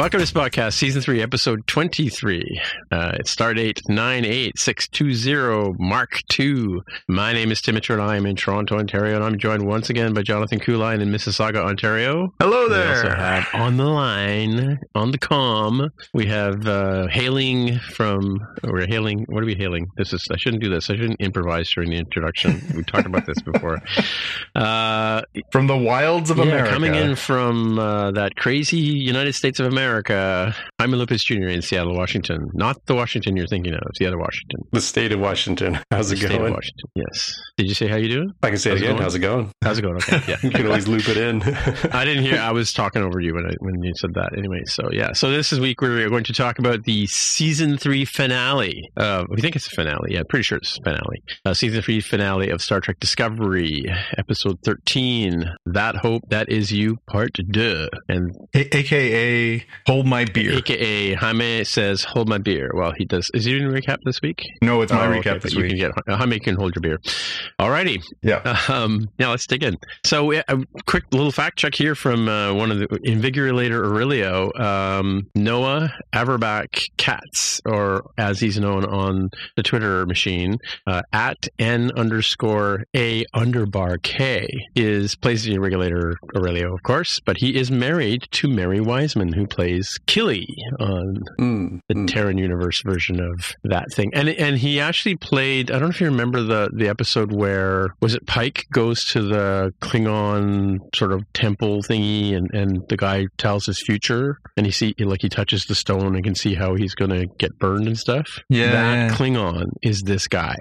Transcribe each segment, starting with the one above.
Welcome to Spotcast, Season 3, Episode 23. Uh, it's Stardate 98620, Mark 2. My name is Tim Mitchell, and I am in Toronto, Ontario, and I'm joined once again by Jonathan Kuline in Mississauga, Ontario. Hello there. We also have on the line, on the com, we have uh, hailing from, we're hailing, what are we hailing? This is, I shouldn't do this. I shouldn't improvise during the introduction. we talked about this before. Uh, From the wilds of yeah, America. coming in from uh, that crazy United States of America, I'm a Lupus Jr. in Seattle, Washington. Not the Washington you're thinking of, the other Washington. The state of Washington. How's The it state of going? Washington. Yes. Did you say how you doing? I can say How's it it again. going? How's it going? How's it going? Okay. Yeah. You can always loop it in. I didn't hear. I was talking over you when I, when you said that. Anyway, so yeah. So this is week we're going to talk about the season three finale. Uh, we think it's a finale. Yeah, pretty sure it's a finale. Uh, season three finale of Star Trek Discovery, episode thirteen. That hope that is you, part two. And A- AKA Hold My Beer. AKA Jaime says, "Hold my beer." Well, he does. Is he doing a recap this week? no, it's my Oh, recap okay, this but you week. can get Jaime can hold your beer. Alrighty. Yeah. Um, now let's dig in. So, a quick little fact check here from uh, one of the Invigilator Aurelio, um, Noah Averbach Katz, or as he's known on the Twitter machine, uh, at n underscore a underbar k, is plays the Invigilator Aurelio, of course, but he is married to Mary Wiseman, who plays Tilly on Mm, the mm. Terran Universe version of that thing. And and he actually played. I don't know if you remember the the episode where was it Pike goes to the Klingon sort of temple thingy, and and the guy tells his future, and he see like he touches the stone and can see how he's going to get burned and stuff. Yeah, that. Klingon is this guy.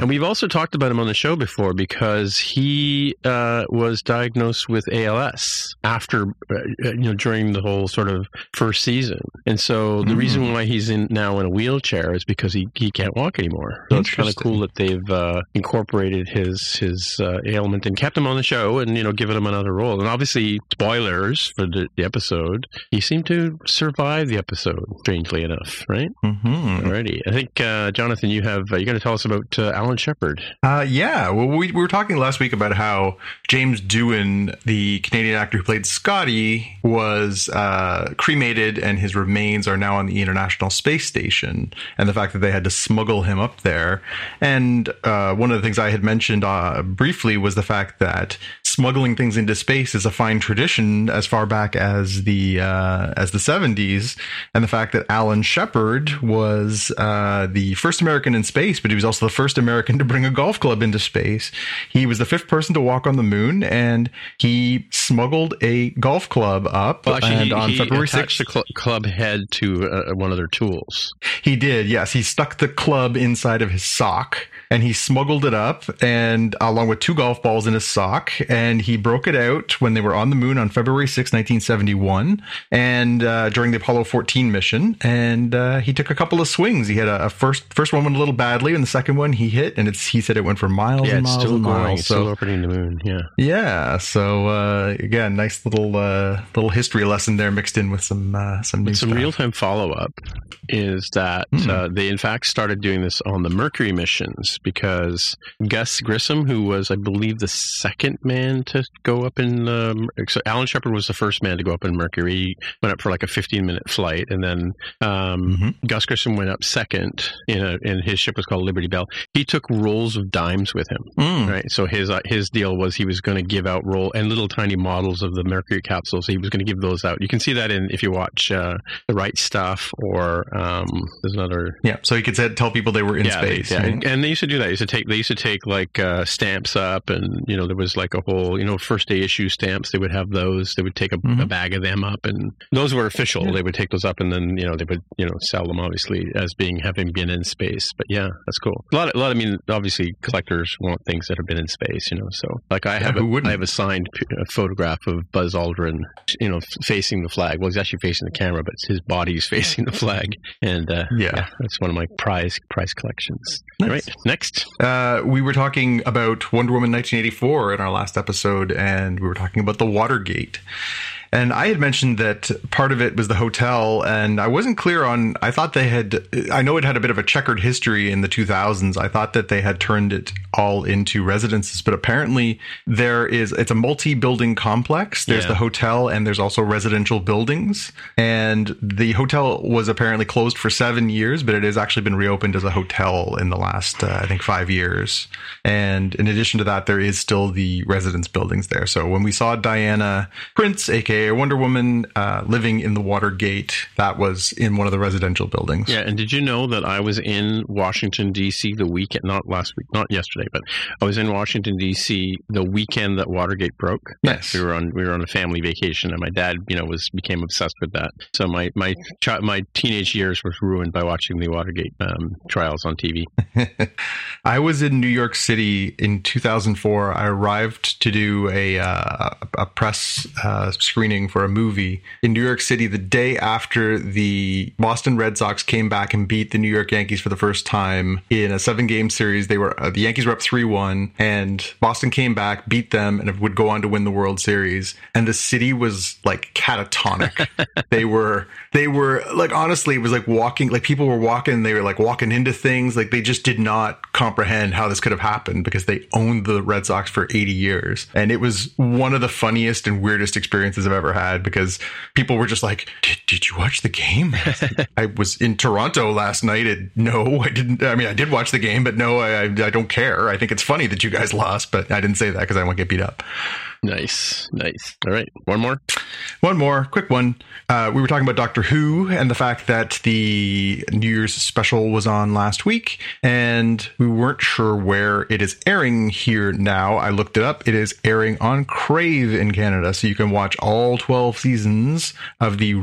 And we've also talked about him on the show before because he uh, was diagnosed with ALS after, uh, you know, during the whole sort of first season. And so the Mm. reason why he's in now in a wheelchair is because he, he can't walk anymore. So it's kind of cool that they've uh, incorporated his his uh, ailment and kept him on the show and you know given him another role. And obviously, spoilers for the, the episode. He seemed to survive the episode, strangely enough, right? Mhm. Alrighty. I think, uh, Jonathan, you have, uh, you're going to tell us about uh, Alan Shepard. Uh, yeah. Well, we, we were talking last week about how James Doohan, the Canadian actor who played Scotty, was uh, cremated and his remains are now on the International Space Station, and the fact that they had to smuggle him up there. And uh, one of the things I had mentioned uh, briefly was the fact that smuggling things into space is a fine tradition as far back as the uh, as the 70s, and the fact that Alan Shepard was uh, the first American in space, but he was also the first American to bring a golf club into space. He was the fifth person to walk on the moon, and he smuggled a golf club up. Well, actually, and he, on he February attached 6th, the cl- club head to uh, one of their tools. he did. Yes, he stuck the club inside of his sock, and he smuggled it up, and along with two golf balls in his sock, and he broke it out when they were on the moon on February 6, 1971, and uh, during the Apollo 14 mission, and uh, he took a couple of swings. He had a, a first first one went a little badly, and the second one he hit, and it's he said it went for miles Yeah, and it's miles still and going. miles. It's So still orbiting the moon. Yeah. yeah, so uh, again, nice little uh, little history lesson there mixed in with some uh, some new some real time follow up is that uh, they, in fact, started doing this on the Mercury missions because Gus Grissom, who was, I believe, the second man to go up in. Um, so Alan Shepard was the first man to go up in Mercury. He went up for like a 15 minute flight, and then um, Mhm. Gus Grissom went up second in a, and his ship was called Liberty Bell. He took rolls of dimes with him. Mm. Right. So his uh, his deal was he was going to give out roll and little tiny models of the Mercury capsules. He was going to give those out. You can see that in if you watch uh, the right stuff or um, there's another. Yeah, so he could say, tell people they were in yeah, they- space. yeah. right? And, and they used to do that. They used to take they used to take like uh, stamps up, and you know there was like a whole you know first day issue stamps. They would have those. They would take a, a Mhm. bag of them up, and those were official. Yeah. They would take those up, and then you know they would you know sell them obviously as being having been in space. But yeah, that's cool. A lot, of, a lot. I mean, obviously collectors want things that have been in space. You know, so like I Yeah, have a? I have a signed a photograph of Buzz Aldrin, you know, f- facing the flag. Well, he's actually facing the camera, but his body's facing the flag, and uh, Yeah. that's one of my prize prize collections. Nice. All right, next. Uh, we were talking about Wonder Woman 1984 in our last episode, and we were talking about the Watergate. And I had mentioned that part of it was the hotel, and I wasn't clear on. I thought they had. I know it had a bit of a checkered history in the 2000s. I thought that they had turned it all into residences, but apparently there is. It's a multi-building complex. There's Yeah. the hotel, and there's also residential buildings. And the hotel was apparently closed for seven years, but it has actually been reopened as a hotel in the last, uh, I think, five years. And in addition to that, there is still the residence buildings there. So when we saw Diana Prince, aka Wonder Woman, uh, living in the Watergate, that was in one of the residential buildings. Yeah, and did you know that I was in Washington D.C. the weekend, not last week, not yesterday, but I was in Washington D.C. the weekend that Watergate broke. Yes. we were on we were on a family vacation, and my dad, you know, was became obsessed with that. So my my my teenage years was ruined by watching the Watergate um, trials on TV. I was in New York City in 2004. I arrived to do a uh, a press uh, screening for a movie in New York City the day after the Boston Red Sox came back and beat the New York Yankees for the first time in a seven game series. They were uh, the Yankees were up three one, and Boston came back, beat them, and would go on to win the World Series. And the city was like catatonic. they were they were like honestly, it was like walking. Like people were walking. They were like walking into things. Like they just did not comprehend how this could have happened because they owned the Red Sox for 80 years. And it was one of the funniest and weirdest experiences I've ever had because people were just like, did, did you watch the game? I was in Toronto last night and no, I didn't. I mean, I did watch the game, but no, I, I I don't care. I think it's funny that you guys lost, but I didn't say that because I won't get beat up. Nice, nice. All right, one more. One more quick one. Uh, we were talking about Doctor Who and the fact that the New Year's special was on last week, and we weren't sure where it is airing here now. I looked it up. It is airing on Crave in Canada, so you can watch all 12 seasons of the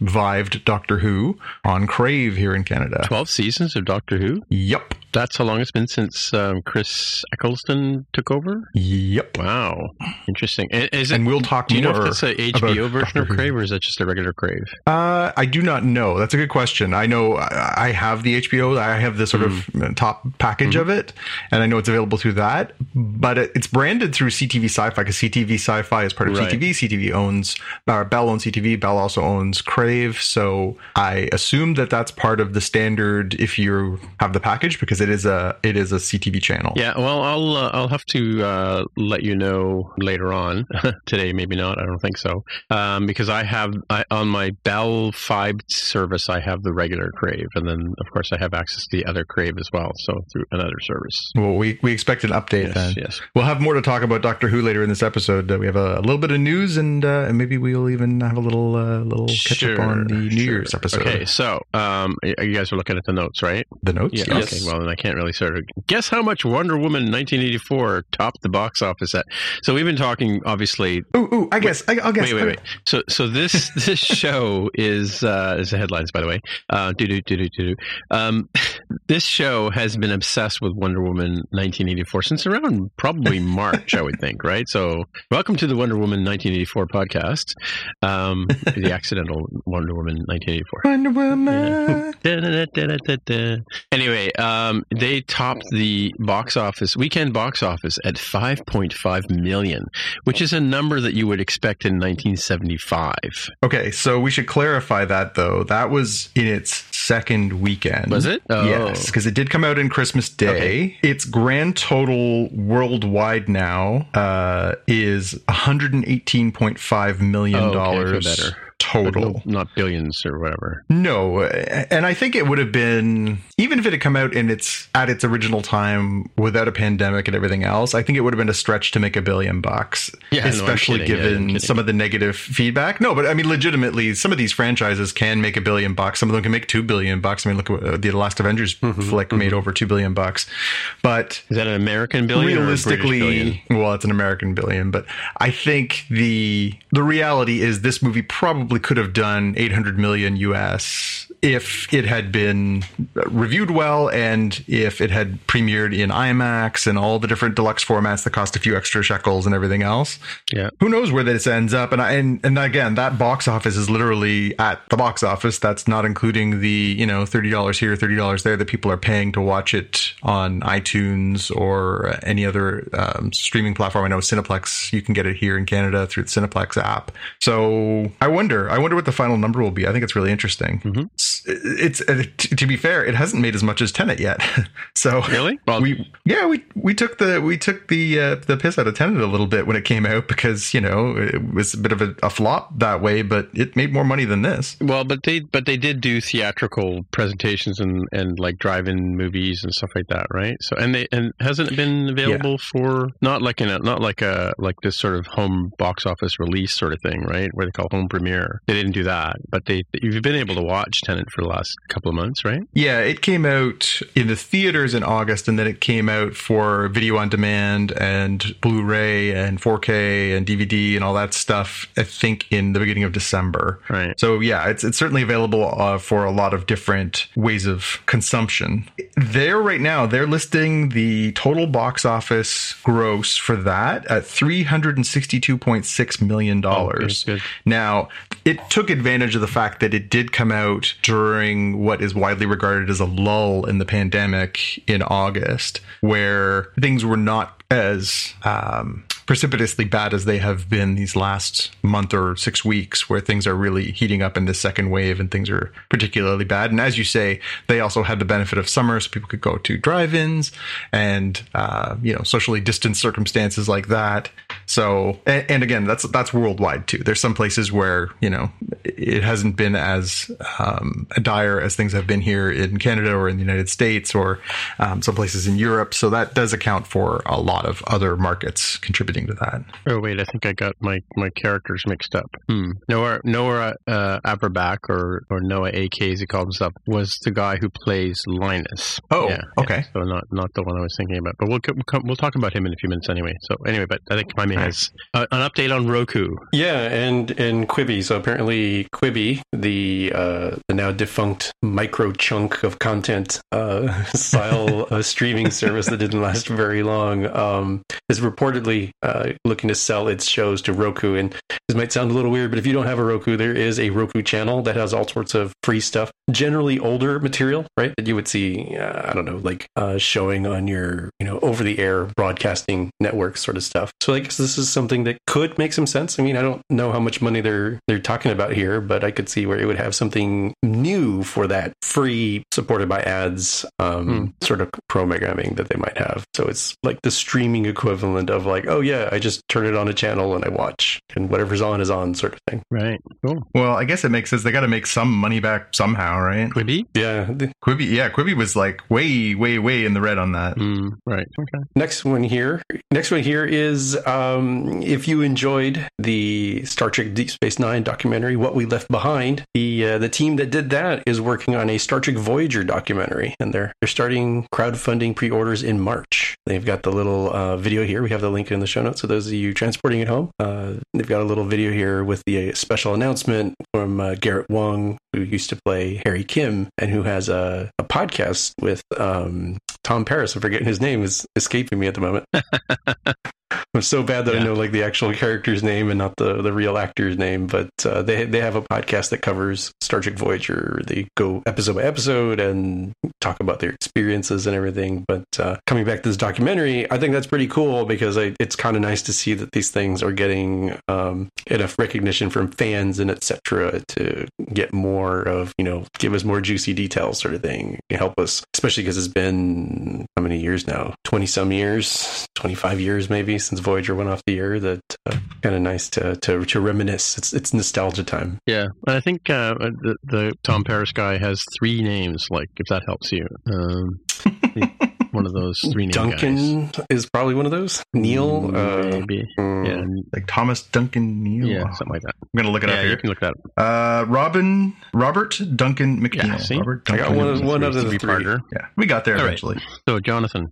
revived Doctor Who on Crave here in Canada. Twelve seasons of Doctor Who. Yep. That's how long it's been since um, Chris Eccleston took over. Yep. Wow, interesting. Is it? And we'll talk do you know if that's a about HBO version of Doctor Who. Crave, or is that just a regular Crave? Uh, I do not know. That's a good question. I know I have the HBO. I have the sort Mm-hmm. of top package of it, and I know it's available through that. But it, it's branded through CTV Sci-Fi because CTV Sci-Fi is part of Right. CTV. CTV owns uh, Bell owns CTV. Bell also owns Crave. So I assume that that's part of the standard if you have the package because it is a it is a CTV channel. Yeah, well, I'll uh, I'll have to uh, let you know later on. Today, maybe not. I don't think so, um, because I have I, on my Bell Fibe service, I have the regular Crave, and then of course I have access to the other Crave as well. So through another service. Well, we we expect an update Yes, then. yes. We'll have more to talk about Doctor Who later in this episode. Uh, we have a, a little bit of news, and, uh, and maybe we'll even have a little uh, little catch up on the New sure. Year's episode. Okay, so um, you guys are looking at the notes, right? The notes. Yeah. yes. Okay. Well, then I can't really sort of guess how much Wonder Woman 1984 topped the box office at. So we've been talking, obviously, Ooh, ooh, I guess. I, I'll guess. Wait, wait, wait. So, so this this show is uh, is the headlines, by the way. Uh, do do do do do. Um, this show has been obsessed with Wonder Woman 1984 since around probably March, I would think. Right. So, welcome to the Wonder Woman 1984 podcast. Um, the accidental Wonder Woman 1984. Wonder Woman. Da-da-da-da-da-da. Anyway, um, they topped the box office weekend box office at 5.5 million, which is a number that you would expect in 1975. Okay, so we should clarify that though. That was in its second weekend. Was it? Oh. Yes, because it did come out in Christmas Day. Okay. Its grand total worldwide now uh, is 118.5 million Oh, okay, dollars feel better. Total. no- not billions or whatever. No, and I think it would have been even if it had come out in its at its original time without a pandemic and everything else. I think it would have been a stretch to make a billion bucks, Yeah, no, especially kidding. Given kidding. some of the negative feedback. No, but I mean, legitimately, some of these franchises can make a billion bucks. Some of them can make two billion bucks. I mean, look at the Last Avengers Mm-hmm, flick made over two billion bucks, but Is that an American billion a billion? realistically well it's an american billion but i think the the reality is this movie probably possibly could have done 800 million US if it had been reviewed well and if it had premiered in IMAX and all the different deluxe formats that cost a few extra shekels and everything else. Yeah. Who knows where this ends up? And I, and, and again, that box office is literally at the box office. That's not including the, you know, $30 here, $30 there that people are paying to watch it on iTunes or any other um, streaming platform. I know Cineplex, you can get it here in Canada through the Cineplex app. So I wonder, I wonder what the final number will be. I think it's really interesting. It's, it's uh, t- to be fair, it hasn't made as much as Tenet yet. so Really? Well, we yeah we we took the we took the uh, the piss out of Tenet a little bit when it came out because you know it was a bit of a, a flop that way, but it made more money than this. Well, but they but they did do theatrical presentations and and like drive-in movies and stuff like that, right? So and they and hasn't it been available for not like in a not like a like this sort of home box office release sort of thing, right? Where they call home premiere. They didn't do that, but they you've been able to watch Tenet for the last couple of months, right? Yeah, it came out in the theaters in August, and then it came out for video on demand and Blu-ray and 4K and DVD and all that stuff. I think in the beginning of December. Right. So yeah, it's it's certainly available uh, for a lot of different ways of consumption. There right now, they're listing the total box office gross for that at three hundred and sixty-two point six million dollars. good. Now, it took advantage of the fact that it did come out during what is widely regarded as a lull in the pandemic in August, where things were not as um, precipitously bad as they have been these last month or six weeks, where things are really heating up in this second wave and things are particularly bad. And as you say, they also had the benefit of summer, so people could go to drive-ins and uh, you know socially distanced circumstances like that. So, and, and again, that's that's worldwide too. There's some places where you know it hasn't been as um, dire as things have been here in Canada or in the United States or um, some places in Europe. So that does account for a lot of other markets contributing to that. Oh wait, I think I got my, my characters mixed up. Hmm. Noah Noah uh, Averbach or or Noah AK as he calls himself was the guy who plays Linus. Oh, yeah, okay. So not not the one I was thinking about, but we'll we'll, come, we'll talk about him in a few minutes anyway. So anyway, but I think Jaime has uh, an update on Roku. Yeah, and and Quibi. So apparently, Quibi, the uh, the now defunct micro chunk of content uh, style uh, streaming service that didn't last very long, um, is reportedly uh, looking to sell its shows to Roku. And this might sound a little weird, but if you don't have a Roku, there is a Roku channel that has all sorts of free stuff, generally older material, right? That you would see, uh, I don't know, like uh, showing on your, you know, over the air broadcasting network sort of stuff. So I guess this is something that could make some sense. I mean, I don't know how much money they're they're talking about here, but I could see where it would have something new for that free, supported by ads, um, sort of programming that they might have. So it's like the streaming equivalent of like, oh yeah, I just turn it on a channel and I watch, and whatever's on is on, sort of thing. Right. Cool. Well, I guess it makes sense. They got to make some money back somehow, right? Quibi. Yeah. Quibi, yeah, Quibi was like way, way, way in the red on that. Mm, right. Okay. next one here. Next one here is um, if you enjoyed the Star Trek Deep Space Nine documentary, What We Left Behind, the uh, the team that did that is working on a Star Trek Voyager documentary, and they're they're starting crowdfunding pre-orders in March. They've got the little uh, video here. We have the link in the show notes. So those of you transporting it home, uh, they've got a little video here with the uh, special announcement from uh, Garrett Wang, who used to play Harry Kim, and who has a, a podcast with um, Tom Paris. I'm forgetting his name is escaping me at the moment. I'm so bad that I know like the actual character's name and not the, the real actor's name, but uh, they they have a podcast that covers Star Trek Voyager. They go episode by episode and talk about their experiences and everything. But uh, coming back to this documentary, I think that's pretty cool because I, it's kind of nice to see that these things are getting um, enough recognition from fans and etc. to get more of you know give us more juicy details sort of thing, help us, especially because it's been how many years now, twenty some years, twenty five years maybe since Voyager went off the air. That uh, kind of nice to, to to reminisce. It's it's nostalgia time. Yeah, and I think uh, the, the Tom Paris guy has three names. Like, if that helps you, um, one of those three name guys. Duncan is probably one of those. Neil, uh, maybe. mm, Yeah, Like Thomas Duncan Neil, yeah, something like that. I'm gonna look it Yeah, up you here. can look that up. Uh, Robin, Robert Duncan McNeil. Yeah, see? Robert I got one of- one of the Stevie three. Parker. Yeah, we got there All right. eventually. So, Jonathan.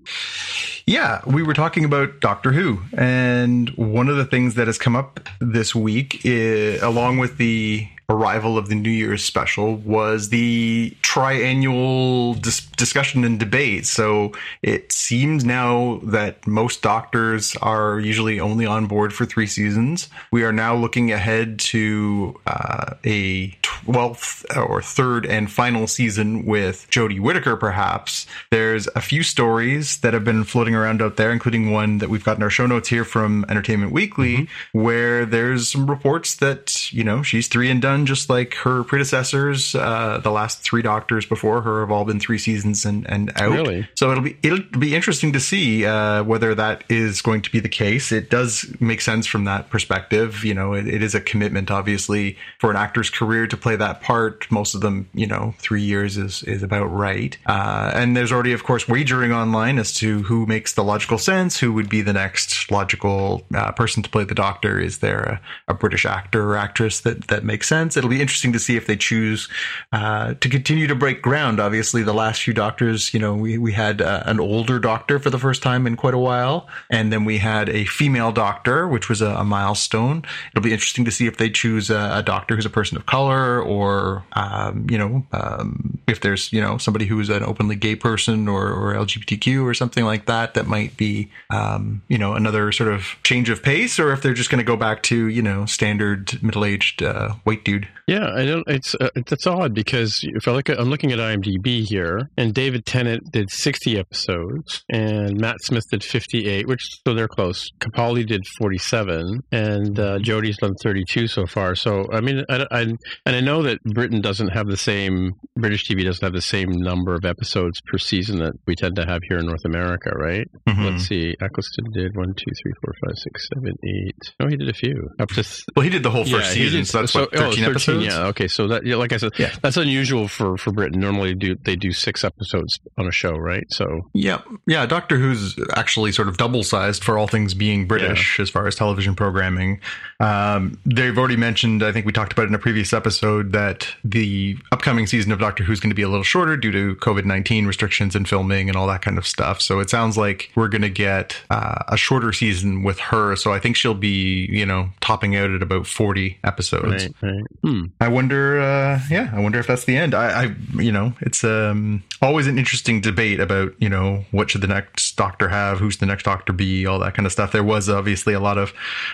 Yeah, we were talking about Doctor Who, and one of the things that has come up this week, i along with the arrival of the New Year's special was the triannual dis- discussion and debate. So it seems now that most doctors are usually only on board for three seasons. We are now looking ahead to uh, a 12th or third and final season with Jodie Whittaker, perhaps. There's a few stories that have been floating around out there, including one that we've got in our show notes here from Entertainment Weekly, mm-hmm. where there's some reports that, you know, she's three and done, just like her predecessors. Uh, the last three doctors before her have all been three seasons and, and out. Really? So it'll be it'll be interesting to see uh, whether that is going to be the case. It does make sense from that perspective. You know, it, it is a commitment, obviously, for an actor's career to play that part. Most of them, you know, three years is is about right. Uh, and there's already, of course, wagering online as to who makes the logical sense, who would be the next logical uh, person to play the Doctor. Is there a, a, British actor or actress that that makes sense? It'll be interesting to see if they choose uh, to continue to break ground. Obviously, the last few Doctors, you know, we we had uh, an older Doctor for the first time in quite a while, and then we had a female Doctor, which was a, a milestone. It'll be interesting to see if they choose a, a Doctor who's a person of color, or um, you know, um, if there's you know somebody who's an openly gay person or, or LGBTQ or something like that, that might be um, you know another sort of change of pace, or if they're just going to go back to you know standard middle aged uh, white dude dude. Yeah, I don't. It's uh, it's odd because if I look at, I'm looking at IMDb here, and David Tennant did 60 episodes, and Matt Smith did 58, which so they're close. Capaldi did 47, and uh, Jodie's done 32 so far. So I mean, I, I, and I know that Britain doesn't have the same British TV doesn't have the same number of episodes per season that we tend to have here in North America, right? Mm-hmm. Let's see, Eccleston did one, two, three, four, five, six, seven, eight. No, he did a few up to. Th- well, he did the whole first yeah, season, did, so that's so, what 13, oh, 13 episodes. Yeah. Okay. So that, yeah, like I said, yeah. that's unusual for for Britain. Normally, do they do six episodes on a show, right? So. Yeah. Yeah. Doctor Who's actually sort of double sized for all things being British yeah. as far as television programming. Um, they've already mentioned. I think we talked about in a previous episode that the upcoming season of Doctor Who's going to be a little shorter due to COVID nineteen restrictions and filming and all that kind of stuff. So it sounds like we're going to get uh, a shorter season with her. So I think she'll be, you know, topping out at about forty episodes. Right. right. Hmm. I wonder, uh, yeah, I wonder if that's the end. I, I, you know, it's um, always an interesting debate about, you know, what should the next doctor have, who's the next doctor be, all that kind of stuff. There was obviously a lot of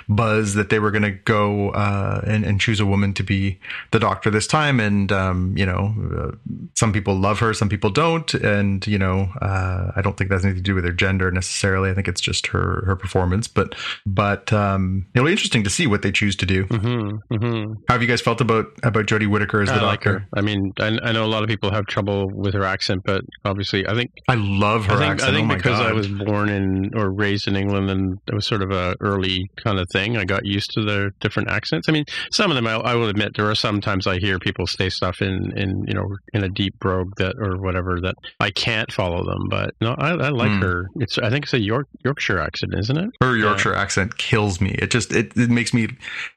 buzz that they were going to go uh, and, and choose a woman to be the doctor this time, and um, you know, uh, some people love her, some people don't, and you know, uh, I don't think that's anything to do with her gender necessarily. I think it's just her her performance, but but um, it'll be interesting to see what they choose to do. Mm-hmm, mm-hmm. How have you guys felt about about Jodie Whittaker as the I doctor? Like I mean, I, I, know a lot of people have trouble with her accent, but obviously, I think I love her I think, accent. I think oh because God. I was born in or raised in England, and it was sort of a early kind of thing. I got used to the different accents. I mean, some of them I, I will admit there are sometimes I hear people say stuff in in you know in a deep brogue that or whatever that I can't follow them. But no, I, I like mm. her. It's I think it's a York Yorkshire accent, isn't it? Her Yorkshire yeah. accent kills me. It just it, it makes me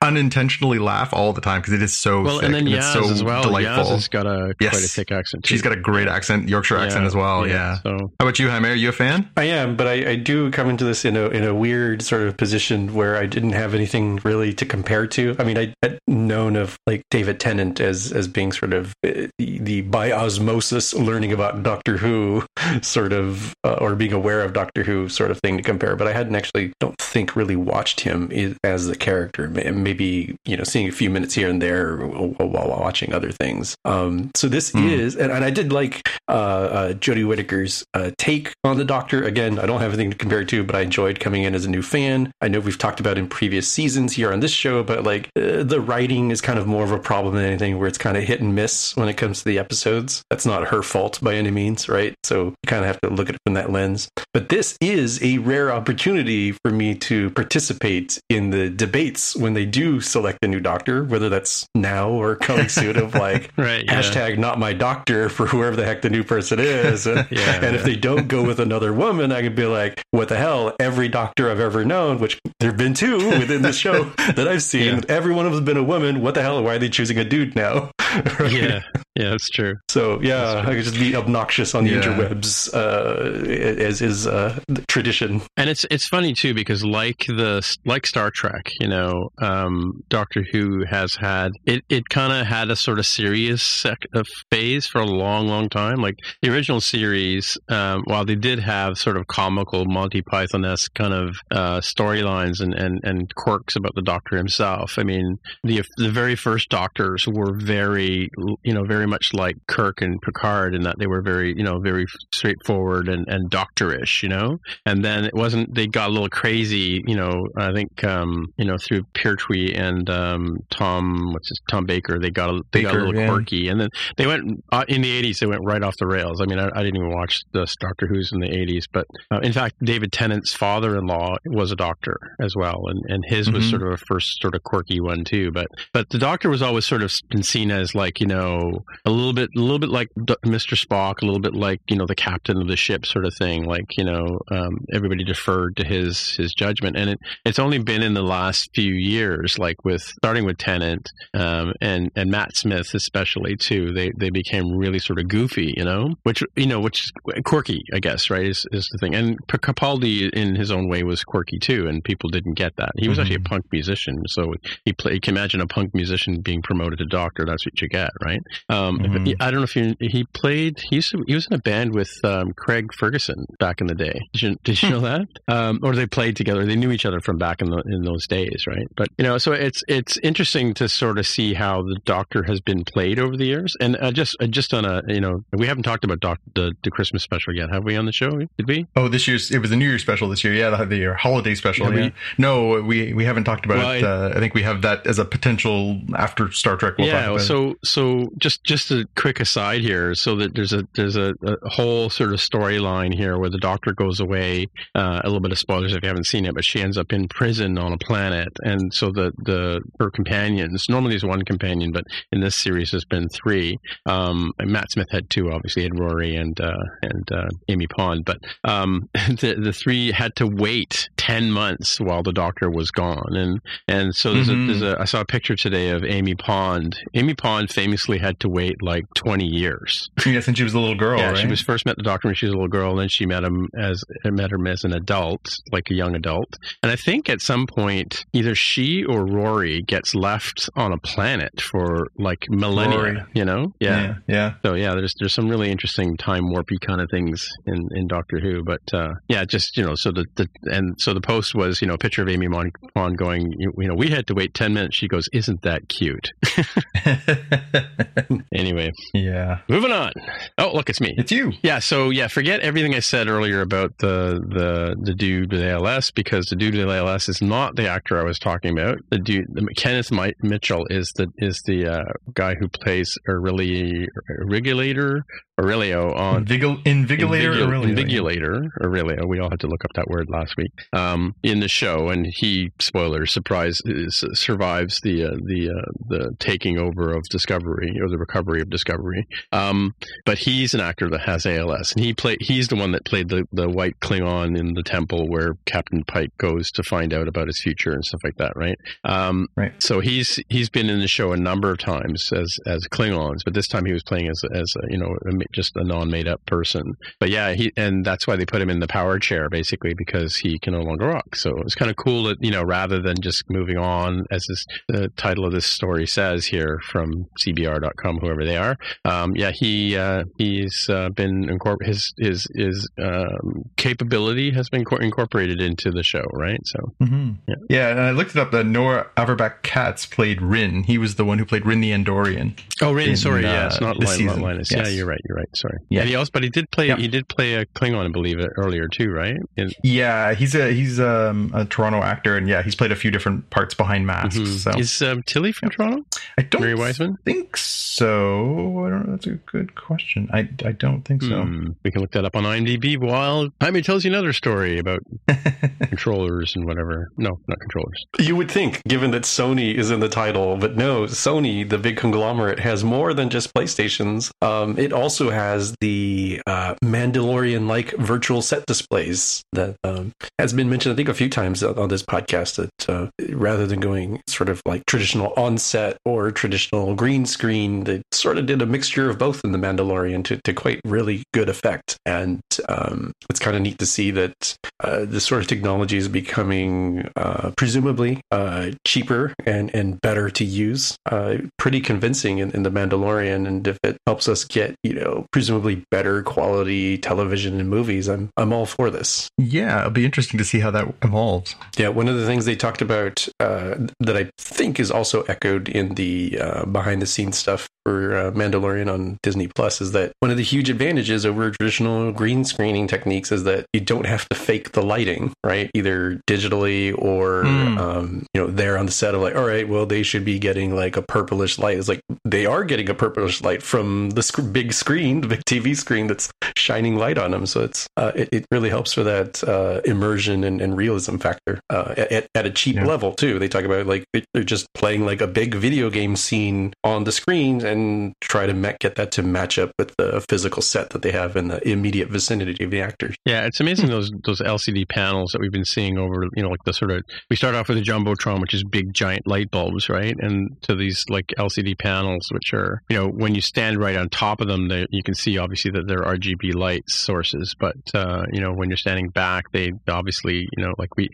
unintentionally laugh all the time because it is so well. Thick and then and Yaz so as well. Delightful. Yaz has got a yes. quite a thick accent. Too. She's got a great accent, Yorkshire yeah, accent as well. Yeah. yeah. So. How about you, Jaime? Are you a fan? I am, but I, I do come into this in a in a weird sort of position where I didn't have anything really to compare to. I mean, I had known of like David Tennant as as being sort of uh, the, the by osmosis learning about Doctor Who sort of uh, or being aware of Doctor Who sort of thing to compare, but I hadn't actually don't think really watched him as the character. Maybe you know seeing a few minutes here and there while watching other things. Um, so this mm. is, and, and, I did like uh, uh, Jodie Whittaker's uh, take on the Doctor. Again, I don't have anything to compare it to, but I enjoyed coming in as a new fan. I know we've talked about in previous seasons here on this show, but like uh, the writing is kind of more of a problem than anything, where it's kind of hit and miss when it comes to the episodes. That's not her fault by any means, right? So you kind of have to look at it from that lens. But this is a rare opportunity for me to participate in the debates when they do select a new doctor, whether that's now or coming soon of like right, hashtag not my doctor for whoever the heck the new person is. And, yeah, and if they don't go with another woman, I could be like, what the hell? Every doctor I've ever known, which there have been two within the show that I've seen, Yeah. every one of them has been a woman. What the hell? Why are they choosing a dude now? Right? Yeah, yeah, that's true. So yeah, I could just be obnoxious on the Yeah. interwebs, uh, as is uh, tradition. And it's it's funny too because like the like Star Trek, you know, um, Doctor Who has had it. It kind of had a sort of serious sec- uh, phase for a long, long time. Like the original series, um, while they did have sort of comical Monty Python esque kind of uh, storylines and, and and quirks about the Doctor himself. I mean, the the very first Doctors were very you know very much like Kirk and Picard in that they were very you know very straightforward and and doctorish, you know and then it wasn't they got a little crazy you know i think um you know through Pertwee and um tom what's his tom baker they got a, they got a little yeah. quirky and then they went uh, in the 80s they went right off the rails i mean i, I didn't even watch the doctor who's in the 80s but uh, in fact david tennant's father-in-law was a doctor as well and and his was Mhm. sort of a first sort of quirky one too but but the doctor was always sort of been seen as like you know a little bit a little bit like D- mr spock a little bit like you know the captain of the ship sort of thing like you know um, everybody deferred to his his judgment and it, it's only been in the last few years like with starting with Tennant um, and and Matt Smith especially too they they became really sort of goofy you know which you know which is quirky I guess right is, is the thing. And Capaldi in his own way was quirky too and people didn't get that. He was actually a Mhm. punk musician so he played you can imagine a punk musician being promoted to doctor that's what you get right? Um, Mhm. I don't know if you he played he used to, he was in a band with um, Craig Ferguson back in the day. Did you, did you know that? Um, or they played together they knew each other from back in the, in those days right? But you know so it's it's interesting to sort of see how the Doctor has been played over the years and uh, just uh, just on a you know we haven't talked about doc, the the Christmas special yet have we on the show did we Oh, this year's it was a New Year's special this year. Yeah, the, the holiday special. Yeah, we- no, we we haven't talked about Well, it. I- uh, I think we have that as a potential after Star Trek. We'll yeah so so just just a quick aside here so that there's a there's a, a whole sort of storyline here where the doctor goes away uh, a little bit of spoilers if you haven't seen it but she ends up in prison on a planet and so the the her companions normally there's one companion but in this series there's been three. Um, Matt Smith had two obviously. Had Rory and uh, and uh, Amy Pond. But um, the the three had to wait 10 months while the doctor was gone and and so there's Mhm. a there's a I saw a picture today of Amy Pond. Amy Pond famously had to wait like 20 years. yeah, since she was a little girl, yeah, right? she was first met the doctor when she was a little girl, and then she met him as met him as an adult, like a young adult. And I think at some point, either she or Rory gets left on a planet for like millennia. Rory. You know? Yeah. yeah, yeah. So yeah, there's there's some really interesting time warpy kind of things in, in Doctor Who, but uh, yeah, just you know, so the, the and so the post was you know a picture of Amy Mon- Pond going, you, you know, we had to wait ten minutes. She goes, isn't that cute? Anyway, yeah, moving on. Oh, look, it's me. it's you. Yeah, so yeah, forget everything I said earlier about the the the dude with ALS because the dude with ALS is not the actor I was talking about. The dude, the, Kenneth Mi- Mitchell is the is the uh, guy who plays a really Regulator Aurelio on Invigil- Invigilator, Invigil- Aurelio. Invigilator, Aurelio. We all had to look up that word last week. Um, in the show, and he spoiler surprise is, survives the uh, the uh, the taking over of Discovery or the recovery of Discovery. Um, but he's an actor that has ALS, and he play he's the one that played the the white Klingon in the temple where Captain Pike goes to find out about his future and stuff like that, right? Um, Right. So he's he's been in the show a number of times as as Klingons, but this time he was playing as as a, you know a, just a non made up person. But yeah, he and that's why they put him in the power chair basically because he can no longer walk. So it's kind of cool that you know rather than just moving on as this the title of this story says here from CBR.com, whoever they are. Um, yeah, he uh, he's uh, been incorpor- his his his um, capability has been cor- incorporated into the show, right? So hmm Yeah. Yeah. and I looked it up. The Noah Averbach Katz played Ryn. He was the one who played Ryn the Andorian. Oh, Ryn. in, sorry, uh, yeah, it's not this Lin- not. Linus. Yeah, you're right. You're right. Sorry. Yeah. And he also, but he did play. Yeah. He did play a Klingon, I believe, it earlier too, right? In- Yeah, he's a he's um, a Toronto actor, and yeah, he's played a few different parts behind masks. Mhm. So Is um, Tilly from Toronto? I don't Mary Wiseman? think so. I don't know. That's a good question. I, I don't think so. Hmm. We can look that up on IMDb. While Jaime tells you another story about controllers and whatever. No, not controllers. You would think, given that Sony is in the title, but no, Sony, the big conglomerate, has more than just PlayStations. Um, it also also has the uh, Mandalorian-like virtual set displays that um, has been mentioned, I think, a few times on this podcast. That uh, rather than going sort of like traditional on-set or traditional green screen, they sort of did a mixture of both in the Mandalorian to, to quite really good effect. And um, it's kind of neat to see that uh, this sort of technology is becoming uh, presumably uh, cheaper and, and better to use. Uh, pretty convincing in, in the Mandalorian, and if it helps us get you know presumably better quality television and movies, I'm I'm all for this. Yeah, it'll be interesting to see how that evolves. Yeah, one of the things they talked about uh, that I think is also echoed in the uh, behind the scenes stuff for uh, Mandalorian on Disney Plus is that one of the huge advantages over traditional green screening techniques is that you don't have to fake the lighting, right? Either digitally or mm. um, you know there on the set of like, all right, well they should be getting like a purplish light. It's like they are getting a purplish light from the sc- big screen, the big TV screen that's shining light on them. So it's uh, it, it, really helps for that uh, immersion and, and, realism factor uh, at, at a cheap yeah. level too. They talk about like they're just playing like a big video game scene on the screen and try to ma- get that to match up with the physical set that they have in the immediate vicinity of the actors. Yeah, it's amazing those those LCD panels that we've been seeing over, you know, like the sort of we start off with a jumbotron, which is big giant light bulbs, right, and to these like LCD panels, which are, you know, when you stand right on top of them, they, you can see obviously that they're RGB light sources, but uh, you know, when you're standing back, they obviously, you know, like we,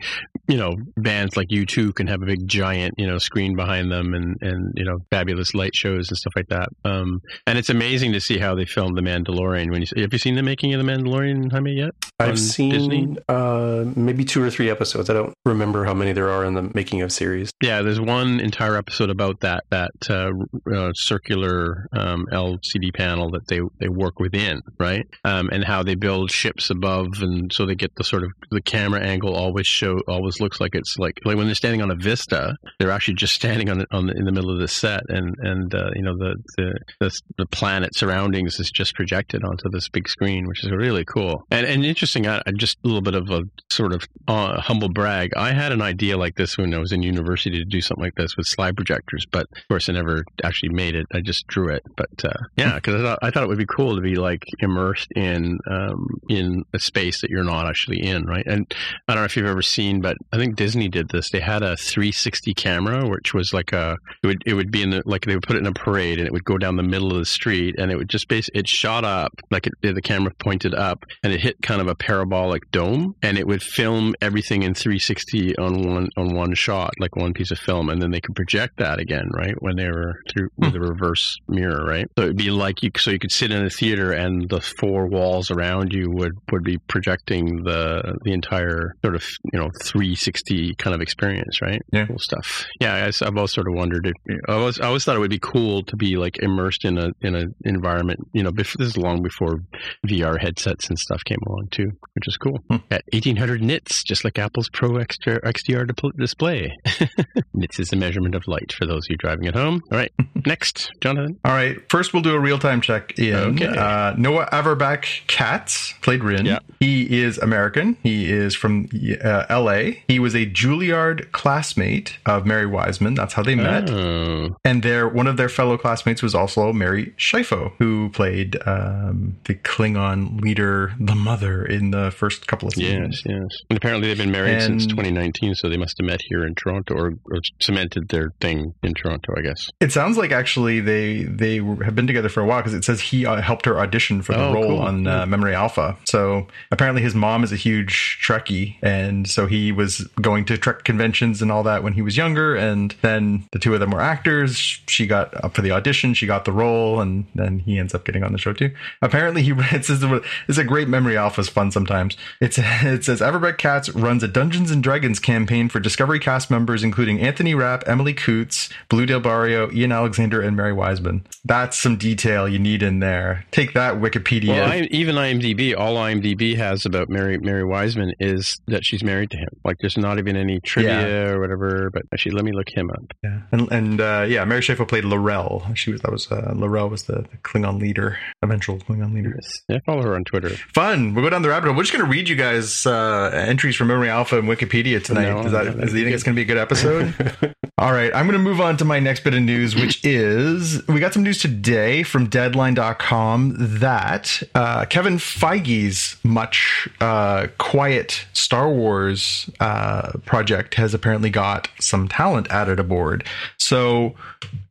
you know, bands like U2 can have a big giant, you know, screen behind them and and you know, fabulous light shows and stuff like that. Um, and it's amazing to see how they filmed The Mandalorian. When you have you seen the making of The Mandalorian, Jaime, yet? I've seen uh, maybe two or three episodes. I don't remember how many there are in the making of series. Yeah, there's one entire episode about that that uh, uh, circular um, LCD panel that they they work within, right? Um, and how they build ships above, and so they get the sort of the camera angle always show always looks like it's like like when they're standing on a vista, they're actually just standing on on the, in the middle of the set, and and uh, you know the, the the the planet surroundings is just projected onto this big screen, which is really cool and and interesting. I, just a little bit of a sort of uh, humble brag. I had an idea like this when I was in university to do something like this with slide projectors, but of course I never actually made it. I just drew it. But uh, yeah, because I thought I thought it would be cool to be like immersed in um, in a space that you're not actually in, right? And I don't know if you've ever seen, but I think Disney did this. They had a 360 camera, which was like a it would it would be in the like they would put it in a parade and it would go down the middle of the street and it would just base it shot up like it, the camera pointed up and it hit kind of a parabolic dome and it would film everything in 360 on one on one shot like one piece of film and then they could project that again right when they were through with a reverse mirror right so it'd be like you so you could sit in a theater and the four walls around you would would be projecting the the entire sort of you know 360 kind of experience right? Yeah. Cool stuff. Yeah I, have always sort of wondered if I always, I always thought it would be cool to be like immersed in a in an environment you know before, this is long before VR headsets and stuff came along too which is cool. Hmm. at 1800 nits just like Apple's Pro XDR, XDR display. Nits is the measurement of light for those of you driving at home. All right next Jonathan. All right first we'll do a real-time check okay. uh, Noah Averbach Katz played Ryn. Yeah. he is American. He is from uh, LA he was a Juilliard classmate of Mary Wiseman. That's how they met. Oh. and their one of their fellow classmates was also Mary Chieffo who played um, the Klingon leader the mother in the first couple of seasons. yes. Yes and apparently they've been married and, since 2019 so they must have met here in Toronto or, or cemented their thing in Toronto I guess. It sounds like actually they they have been together for a while because it says he uh, helped her audition for the oh, role cool. on uh, Memory Alpha. So apparently his mom is a huge Trekkie, and so he was going to Trek conventions and all that when he was younger. And then the two of them were actors. She got up for the audition, she got the role, and then he ends up getting on the show too. Apparently he it's, it's a great Memory Alpha is fun sometimes. It's it says Averbach Katz runs a Dungeons and Dragons campaign for Discovery cast members including Anthony Rapp, Emily Coutts, Blue del Barrio, Ian Alexander, and Mary Wiseman. That's some detail you need in there. Take that, Wikipedia. Well, I, even IMDb, all IMDb has about Mary Mary Wiseman is that she's married to him. Like, there's not even any trivia yeah. or whatever. But actually, let me look him up. Yeah, and and uh, yeah, Mary Chieffo played L'Rell. She was that was uh, L'Rell was the, the, Klingon leader, eventual Klingon leader. Yes. Yeah, follow her on Twitter. Fun. We'll go down the rabbit hole. We're just going to read you guys uh, entries from Memory Alpha and Wikipedia tonight. No, is that? No, is, you think it's going to be a good episode? All right, I'm going to move on to my next bit of news, which is we got some news today from Deadline.com that uh, Kevin Feige's much uh, quiet Star Wars uh, project has apparently got some talent added aboard. So,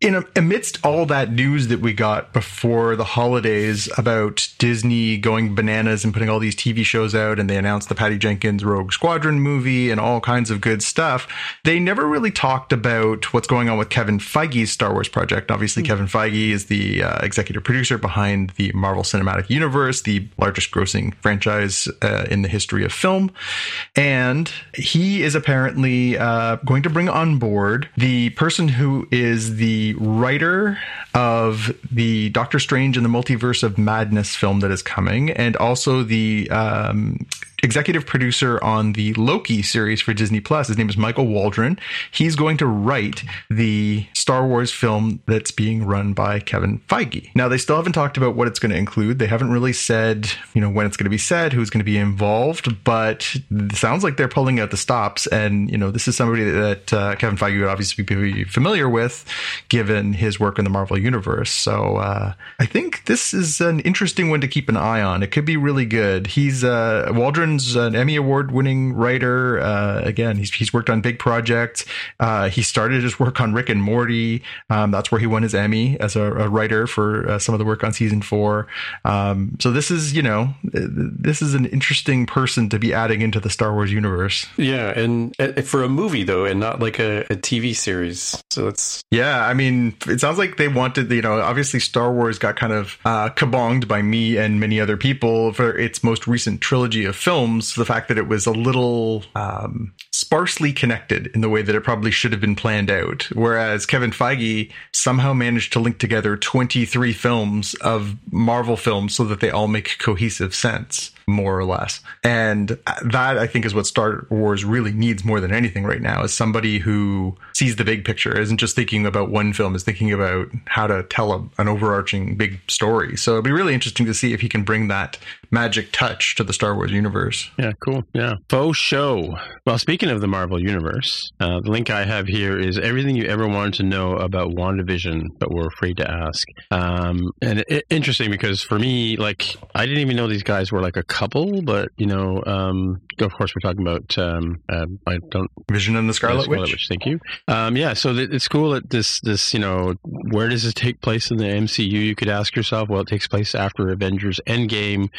in a, amidst all that news that we got before the holidays about Disney going bananas and putting all these TV shows out, and they announced the Patty Jenkins Rogue Squadron movie and all kinds of good stuff, they never really talked about what's going on with Kevin Feige's Star Wars project. Obviously, Kevin Feige is the uh, executive producer behind the Marvel Cinematic Universe, the largest grossing franchise uh, in the history of film. And he is apparently uh, going to bring on board the person who is the writer of the Doctor Strange and the Multiverse of Madness film that is coming, and also the um, executive producer on the Loki series for Disney Plus. His name is Michael Waldron. He's going to write the Star Wars film that's being run by Kevin Feige. Now, they still haven't talked about what it's going to include. They haven't really said, you know, when it's going to be said, who's going to be involved, but it sounds like they're pulling out the stops. And, you know, this is somebody that uh, Kevin Feige would obviously be familiar with given his work in the Marvel Universe. So uh, I think this is an interesting one to keep an eye on. It could be really good. He's uh, An Emmy Award winning writer. Uh, again, he's, he's worked on big projects. Uh, he started his work on Rick and Morty. Um, that's where he won his Emmy as a, a writer for uh, some of the work on season four. Um, so this is, you know, this is an interesting person to be adding into the Star Wars universe. Yeah, and uh, for a movie though, and not like a, a TV series. So it's yeah. I mean, it sounds like they wanted, you know, obviously Star Wars got kind of uh, kabonged by me and many other people for its most recent trilogy of films. The fact that it was a little um, sparsely connected in the way that it probably should have been planned out. Whereas Kevin Feige somehow managed to link together 23 films of Marvel films so that they all make cohesive sense more or less. And that I think is what Star Wars really needs more than anything right now is somebody who sees the big picture, isn't just thinking about one film, is thinking about how to tell a, an overarching big story. So it'd be really interesting to see if he can bring that magic touch to the Star Wars universe. Yeah, cool. Yeah. Faux show. Well, speaking of the Marvel universe, uh, the link I have here is everything you ever wanted to know about WandaVision, but were afraid to ask. Um, and it, interesting because for me, like, I didn't even know these guys were like a couple, but, you know, um, of course, we're talking about, um, uh, I don't. Vision and the Scarlet, Scarlet Witch. Witch. Thank you. Um, yeah. So it's cool that this, this, you know, where does this take place in the MCU? You could ask yourself, well, it takes place after Avengers Endgame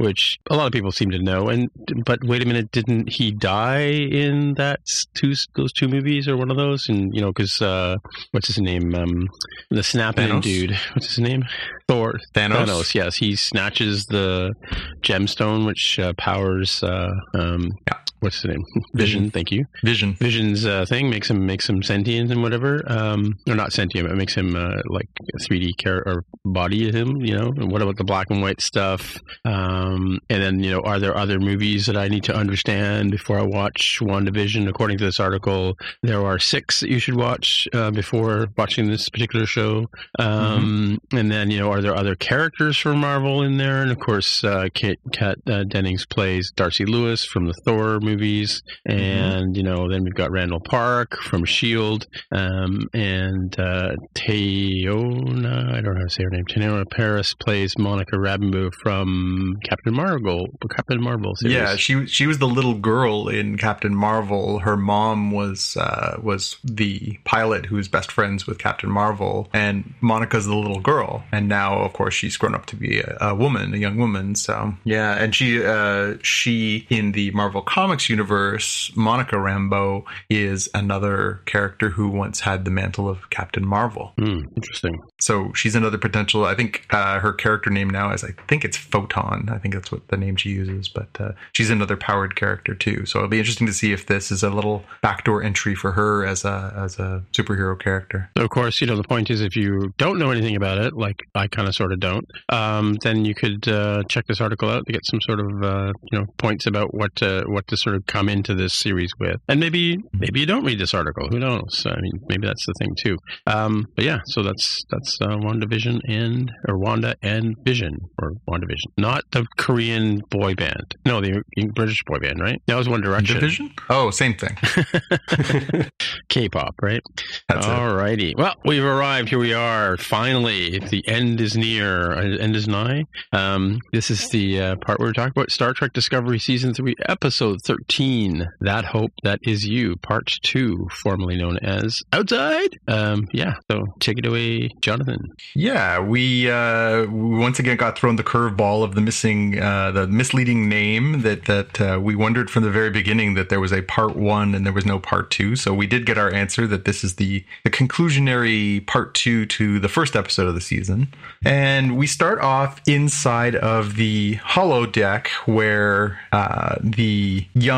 which a lot of people seem to know. And but wait a minute, didn't he die in that two those two movies or one of those? And you know, because uh, what's his name? Um, the snapping dude. What's his name? Thor. Thanos. Thanos. Yes, he snatches the gemstone which uh, powers. Uh, um, yeah what's the name? Vision. Thank you. Vision. Vision's uh, thing makes him makes him sentient and whatever. Um, or not sentient. It makes him uh, like a 3D car- or body of him. You know. And what about the black and white stuff? Um, and then you know, are there other movies that I need to understand before I watch WandaVision? According to this article, there are six that you should watch uh, before watching this particular show. Um, mm-hmm. And then you know, are there other characters from Marvel in there? And of course, uh, Kate Kat uh, Dennings plays Darcy Lewis from the Thor movie movies, mm-hmm. and you know, then we've got Randall Park from Shield, um, and uh, Teyonah, I don't know how to say her name. Teyonah Parris plays Monica Rambeau from Captain Marvel, Captain Marvel series. Yeah, she she was the little girl in Captain Marvel. Her mom was uh, was the pilot who's best friends with Captain Marvel, and Monica's the little girl. And now, of course, she's grown up to be a, a woman, a young woman. So yeah, and she uh, she in the Marvel comics comics universe, Monica Rambeau is another character who once had the mantle of Captain Marvel. Mm, interesting. So she's another potential. I think uh, her character name now is I think it's Photon. I think that's what the name she uses. But uh, she's another powered character too. So it'll be interesting to see if this is a little backdoor entry for her as a as a superhero character. So of course, you know the point is if you don't know anything about it, like I kind of sort of don't, um, then you could uh, check this article out to get some sort of uh, you know points about what uh, what to sort of come into this series with. And maybe maybe you don't read this article. Who knows? I mean, maybe that's the thing too. Um, but yeah, so that's that's uh, WandaVision and or Wanda and Vision or WandaVision, not the Korean boy band. No, the British boy band, right? That was One Direction. Division? Oh, same thing. K-pop, right? That's it. All righty. Well, we've arrived. Here we are. Finally, the end is near. Uh, End is nigh. Um, this is the uh, part where we're talking about Star Trek Discovery Season 3, Episode 13, That Hope That Is You, Part 2, formerly known as Outside. Um, yeah, so take it away, Jonathan. Yeah, we uh, we once again got thrown the curveball of the missing, uh, the misleading name that that uh, we wondered from the very beginning that there was a part one and there was no part two. So we did get our answer that this is the the conclusionary part two to the first episode of the season, and we start off inside of the holodeck where uh, the young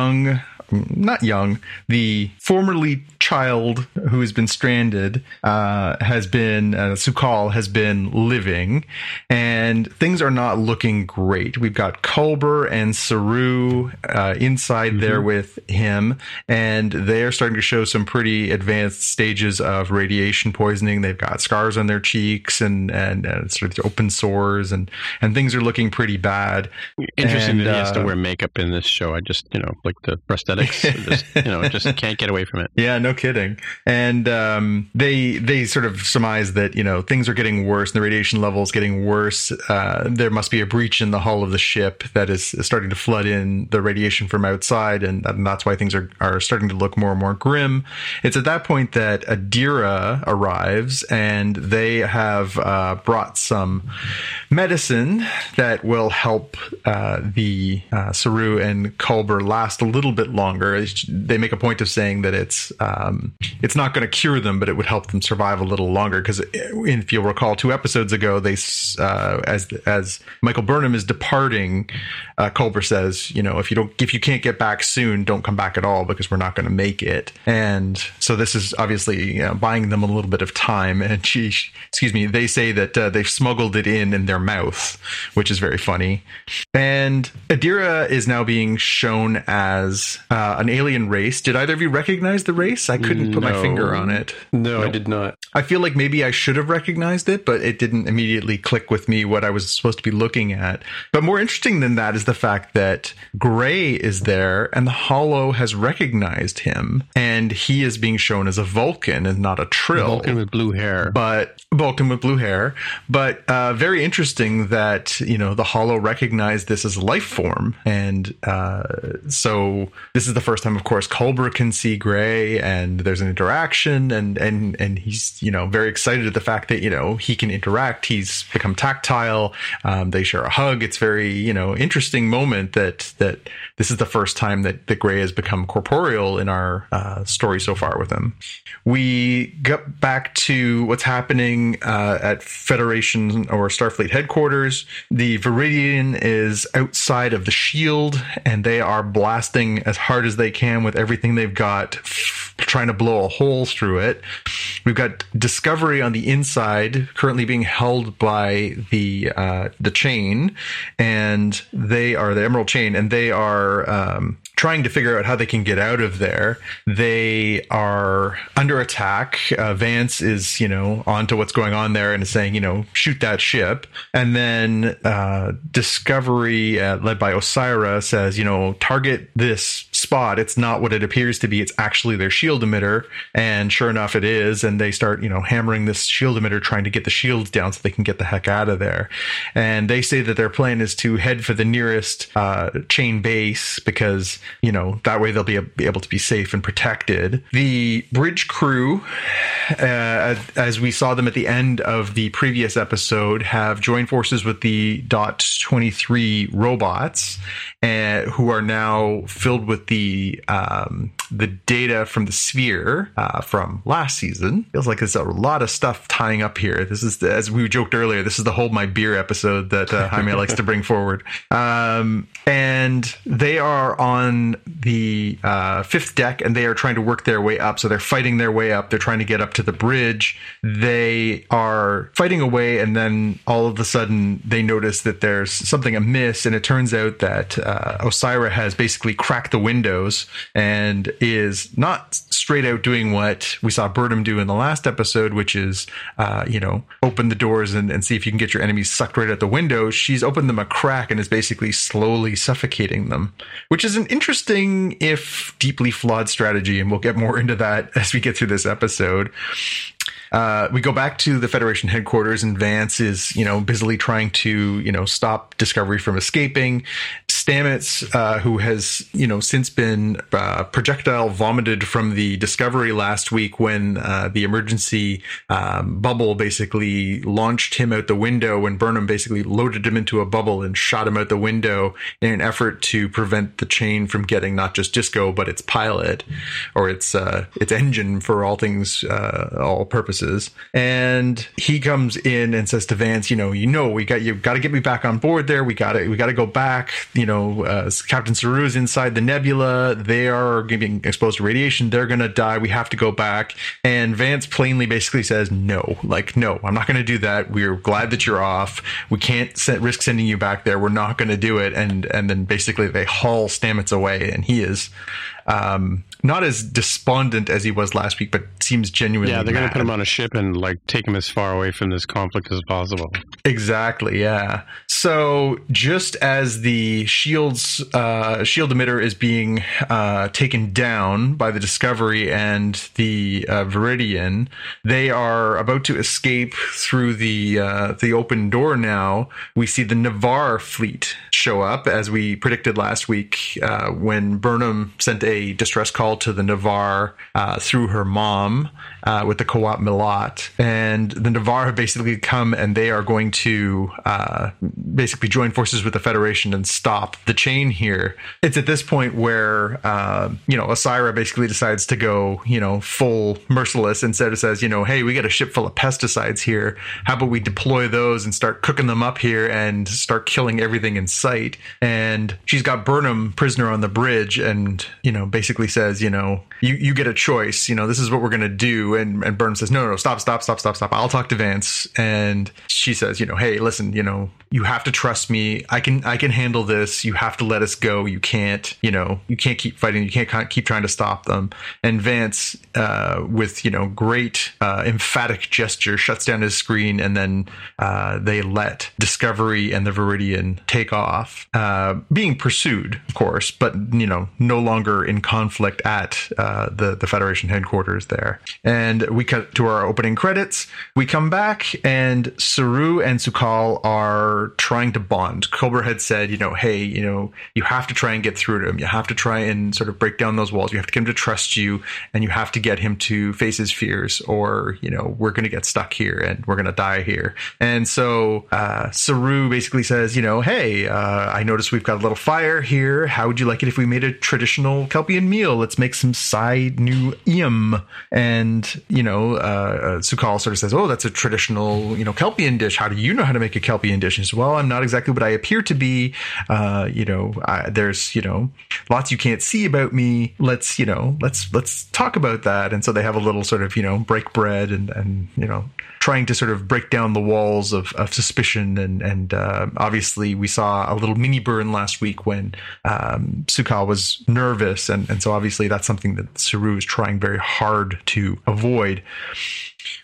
not young, the formerly child who has been stranded uh, has been, uh, Su'Kal has been living, and things are not looking great. We've got Culber and Saru uh, inside there with him, and they are starting to show some pretty advanced stages of radiation poisoning. They've got scars on their cheeks and, and, uh sort of open sores, and, and things are looking pretty bad. Interesting And, that he has to uh, wear makeup in this show. I just, you know, like the prosthetics, just, you know, just can't get away from it. Yeah, no kidding. And um, they they sort of surmise that you know things are getting worse, and the radiation level is getting worse. Uh, there must be a breach in the hull of the ship that is starting to flood in the radiation from outside, and, and that's why things are are starting to look more and more grim. It's at that point that Adira arrives, and they have uh, brought some medicine that will help uh, the uh, Saru and Culber last a little bit longer. They make a point of saying that it's um, it's not going to cure them, but it would help them survive a little longer. Because if you'll recall, two episodes ago, they uh, as as Michael Burnham is departing, uh, Culber says, you know, if you don't if you can't get back soon, don't come back at all because we're not going to make it. And so this is obviously you know, buying them a little bit of time. And she, excuse me, they say that uh, they've smuggled it in in their mouth, which is very funny. And Adira is now being shown as uh, an alien race. Did either of you recognize the race? I couldn't put my finger on it. No, I did not. I feel like maybe I should have recognized it, but it didn't immediately click with me what I was supposed to be looking at. But more interesting than that is the fact that Gray is there and the Hollow has recognized him and he is being shown as a Vulcan and not a Trill Vulcan with blue hair. but Vulcan with blue hair. But uh, very interesting that you know the Hollow recognized this as a life form, and uh, so this is the first time, of course, Culber can see Gray, and there's an interaction, and and and he's you know very excited at the fact that you know he can interact. He's become tactile. Um, they share a hug. It's very you know interesting moment that that this is the first time that that Gray has become corporeal in our uh, story so far with him. We get back to what's happening uh, at Federation or Starfleet headquarters. The Veridian is outside of the shield, and they are blasting as hard as they can with everything they've got, trying to blow a hole through it. We've got Discovery on the inside, currently being held by the uh, the chain, and they are the Emerald Chain, and they are. Um, trying to figure out how they can get out of there. They are under attack. Uh, Vance is, you know, onto what's going on there and is saying, you know, shoot that ship. And then uh, Discovery, uh, led by Osyraa, says, you know, target this spot. It's not what it appears to be. It's actually their shield emitter. And sure enough, it is. And they start, you know, hammering this shield emitter, trying to get the shields down so they can get the heck out of there. And they say that their plan is to head for the nearest uh, chain base because, you know, that way they'll be, able to be safe and protected. The bridge crew, uh, as we saw them at the end of the previous episode, have joined forces with the Dot 23 robots, uh, who are now filled with the um, the data from the sphere uh, from last season. Feels like there's a lot of stuff tying up here. This is, as we joked earlier, this is the hold my beer episode that uh, Jaime likes to bring forward. Um, and they are on the uh, fifth deck, and they are trying to work their way up. So they're fighting their way up. They're trying to get up to the bridge. They are fighting away, and then all of a sudden they notice that there's something amiss, and it turns out that uh, Osyraa has basically cracked the windows and is not straight out doing what we saw Burnham do in the last episode, which is, uh, you know, open the doors and, and see if you can get your enemies sucked right out the window. She's opened them a crack and is basically slowly suffocating them, which is an interesting, if deeply flawed strategy. And we'll get more into that as we get through this episode. Uh, we go back to the Federation headquarters, and Vance is, you know, busily trying to, you know, stop Discovery from escaping. Stamets, uh, who has, you know, since been uh, projectile vomited from the Discovery last week when uh, the emergency um, bubble basically launched him out the window when Burnham basically loaded him into a bubble and shot him out the window in an effort to prevent the chain from getting not just Disco but its pilot or its uh, its engine for all things, all purposes and he comes in and says to Vance, you know, you know, we got you got to get me back on board there. We got it. we got to go back. You know, uh, Captain Saru is inside the nebula. They are getting exposed to radiation. They're gonna die. We have to go back. And Vance plainly basically says, no, like no, I'm not gonna do that. We're glad that you're off. We can't set, risk sending you back there. We're not gonna do it. And and then basically they haul Stamets away, and he is um, not as despondent as he was last week, but seems genuinely. Yeah, they're going to put him on a ship and like take him as far away from this conflict as possible. Exactly. Yeah. So just as the shield's uh, shield emitter is being uh, taken down by the Discovery and the uh, Veridian, they are about to escape through the uh, the open door. Now we see the Navarre fleet show up, as we predicted last week uh, when Burnham sent a distress call to the Navarre uh, through her mom uh, with the Qowat Milat, and the Navarre have basically come and they are going to uh, basically join forces with the Federation and stop the chain here. It's at this point where uh, you know Osyraa basically decides to go you know full merciless instead of says you know hey we got a ship full of pesticides here. How about we deploy those and start cooking them up here and start killing everything in sight? And she's got Burnham prisoner on the bridge and you know basically says you know you you get a choice. You know this is what we're gonna do. And and Burnham says no no no stop stop stop stop stop. I'll talk to Vance. And she says you know hey listen you know you have to trust me. I can I can handle this. You have to let us go. You can't you know you can't keep fighting. You can't keep trying to stop them. And Vance uh, with you know great uh, emphatic gesture shuts down his screen and then uh, they let Discovery and the Veridian take off, uh, being pursued of course, but you know no longer in conflict at uh, the the Federation headquarters there. And we cut to our opening credits. We come back and Saru and Su'Kal are trying to bond. Culber had said, you know, hey, you know, you have to try and get through to him. You have to try and sort of break down those walls. You have to get him to trust you and you have to get him to face his fears or, you know, we're going to get stuck here and we're going to die here. And so, uh, Saru basically says, you know, hey, uh, I noticed we've got a little fire here. How would you like it if we made a traditional Kelpian meal? Let's make some side new iam. And, you know, uh, Su'Kal sort of says, oh, that's a traditional, you know, Kelpian dish. How do you know how to make a Kelpian dish? And says, well, I'm not exactly what I appear to be. Uh, you know, I, there's, you know, lots you can't see about me. Let's, you know, let's, let's talk about that. And so they have a little sort of, you know, break bread and, and, you know, trying to sort of break down the walls of, of suspicion. And, and, uh, obviously we saw a little mini burn last week when, um, Su'Kal was nervous. And, and so obviously that's something that Saru is trying very hard to avoid.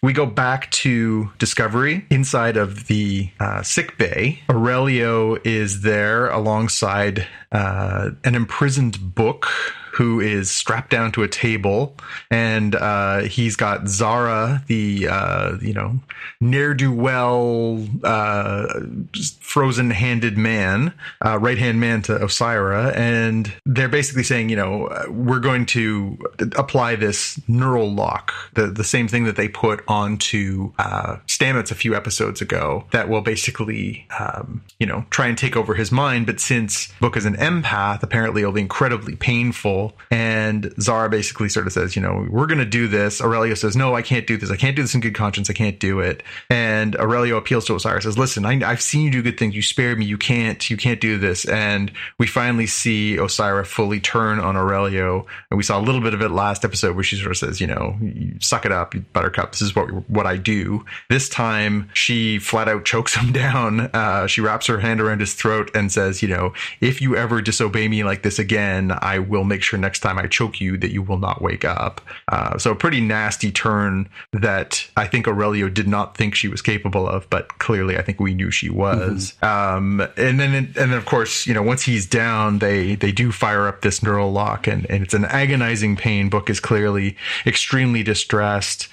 We go back to Discovery inside of the uh, sick bay. Aurelio is there alongside uh, an imprisoned Book who is strapped down to a table, and uh, he's got Zara, the uh, you know ne'er do well, uh, frozen handed man, uh, right hand man to Osyraa, and they're basically saying, you know, we're going to apply this neural lock, the the same thing that they put onto uh, Stamets a few episodes ago, that will basically, um, you know, try and take over his mind. But since Book is an empath, apparently it'll be incredibly painful. And Zara basically sort of says, you know, we're going to do this. Aurelio says, no, I can't do this. I can't do this in good conscience. I can't do it. And Aurelio appeals to Osiris, says, listen, I, have seen you do good things. You spared me. You can't, you can't do this. And we finally see Osyraa fully turn on Aurelio. And we saw a little bit of it last episode where she sort of says, you know, suck it up, Buttercup. This is what what I do. This time, she flat out chokes him down. Uh, she wraps her hand around his throat and says, you know, if you ever disobey me like this again, I will make sure sure next time I choke you that you will not wake up. Uh, so a pretty nasty turn that I think Aurelio did not think she was capable of, but clearly I think we knew she was. Um, and then and then of course you know once he's down, they they do fire up this neural lock, and, and it's an agonizing pain. Book is clearly extremely distressed.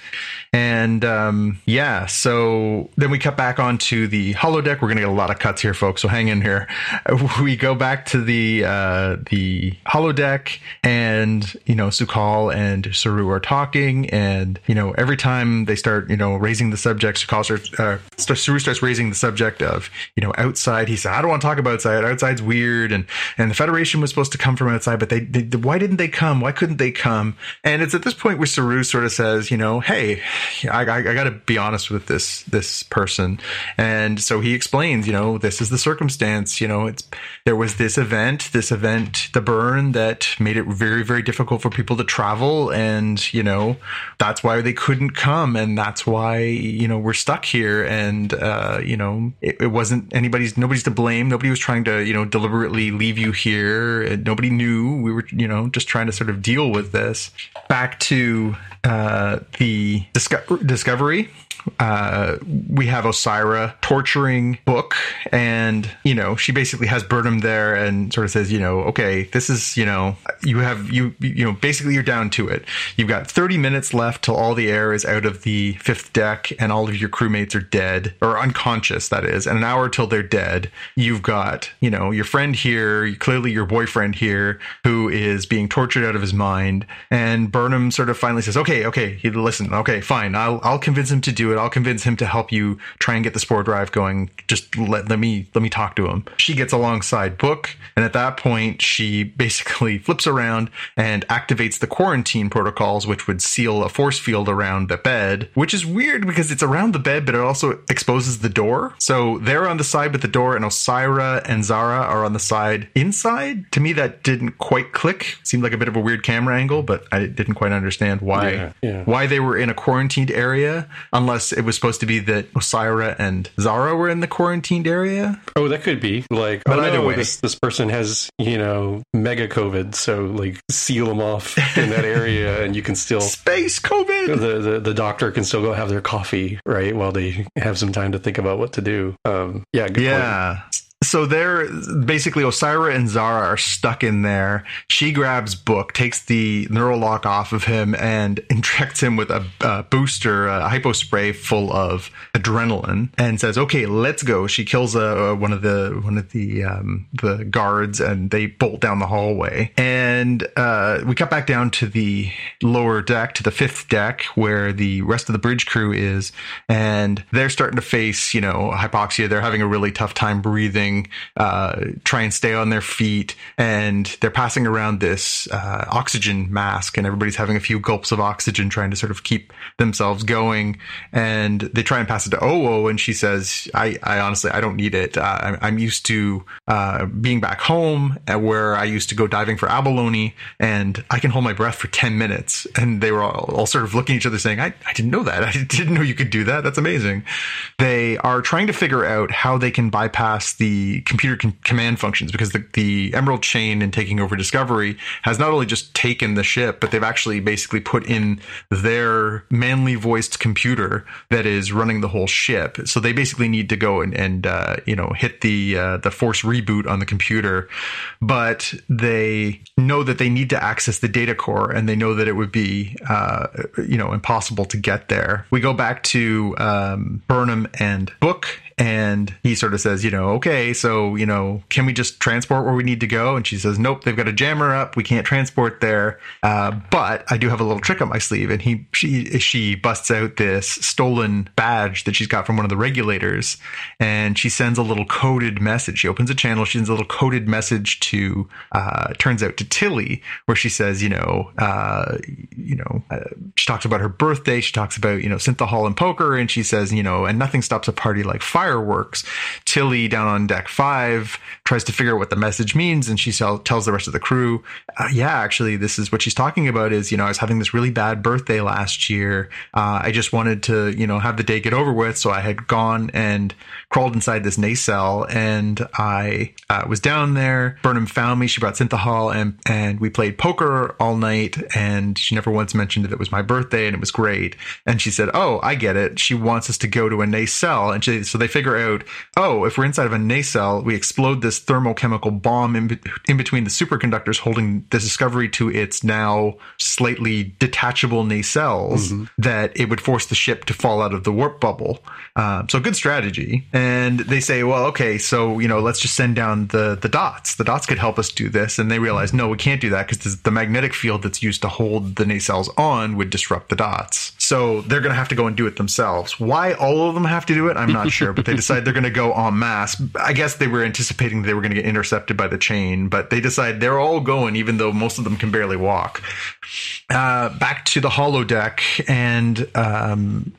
And um, yeah, so then we cut back onto the holodeck. We're gonna get a lot of cuts here, folks. So hang in here. We go back to the uh, the holodeck, and you know Su'Kal and Saru are talking, and you know every time they start you know raising the subject, Su'Kal starts uh, Saru starts raising the subject of you know outside. He said, "I don't want to talk about outside. Outside's weird," and and the Federation was supposed to come from outside, but they, they why didn't they come? Why couldn't they come? And it's at this point where Saru sort of says, you know, hey I, I, I got to be honest with this this person, and so he explains, you know, this is the circumstance. You know, it's there was this event, this event, the burn that made it very very difficult for people to travel, and you know, that's why they couldn't come, and that's why you know we're stuck here, and uh, you know, it, it wasn't anybody's nobody's to blame. Nobody was trying to you know deliberately leave you here. Nobody knew we were you know just trying to sort of deal with this. Back to uh, the disco- discovery uh, we have Osyraa torturing Book, and you know she basically has Burnham there and sort of says, you know, okay, this is you know you have you you know basically you're down to it. You've got 30 minutes left till all the air is out of the fifth deck and all of your crewmates are dead or unconscious, that is, and an hour till they're dead. You've got you know your friend here, clearly your boyfriend here, who is being tortured out of his mind, and Burnham sort of finally says, okay, okay, he listen, okay, fine, I'll I'll convince him to do it. I'll convince him to help you try and get the spore drive going. Just let, let me let me talk to him. She gets alongside Book, and at that point, she basically flips around and activates the quarantine protocols, which would seal a force field around the bed. Which is weird because it's around the bed, but it also exposes the door. So they're on the side with the door, and Osyraa and Zara are on the side inside. To me, that didn't quite click. Seemed like a bit of a weird camera angle, but I didn't quite understand why Yeah, yeah. why they were in a quarantined area, unless it was supposed to be that Osyraa and Zara were in the quarantined area. Oh, that could be like. But oh, either no, way. this this person has you know mega COVID, so like seal them off in that area, and you can still Space COVID. the, the the doctor can still go have their coffee right while they have some time to think about what to do. Um, yeah, good point. So they're basically Osyraa and Zara are stuck in there. She grabs Book, takes the neural lock off of him, and injects him with a, a booster, a hypo spray full of adrenaline, and says, "Okay, let's go." She kills a, one of the one of the um, the guards, and they bolt down the hallway. And uh, we cut back down to the lower deck, to the fifth deck, where the rest of the bridge crew is, and they're starting to face, you know, hypoxia. They're having a really tough time breathing, uh, try and stay on their feet, and they're passing around this uh, oxygen mask, and everybody's having a few gulps of oxygen, trying to sort of keep themselves going. And they try and pass it to Owo, and she says, "I, I honestly, I don't need it. Uh, I'm, used to uh, being back home, uh, where I used to go diving for abalone, and I can hold my breath for ten minutes." And they were all, all sort of looking at each other, saying, I, "I didn't know that. I didn't know you could do that. That's amazing." They are trying to figure out how they can bypass the computer con- command functions because the, the Emerald Chain in taking over Discovery has not only just taken the ship, but they've actually basically put in their manly voiced computer that is running the whole ship. So they basically need to go and, and uh, you know hit the uh, the force reboot on the computer, but they know that they need to access the data core, and they know that it would be uh, you know impossible to get there. We go back to um, Burnham and Book and he sort of says, you know, okay, so, you know, can we just transport where we need to go? And she says, nope, they've got a jammer up. We can't transport there. Uh, but I do have a little trick up my sleeve. And he, she, she busts out this stolen badge that she's got from one of the regulators. And she sends a little coded message. She opens a channel. She sends a little coded message to, uh, turns out to Tilly, where she says, you know, uh, you know, uh, she talks about her birthday. She talks about, you know, synthahol and poker. And she says, you know, and nothing stops a party like fireworks. Tilly down on deck five tries to figure out what the message means, and she tell, tells the rest of the crew, uh, "Yeah, actually, this is what she's talking about. Is you know, I was having this really bad birthday last year. Uh, I just wanted to you know have the day get over with, so I had gone and crawled inside this nacelle, and I uh, was down there. Burnham found me. She brought synthahol, and and we played poker all night. And she never once mentioned that it was my birthday, and it was great. And she said, "Oh, I get it. She wants us to go to a nacelle, and she, so they figure out, oh, if we're inside of a nacelle, we explode this thermochemical bomb in, in between the superconductors holding the Discovery to its now slightly detachable nacelles, mm-hmm. that it would force the ship to fall out of the warp bubble. Um, so good strategy. And they say, well, okay, so you know, let's just send down the the dots. The dots could help us do this. And they realize, no, we can't do that because the magnetic field that's used to hold the nacelles on would disrupt the dots. So they're going to have to go and do it themselves. Why all of them have to do it, I'm not sure, but they decide they're going to go en masse. I guess they were anticipating they were going to get intercepted by the chain, but they decide they're all going, even though most of them can barely walk. Uh, back to the holodeck, and um,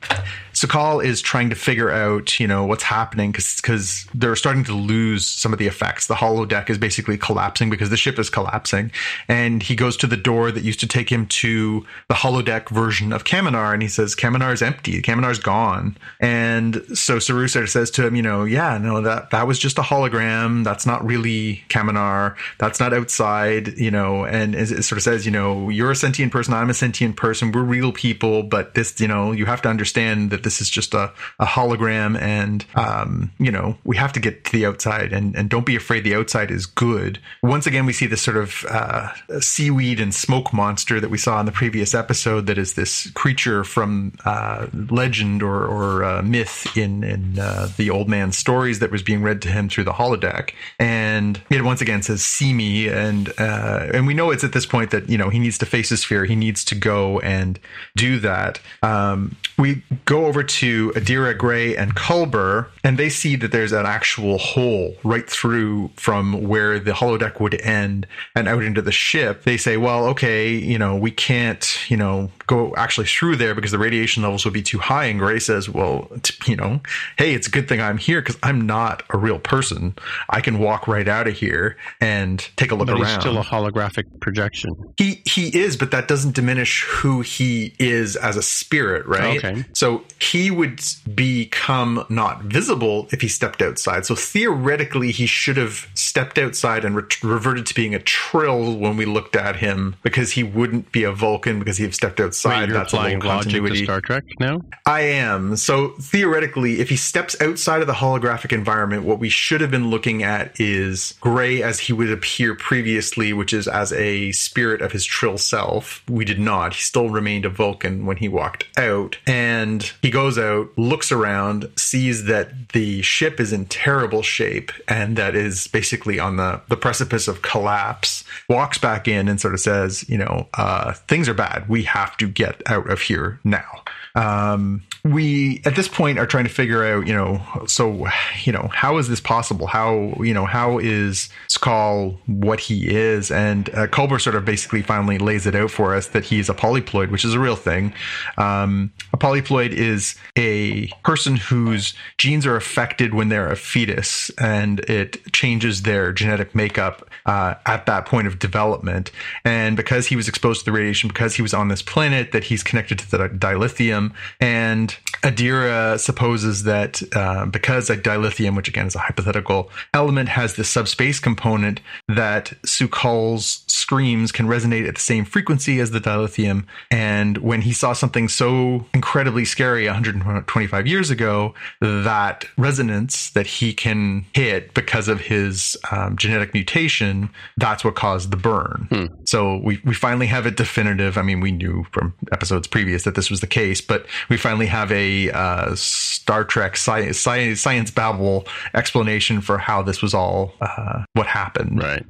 Su'Kal is trying to figure out, you know, what's happening because because they're starting to lose some of the effects. The holodeck is basically collapsing because the ship is collapsing, and he goes to the door that used to take him to the holodeck version of Kaminar, and he says Kaminar is empty, Kaminar's gone, and so Saru sort of says to him, you know, yeah, no, that that was just a hologram. That's not really Kaminar. That's not outside, you know, and it sort of says, you know, you're a sentient person, I'm a sentient person, we're real people, but this, you know, you have to understand that this is just a, a hologram and, um, you know, we have to get to the outside and, and don't be afraid the outside is good. Once again, we see this sort of uh, seaweed and smoke monster that we saw in the previous episode that is this creature from uh, legend or, or uh, myth in, in uh, the old man's stories that was being read to him through the holodeck. And it once again says, see me. And, uh, and we know it's at this point that, you know, he needs to face his fear. He needs to go and do that. Um, we go over to Adira Gray and Culber, and they see that there's an actual hole right through from where the holodeck would end and out into the ship. They say, well, okay, you know, we can't, you know, go actually through there because the radiation levels would be too high. And Gray says, well, you know, hey, it's a good thing I'm here because I'm not a real person. I can walk right out of here and take a look but around. He's still a holographic projection. He he is, but that doesn't diminish who he is as a spirit, right? Okay. So he would become not visible if he stepped outside. So theoretically, he should have stepped outside and re- reverted to being a Trill when we looked at him because he wouldn't be a Vulcan because he stepped outside. Wait, you're That's applying logic continuity. to Star Trek now. I am. So theoretically, if he steps outside of the holographic environment, what we should have been looking at is Gray as he would appear previously, which is as a spirit of his Trill self. We did not. He still remained a Vulcan when he walked out. And he goes out, looks around, sees that the ship is in terrible shape and that is basically on the, the precipice of collapse, walks back in and sort of says, you know, uh, things are bad. We have to get out of here now. Um, we at this point are trying to figure out, you know, so you know, how is this possible? How you know, how is Su'Kal what he is? And uh, sort of basically finally lays it out for us that he's a polyploid, which is a real thing. Um, a polyploid is a person whose genes are affected when they're a fetus, and it changes their genetic makeup uh, at that point of development. And because he was exposed to the radiation, because he was on this planet, that he's connected to the dilithium and Adira supposes that uh, because a dilithium, which again is a hypothetical element, has the subspace component, that Su'Kal's screams can resonate at the same frequency as the dilithium. And when he saw something so incredibly scary 125 years ago, that resonance that he can hit because of his um, genetic mutation, that's what caused the burn. Hmm. So we, we finally have it definitive. I mean, we knew from episodes previous that this was the case, but we finally have a uh, Star Trek science, science, science babble explanation for how this was all uh, what happened. Right.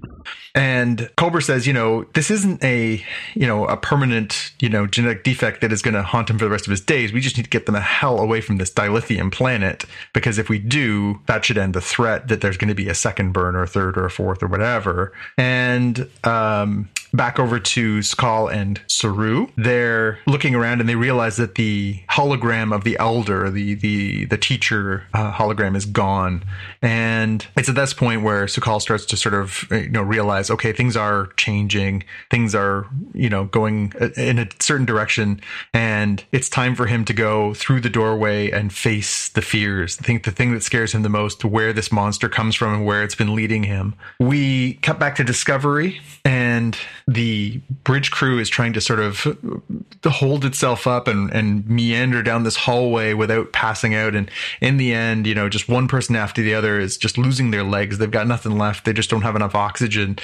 And Culber says, you know, this isn't a, you know, a permanent, you know, genetic defect that is going to haunt him for the rest of his days. We just need to get them the hell away from this dilithium planet because if we do, that should end the threat that there's going to be a second burn or a third or a fourth or whatever. And um, back over to Skal and Saru. They're looking around and they realize that the hologram of the elder, the the the teacher uh, hologram, is gone. And it's at this point where Su'Kal starts to sort of you know realize, okay, things are changing, things are you know going in a certain direction, and it's time for him to go through the doorway and face the fears. I think the thing that scares him the most, where this monster comes from and where it's been leading him. We cut back to Discovery, and the bridge crew is trying to sort of hold itself up and, and meander down this hallway without passing out. And in the end, you know, just one person after the other is just losing their legs. They've got nothing left. They just don't have enough oxygen.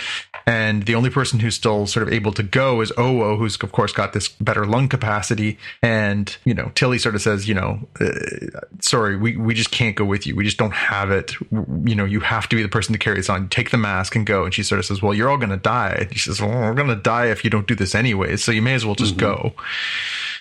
And the only person who's still sort of able to go is Owo, who's of course got this better lung capacity. And, you know, Tilly sort of says, you know, uh, sorry, we, we just can't go with you. We just don't have it. You know, you have to be the person to carry this on. Take the mask and go. And she sort of says, well, you're all going to die. He says, well, we're going to die if you don't do this anyways. So you may as well just mm-hmm. go.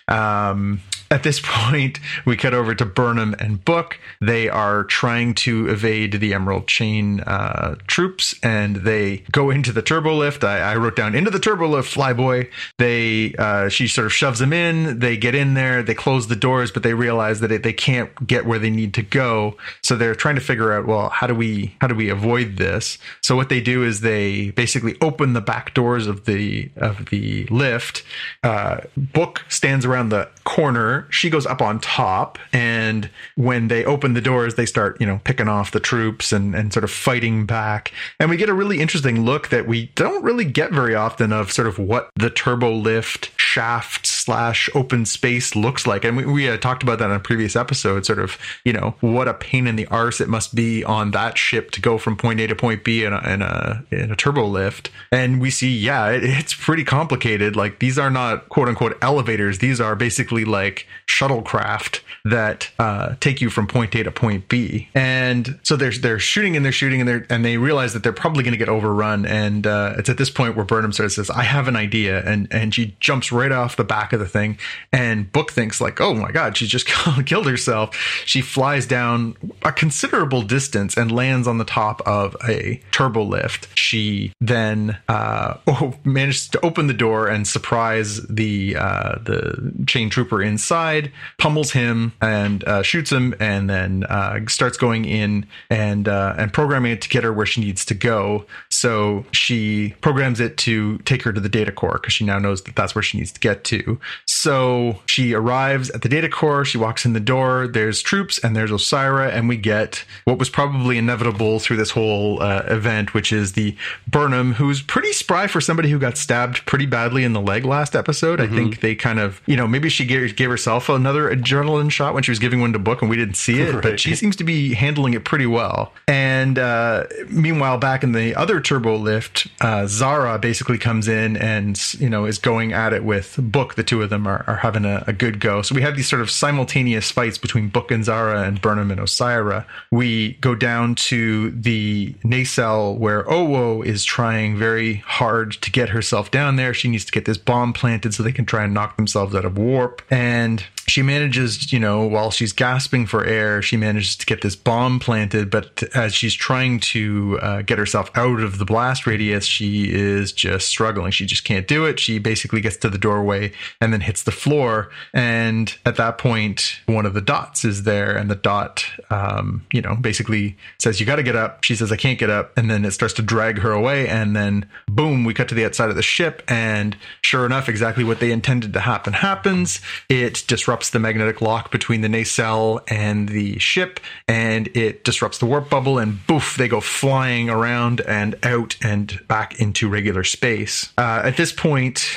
Um, at this point, we cut over to Burnham and Book. They are trying to evade the Emerald Chain uh, troops, and they go into the turbo lift. I, I, wrote down into the turbo lift, Flyboy. They uh, she sort of shoves them in. They get in there. They close the doors, but they realize that it, they can't get where they need to go. So they're trying to figure out, well, how do we how do we avoid this? So what they do is they basically open the back doors of the of the lift. Uh, Book stands around the corner she goes up on top, and when they open the doors, they start, you know, picking off the troops and, and sort of fighting back. And we get a really interesting look that we don't really get very often of sort of what the turbo lift shaft slash open space looks like. And we, we uh, talked about that in a previous episode, sort of, you know, what a pain in the arse it must be on that ship to go from point A to point B in a, in a, in a turbo lift. And we see, yeah, it, it's pretty complicated. Like these are not quote unquote elevators. These are basically like shuttlecraft that uh, take you from point A to point B. And so they're they're shooting and they're shooting and they're, and they realize that they're probably going to get overrun. And uh, it's at this point where Burnham sort of says, "I have an idea," and and she jumps right off the back of the thing. And Book thinks like, "Oh my God, she just killed herself." She flies down a considerable distance and lands on the top of a turbo lift. She then uh, oh, manages to open the door and surprise the uh, the chain trooper inside, pummels him and uh, shoots him, and then uh, starts going in and uh, and programming it to get her where she needs to go. So she programs it to take her to the data core because she now knows that that's where she needs to get to. So she arrives at the data core. She walks in the door. There's troops and there's Osyraa, and we get what was probably inevitable through this whole uh, event, which is the Burnham, who's pretty spry for somebody who got stabbed pretty badly in the leg last episode. Mm-hmm. I think they kind of, you know, maybe she gave, gave herself another adrenaline shot when she was giving one to Book, and we didn't see it, right. but she seems to be handling it pretty well. And uh, meanwhile, back in the other turbo lift, uh, Zara basically comes in and you know is going at it with Book. The two of them are, are having a, a, good go. So we have these sort of simultaneous fights between Book and Zara and Burnham and Osyraa. We go down to the nacelle where Owo is trying very hard to get herself down there. She needs to get this bomb planted so they can try and knock themselves out of warp. And she manages, you know, while she's gasping for air, she manages to get this bomb planted. But as she's trying to uh, get herself out of the blast radius, she is just struggling. She just can't do it. She basically gets to the doorway and then hits the floor. And at that point, one of the dots is there, and the dot, um, you know, basically says, You got to get up. She says, I can't get up. And then it starts to drag her away. And then, boom, we cut to the outside of the ship. And sure enough, exactly what they intended to happen happens. It disrupts disrupts the magnetic lock between the nacelle and the ship, and it disrupts the warp bubble, and boof, they go flying around and out and back into regular space. Uh, at this point,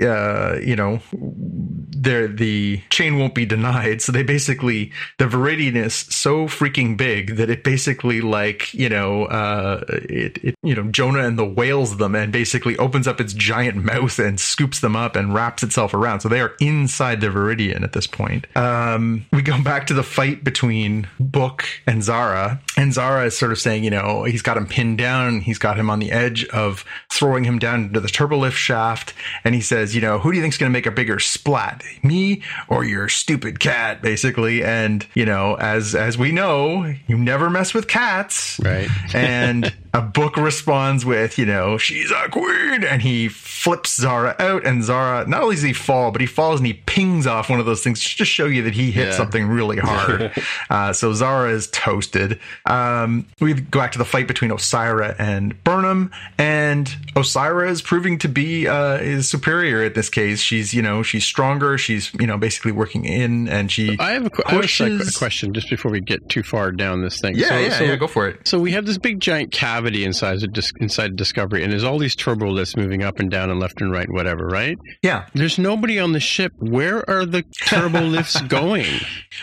uh, you know, the chain won't be denied, so they basically the Veridian is so freaking big that it basically like you know, uh, it, it you know Jonah and the whales them, and basically opens up its giant mouth and scoops them up and wraps itself around. So they are inside the Veridian at this this point. Um, we go back to the fight between Book and Zara, and Zara is sort of saying, you know, he's got him pinned down, he's got him on the edge of throwing him down into the turbolift shaft, and he says, you know, who do you think's going to make a bigger splat? me or your stupid cat, basically. And you know, as as we know, you never mess with cats, Right. and a book responds with, you know, she's a queen, and he flips Zara out, and Zara not only does he fall, but he falls and he pings off one of those things just to show you that he hit Yeah. something really hard. uh, so Zara is toasted. Um, we go back to the fight between Osyraa and Burnham, and Osyraa is proving to be uh, is superior at this case. She's you know she's stronger. She's you know basically working in, and she I have a, qu- I have a question just before we get too far down this thing. Yeah, so, yeah, so, yeah. Go for it. So we have this big giant cavity inside of dis- inside Discovery, and there's all these turbo lifts moving up and down and left and right, whatever, right? Yeah. There's nobody on the ship. Where are the turbo lifts going?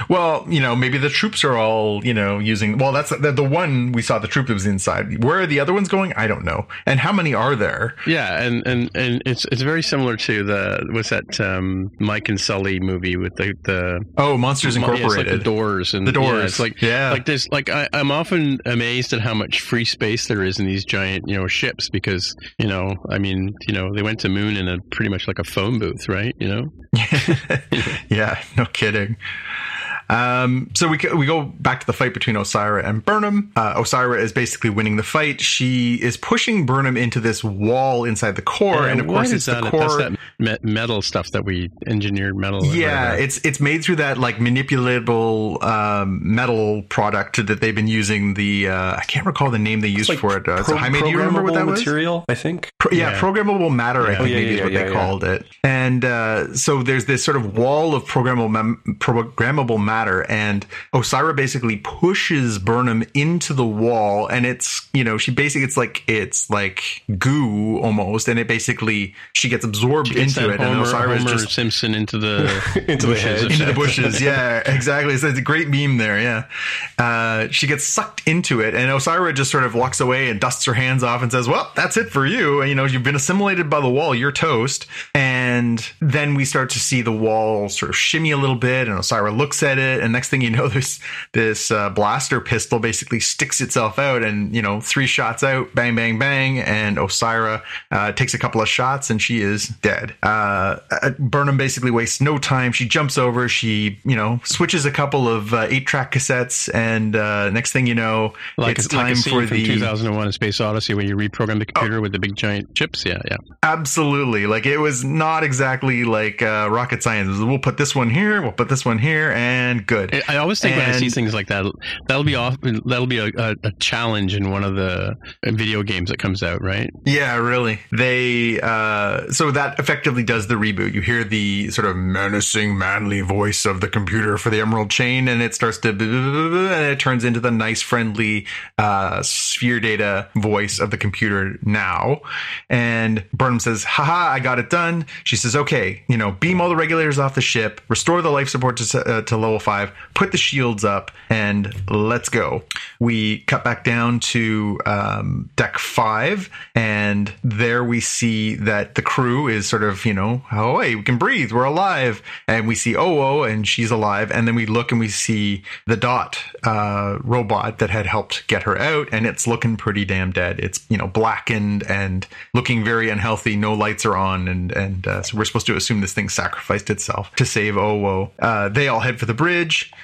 Well, you know, maybe the troops are all, you know, using. Well, that's the, the one we saw the troop that was inside. Where are the other ones going? I don't know. And how many are there? Yeah, and, and, and it's it's very similar to the what's that um, Mike and Sully movie with the the Oh, Monsters Yeah, it's like Incorporated. the doors and The yeah, doors. it's like Yeah. like this. like I, I'm often amazed at how much free space there is in these giant you know ships because you know I mean you know they went to moon in a pretty much like a phone booth right you know yeah, no kidding. Um, so we go- we go back to the fight between Osyraa and Burnham. Uh, Osyraa is basically winning the fight. She is pushing Burnham into this wall inside the core, and, of course is it's the that? core. That's that me- metal stuff that we engineered metal. Yeah, it's it's made through that like manipulatable um, metal product that they've been using. The uh, I can't recall the name they used like for it. Uh, so pro- Jaime, do you remember what that programmable was? material, I think. Pro- yeah, Yeah. programmable matter. I think Oh, yeah, maybe is what yeah, they yeah. called it. And uh, so there's this sort of wall of programmable mem- programmable matter, and Osyraa basically pushes Burnham into the wall, and it's you know she basically it's like it's like goo almost, and it basically she gets absorbed She gets into that it, and Osyraa is Homer just Simpson into the Into the bushes into the bushes. Yeah, exactly. So it's a great meme there. Yeah. Uh, she gets sucked into it, and Osyraa just sort of walks away and dusts her hands off and says, Well, that's it for you. And, you know, you've been assimilated by the wall. You're toast. And then we start to see the wall sort of shimmy a little bit, and Osyraa looks at it. And next thing you know, there's this uh, blaster pistol basically sticks itself out, and, you know, three shots out, bang, bang, bang. And Osyraa uh, takes a couple of shots, and she is dead. Uh, uh, Burnham basically wastes no time. She jumps over. She, you know, switches a couple of uh, eight-track cassettes, and uh, next thing you know, Like it's like time a scene for the 2001: A Space Odyssey when you reprogram the computer with the big giant chips. Yeah, yeah. absolutely like it was not exactly like uh, rocket science. We'll put this one here. We'll put this one here, and good. I- always think when I see things like that, that'll be off. That'll be a, a, a challenge in one of the video games that comes out, right? Yeah, really. They uh so that effectively does the reboot. You hear the sort of menacing, manly voice of the computer for the Emerald Chain, and it starts to and it turns into the nice, friendly uh sphere data voice of the computer now. And Burnham says, "Haha, I got it done." She says, "Okay, you know, beam all the regulators off the ship, restore the life support to uh, to level five, put the shields up, and let's go." We cut back down to um, deck five, and there we see that the crew is sort of, you know, oh, hey, we can breathe, we're alive. And we see Owo, and she's alive. And then we look and we see the Dot uh, robot that had helped get her out, and it's looking pretty damn dead. It's, you know, blackened and looking very unhealthy. No lights are on, and, and uh, so we're supposed to assume this thing sacrificed itself to save Owo. Uh, they all head for the bridge.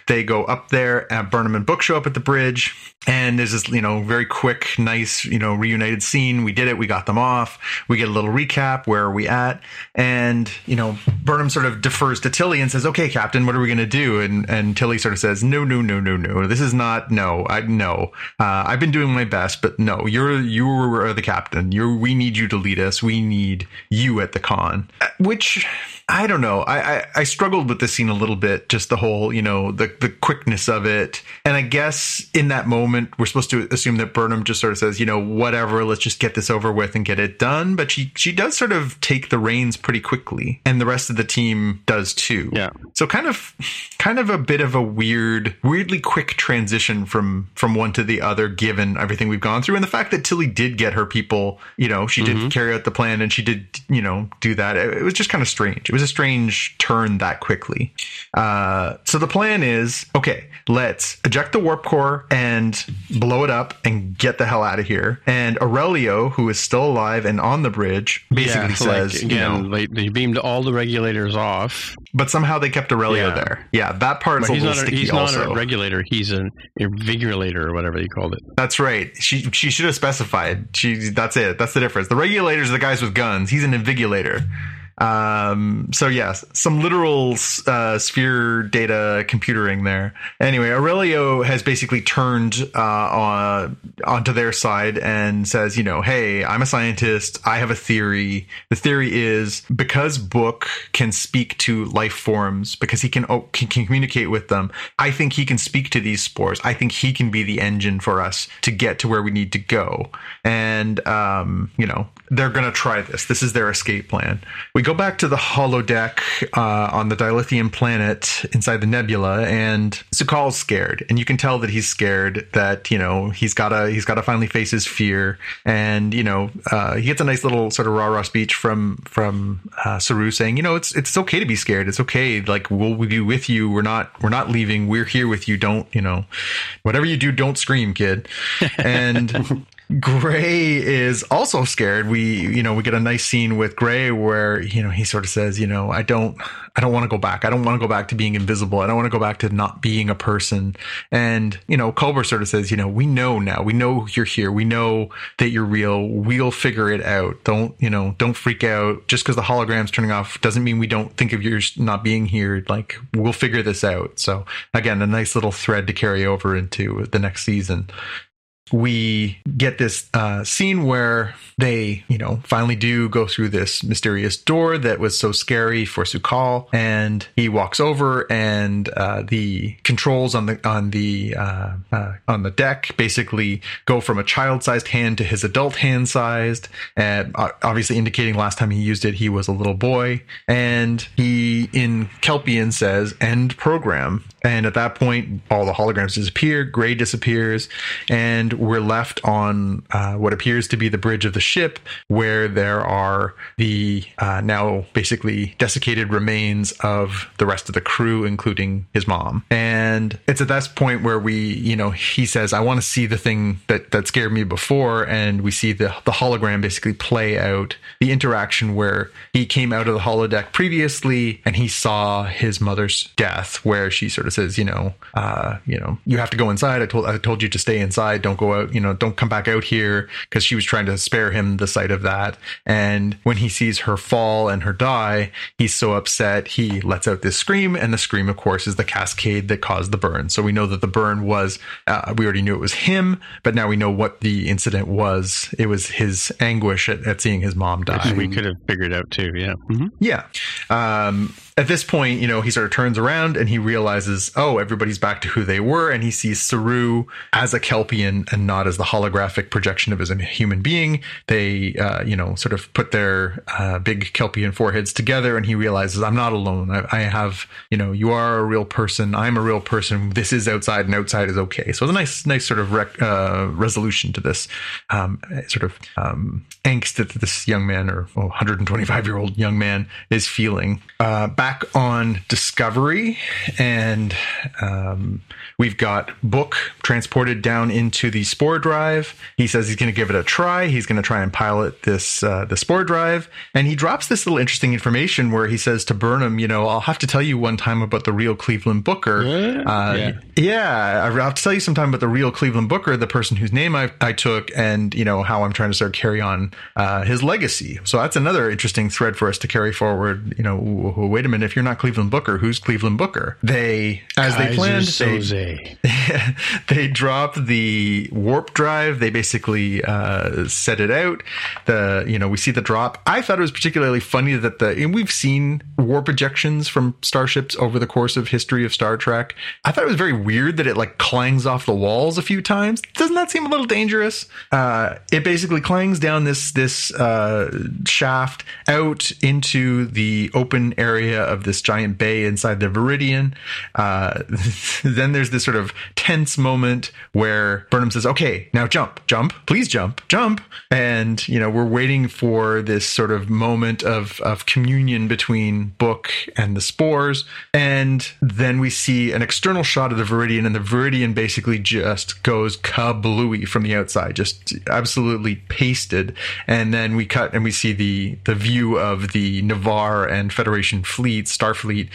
They go up there, and Burnham and Book show up at the bridge. And there's this, you know, very quick, nice, you know, reunited scene. We did it. We got them off. We get a little recap. Where are we at? And, you know, Burnham sort of defers to Tilly and says, okay, Captain, what are we going to do? And, and Tilly sort of says, no, no, no, no, no. This is not, no, I, no. Uh, I've been doing my best, but no, you're, you are the captain. You're, we need you to lead us. We need you at the con. Uh, Which, I don't know. I, I, I struggled with this scene a little bit, just the whole, you know, the, the quickness of it. And I guess in that moment, we're supposed to assume that Burnham just sort of says, you know, whatever, let's just get this over with and get it done. But she, she does sort of take the reins pretty quickly. And the rest of the team does too. Yeah. So kind of, kind of a bit of a weird, weirdly quick transition from, from one to the other, given everything we've gone through. And the fact that Tilly did get her people, you know, she did carry out the plan and she did, you know, do that. It, it was just kind of strange. It was a strange turn that quickly. Uh, so the plan is okay, let's eject the warp core and blow it up and get the hell out of here. And Aurelio, who is still alive and on the bridge, basically Yeah, says, like, you know, like, they beamed all the regulators off. but somehow they kept Aurelio Yeah. there. Yeah, that part's But a little not, a, sticky he's also. not a regulator. He's an invigurator or whatever they called it. That's right. She she should have specified. She that's it. That's the difference. The regulators are the guys with guns. He's an invigulator. Um, so yes, some literal uh, sphere data computering there. Anyway, Aurelio has basically turned uh, on, onto their side and says, you know, hey, I'm a scientist. I have a theory. The theory is because Book can speak to life forms, because he can, oh, can, can communicate with them. I think he can speak to these spores. I think he can be the engine for us to get to where we need to go. And um, you know, they're going to try this. This is their escape plan. We go back to the holodeck uh, on the dilithium planet inside the nebula, and Su'Kal's scared, and you can tell that he's scared. That you know he's gotta he's gotta finally face his fear, and you know uh, he gets a nice little sort of rah rah speech from from uh, Saru saying, you know, it's it's okay to be scared. It's okay. Like we'll be with you. We're not we're not leaving. We're here with you. Don't you know, whatever you do, don't scream, kid. And Gray is also scared. We, you know, we get a nice scene with Gray where, you know, he sort of says, you know, I don't, I don't want to go back. I don't want to go back to being invisible. I don't want to go back to not being a person. And, you know, Culber sort of says, you know, we know now. We know you're here. We know that you're real. We'll figure it out. Don't, you know, don't freak out. Just because the hologram's turning off doesn't mean we don't think of yours not being here. Like, we'll figure this out. So, again, a nice little thread to carry over into the next season we get this uh, scene where they, you know, finally do go through this mysterious door that was so scary for Su'Kal, and he walks over, and uh, the controls on the on the uh, uh, on the deck basically go from a child-sized hand to his adult hand-sized, and uh, obviously indicating last time he used it he was a little boy, and he in Kelpian says "end program," and at that point all the holograms disappear, Gray disappears, and we're left on uh, what appears to be the bridge of the ship, where there are the uh, now basically desiccated remains of the rest of the crew, including his mom. And it's at that point where we, you know, he says, "I want to see the thing that that scared me before," and we see the the hologram basically play out the interaction where he came out of the holodeck previously and he saw his mother's death, where she sort of says, "You know, uh, you know, you have to go inside. I told I told you to stay inside. Don't go out. You know, don't come back out here." Because she was trying to spare him the sight of that. And when he sees her fall and her die, he's so upset he lets out this scream, and the scream, of course, is the cascade that caused the burn. So we know that the burn was. Uh, we already knew it was him, but now we know what the incident was. It was his anguish at, at seeing his mom die. We could have figured out too. Yeah. hmm Yeah. Um, at this point, you know, he sort of turns around and he realizes, oh, everybody's back to who they were. And he sees Saru as a Kelpian and not as the holographic projection of his human being. They, uh, you know, sort of put their uh, big Kelpian foreheads together and he realizes, I'm not alone. I, I have, you know, you are a real person. I'm a real person. This is outside and outside is okay. So it's a nice, nice sort of rec- uh, resolution to this um, sort of um, angst that this young man or well, 125 year old young man is feeling. Uh, back on Discovery, and um, we've got Book transported down into the Spore Drive. He says he's going to give it a try. He's going to try and pilot this uh, the Spore Drive, and he drops this little interesting information where he says to Burnham, "You know, I'll have to tell you one time about the real Cleveland Booker. Uh, Yeah. yeah, I'll have to tell you sometime about the real Cleveland Booker, the person whose name I, I took, and you know how I'm trying to sort of carry on uh, his legacy. So that's another interesting thread for us to carry forward. You know, wait a minute, if you're not Cleveland Booker, who's Cleveland Booker? They, as they planned, they, Soze. they drop the warp drive. They basically uh, set it out. The you know we see the drop. I thought it was particularly funny that the and we've seen warp ejections from starships over the course of history of Star Trek. I thought it was very weird that it like clangs off the walls a few times. Doesn't that seem a little dangerous? Uh, it basically clangs down this this uh, shaft out into the open area of this giant bay inside the Veridian. Uh, then there's this sort of tense moment where Burnham says, "Okay, now jump, jump, please jump, jump," and you know we're waiting for this sort of moment of of communion between Book and the spores, and then we see an external shot of the Veridian, and the Veridian basically just goes kablooey from the outside, just absolutely pasted, and then we cut and we see the the view of the Ni'Var and Federation fleet, Starfleet,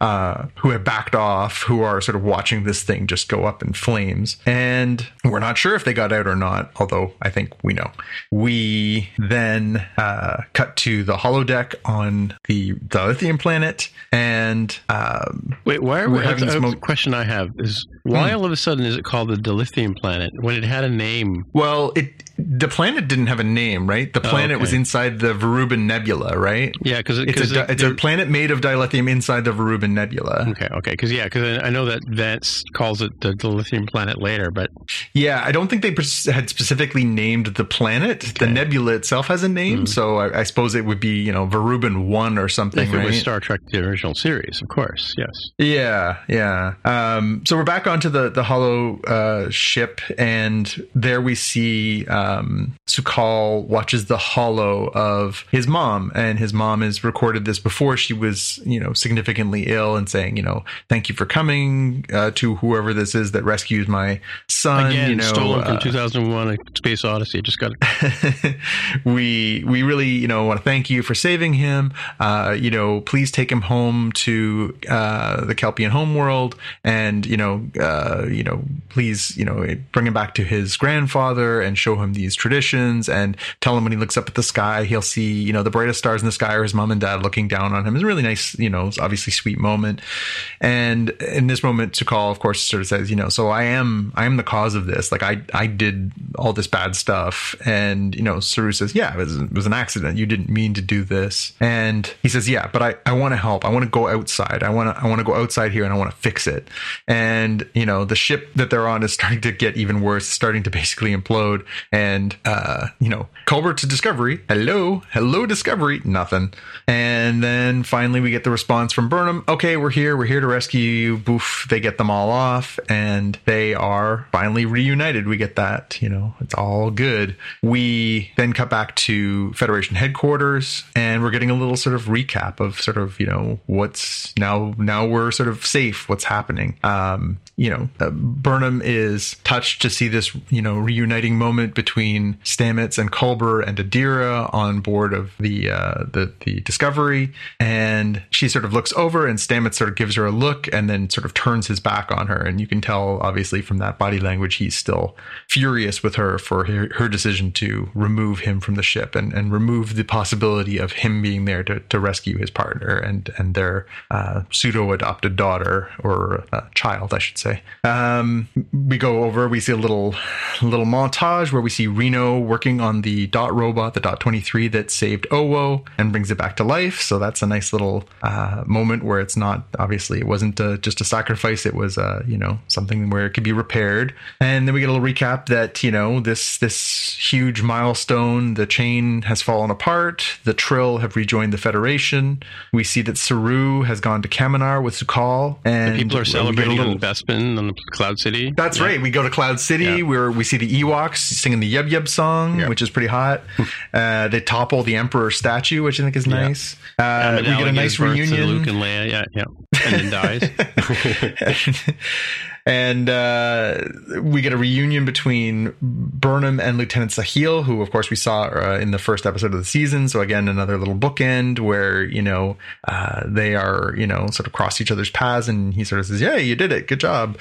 uh, who have backed off, who are sort of watching this thing just go up in flames. And we're not sure if they got out or not, although I think we know. We then uh, cut to the holodeck on the, the lithium planet. And um, wait, why are we having this question I have is why all of a sudden is it called the Dilithium planet when it had a name? well, it the planet didn't have a name, right? The planet was okay. inside the Verubin Nebula, right? Yeah, because It's a di- it's a planet made of dilithium inside the Verubin Nebula. Okay, okay, because yeah, because I know that Vance calls it the Dilithium planet later, but Yeah, I don't think they had specifically named the planet. The nebula itself has a name, so I, I suppose it would be you know Verubin One or something, if it right? was Star Trek the original series, of course, yes. Yeah, yeah. Um, so we're back onto the the hollow uh, ship, and there we see um, Su'Kal watches the hollow of his mom, and his mom has recorded this before she was, you know, significantly ill, and saying, you know, thank you for coming uh, to whoever this is that rescues my son. Again, you know, stolen from uh, 2001: A Space Odyssey. Just got it. we we really you know want to thank you for saving him. Uh, you know, please take him home to uh, the Kelpian homeworld, and you know, uh, you know, please you know bring him back to his grandfather and show him these traditions, and tell him when he looks up at the sky, he'll see you know the brightest stars in the sky are his mom and dad looking down on him. It's a really nice, you know, obviously sweet moment. And in this moment, Su'Kal, of course, sort of says, you know, so I am I am the cause of this. Like I I did all this bad stuff, and you know, Saru says, yeah, it was, it was an accident. You didn't mean to do this. And he says, yeah, but I I want to help. I want to go outside. I want to I want to go outside here, and I want to fix it. And you know, the ship that they're on is starting to get even worse, starting to basically implode. And uh, you know, Culber to Discovery, hello, hello, Discovery, nothing. And then finally, we get the response from Burnham. Okay, we're here. We're here to rescue you. Boof. They get them all off, and they are finally reunited. We get that. You know, it's all good. We then cut back to Federation headquarters, and we're getting a little sort of recap of sort of you know what's now. Now we're sort of safe. What's happening? Um, you know, uh, Burnham is touched to see this, you know, reuniting moment between Stamets and Culber and Adira on board of the uh, the the Discovery, and she sort of looks over, and Stamets sort of gives her a look, and then sort of turns his back on her, and you can tell, obviously, from that body language, he's still furious with her for her, her decision to remove him from the ship and and remove the possibility of him being there to to rescue his partner and and their uh, pseudo adopted daughter or uh, child, I should say. Um, we go over. We see a little little montage where we see Reno working on the dot robot, the dot twenty three that saved Owo and brings it back to life. So that's a nice little uh, moment where it's not obviously it wasn't uh, just a sacrifice. It was uh, you know something where it could be repaired. And then we get a little recap that you know this this huge milestone. The chain has fallen apart. The Trill have rejoined the Federation. We see that Saru has gone to Kaminar with Su'Kal, and People are celebrating little- on Bespin on the Cloud City. that's Yeah. right. We go to Cloud City Yeah. where we see the Ewoks singing the Yub Yub song, Yeah. which is pretty hot. uh, they topple the Emperor statue, which I think is nice. Uh, we get a nice reunion. Luke and Leia, yeah, yeah, and then dies. and uh, we get a reunion between Burnham and Lieutenant Sahil, who, of course, we saw uh, in the first episode of the season. So again, another little bookend where you know uh, they are you know sort of cross each other's paths, and he sort of says, "Yeah, you did it. Good job."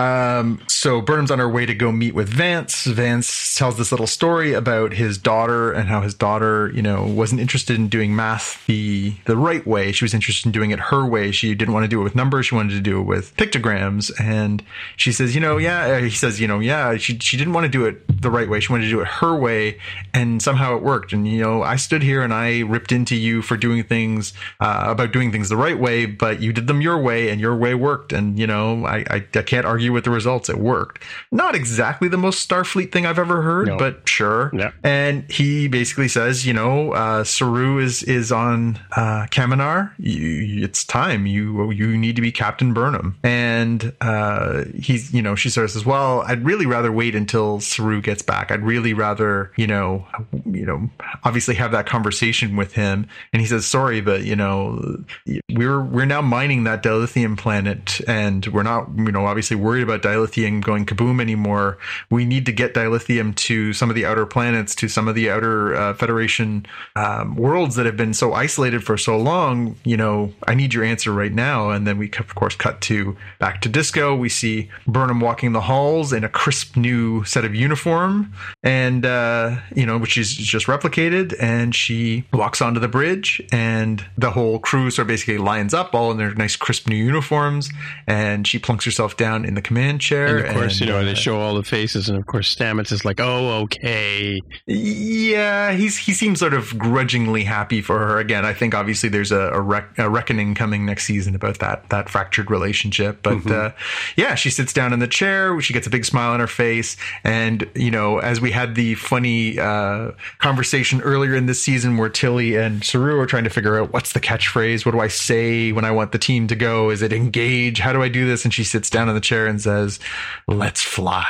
Um, so Burnham's on her way to go meet with Vance. Vance tells this little story about his daughter and how his daughter, you know, wasn't interested in doing math the the right way. She was interested in doing it her way. She didn't want to do it with numbers. She wanted to do it with pictograms. And she says, you know, yeah. uh, He says, you know, yeah. She she didn't want to do it the right way. She wanted to do it her way, and somehow it worked. And you know, I stood here and I ripped into you for doing things uh, about doing things the right way, but you did them your way, and your way worked. And you know, I I, I can't argue argue with the results. It worked. Not exactly the most Starfleet thing I've ever heard, No. but sure. Yeah. And he basically says, you know, uh, Saru is is on uh, Kaminar. You, it's time. You you need to be Captain Burnham. And uh, he's, you know, she sort of says, well, I'd really rather wait until Saru gets back. I'd really rather, you know, you know, obviously have that conversation with him. And he says, sorry, but you know, we're we're now mining that dilithium planet, and we're not, you know, obviously worried about dilithium going kaboom anymore. We need to get dilithium to some of the outer planets, to some of the outer uh, Federation um, worlds that have been so isolated for so long. You know, I need your answer right now. And then we, of course, cut to back to disco. We see Burnham walking the halls in a crisp new set of uniform, and uh, you know, which is just replicated. And she walks onto the bridge, and the whole crew sort of basically lines up, all in their nice crisp new uniforms, and she plunks herself down in the command chair. And of course, you know, uh, they show all the faces, and of course, Stamets is like, "Oh, okay." Yeah, he's he seems sort of grudgingly happy for her. Again, I think obviously there's a, a, rec- a reckoning coming next season about that that fractured relationship. But uh, yeah, she sits down in the chair. She gets a big smile on her face, and you know, as we had the funny uh, conversation earlier in this season where Tilly and Saru are trying to figure out what's the catchphrase. What do I say when I want the team to go? Is it engage? How do I do this? And she sits down in the chair and says, "Let's fly."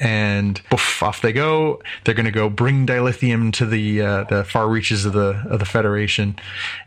And poof, off they go. They're going to go bring dilithium to the uh, the far reaches of the of the Federation.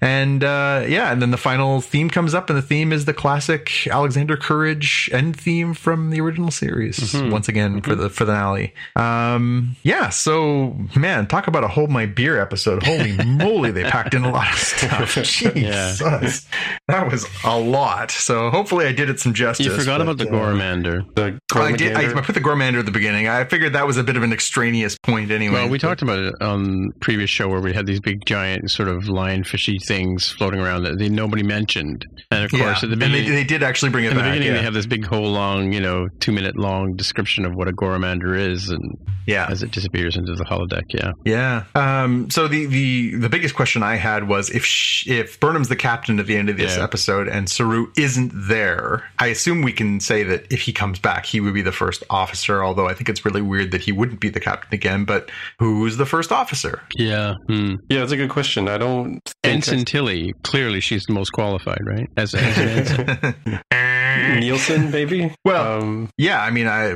And uh, yeah, and then the final theme comes up, and the theme is the classic Alexander Courage end theme from the original series. Once again for the for the finale. Um, yeah, so man, talk about a hold my beer episode. Holy moly, they packed in a lot of stuff. Jesus, that was a lot. So hopefully, I did it some justice. You forgot about the uh, Gormagander. The I did. I, I put the Gormagander at the beginning. I figured that was a bit of an extraneous point anyway. Well, we but- talked about it on previous show where we had these big giant sort of lionfishy things floating around that they, nobody mentioned. And of Yeah, course, at the and they, beginning, they did actually bring it in the beginning, yeah. they have this big whole long, you know, two minute long description of what a Gormagander is, and yeah. as it disappears into the holodeck, yeah. Yeah. Um, so the, the the biggest question I had was if sh- if Burnham's the captain at the end of this Yeah. episode and Saru isn't there, I assume we can say that if he comes back, he would be the first officer. Although I think it's really weird that he wouldn't be the captain again. But who's the first officer? Yeah. Hmm. yeah, that's a good question. I don't think Ensign Tilly, clearly she's the most qualified, right? As, as an ensign. Nielsen, maybe. Well, um, Yeah, I mean, I,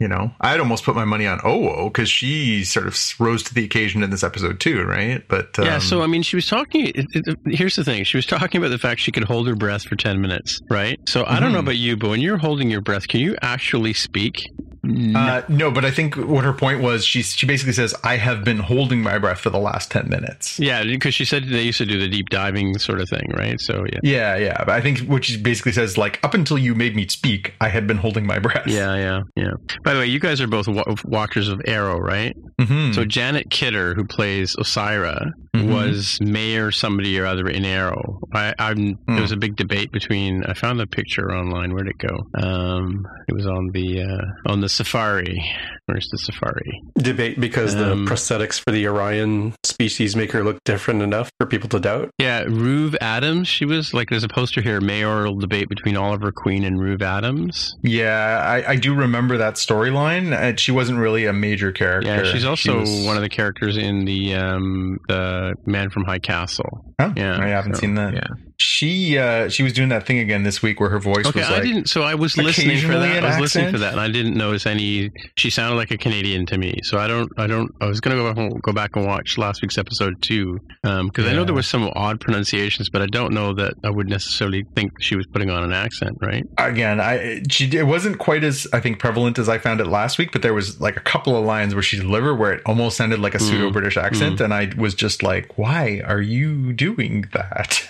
you know, I'd almost put my money on Owo because she sort of rose to the occasion in this episode too, right? But um, yeah, so I mean, she was talking. It, it, here's the thing: she was talking about the fact she could hold her breath for ten minutes, right? So I don't know Mhm. about you, but when you're holding your breath, can you actually speak? Uh, no, but I think what her point was, she she basically says, "I have been holding my breath for the last ten minutes." Yeah, because she said they used to do the deep diving sort of thing, right? So yeah. Yeah, yeah. But I think what she basically says, like, up until you made me speak, I had been holding my breath. Yeah, yeah, yeah. By the way, you guys are both wa- watchers of Arrow, right? Mhm. So Janet Kidder, who plays Osyraa, Mhm. was mayor somebody or other in Arrow. I, I'm, Hmm. There was a big debate between. I found the picture online. Where'd it go? Um, it was on the uh, on the Safari. Where's the Safari? debate because Um, the prosthetics for the Orion species make her look different enough for people to doubt. Yeah, Ruve Adams. She was like, there's a poster here, mayoral debate between Oliver Queen and Ruve Adams. yeah, I, I do remember that storyline. Uh, She wasn't really a major character. Yeah, she's She also was- one of the characters in the um, the Man from High Castle. Oh, Yeah, I haven't so, seen that. yeah. She uh, she was doing that thing again this week where her voice Okay, was I like, didn't. So I was listening for that. I was listening for that, and I didn't notice any. She sounded like a Canadian to me. So I don't. I don't. I was gonna go back and, go back and watch last week's episode too, because I know there was some odd pronunciations, but I don't know that I would necessarily think she was putting on an accent, right? again i she it wasn't quite as i think prevalent as i found it last week but there was like a couple of lines where she delivered where it almost sounded like a pseudo british accent and i was just like why are you doing that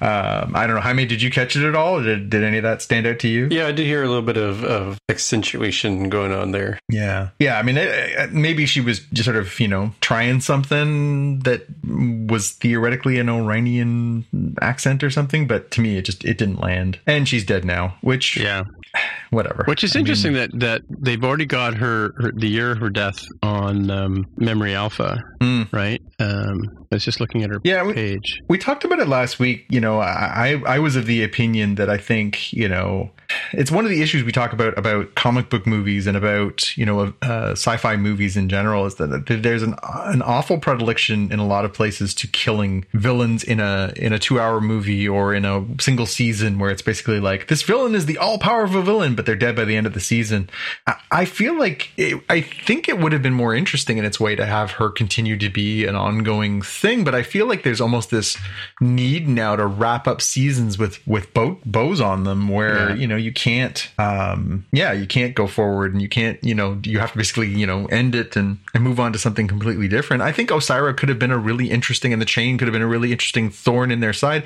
um i don't know jaime did you catch it at all did, did any of that stand out to you Yeah, I did hear a little bit of, of accentuation going on there. yeah yeah i mean it, it- maybe she was just sort of you know trying something that was theoretically an Oranian accent or something but to me it just it didn't land and she's dead now which Yeah. whatever Which is I mean- interesting that that they've already got her, her the year of her death on um, Memory Alpha, Mm. right? Um, I was just looking at her Yeah, page. We talked about it last week. You know, I I was of the opinion that I think you know it's one of the issues we talk about about comic book movies and about you know uh, sci-fi movies in general is that there's an an awful predilection in a lot of places to killing villains in a in a two hour movie or in a single season where it's basically like this villain is the all powerful villain, but they're dead by the end of the season. I, I feel like it, I think it would have been more interesting in its way to have her continue to be an ongoing thing, but I feel like there's almost this need now to wrap up seasons with with bow, bows on them where yeah. you know you can't um yeah you can't go forward and you can't you know you have to basically you know end it and and move on to something completely different i think Osyraa could have been a really interesting and the chain could have been a really interesting thorn in their side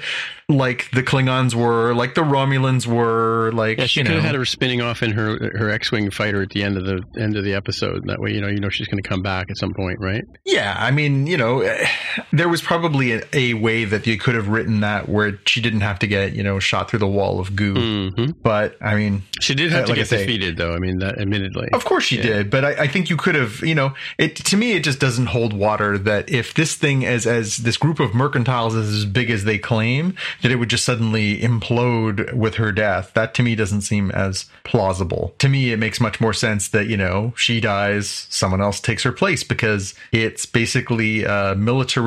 like the klingons were like the romulans were like yeah she you could know. have had her spinning off in her her x-wing fighter at the end of the end of the episode that way you know you know she's going to come back at some point right yeah i mean you know there was probably a, a way that you could have written that where she didn't have to get you know shot through the wall of goo. Mm-hmm. But I mean, she did have uh, to like get say, defeated, though. I mean, that admittedly, of course she yeah. did. But I, I, think you could have, you know, it to me it just doesn't hold water that if this thing as as this group of mercantiles is as big as they claim, that it would just suddenly implode with her death. That to me doesn't seem as plausible. To me, it makes much more sense that you know she dies, someone else takes her place because it's basically a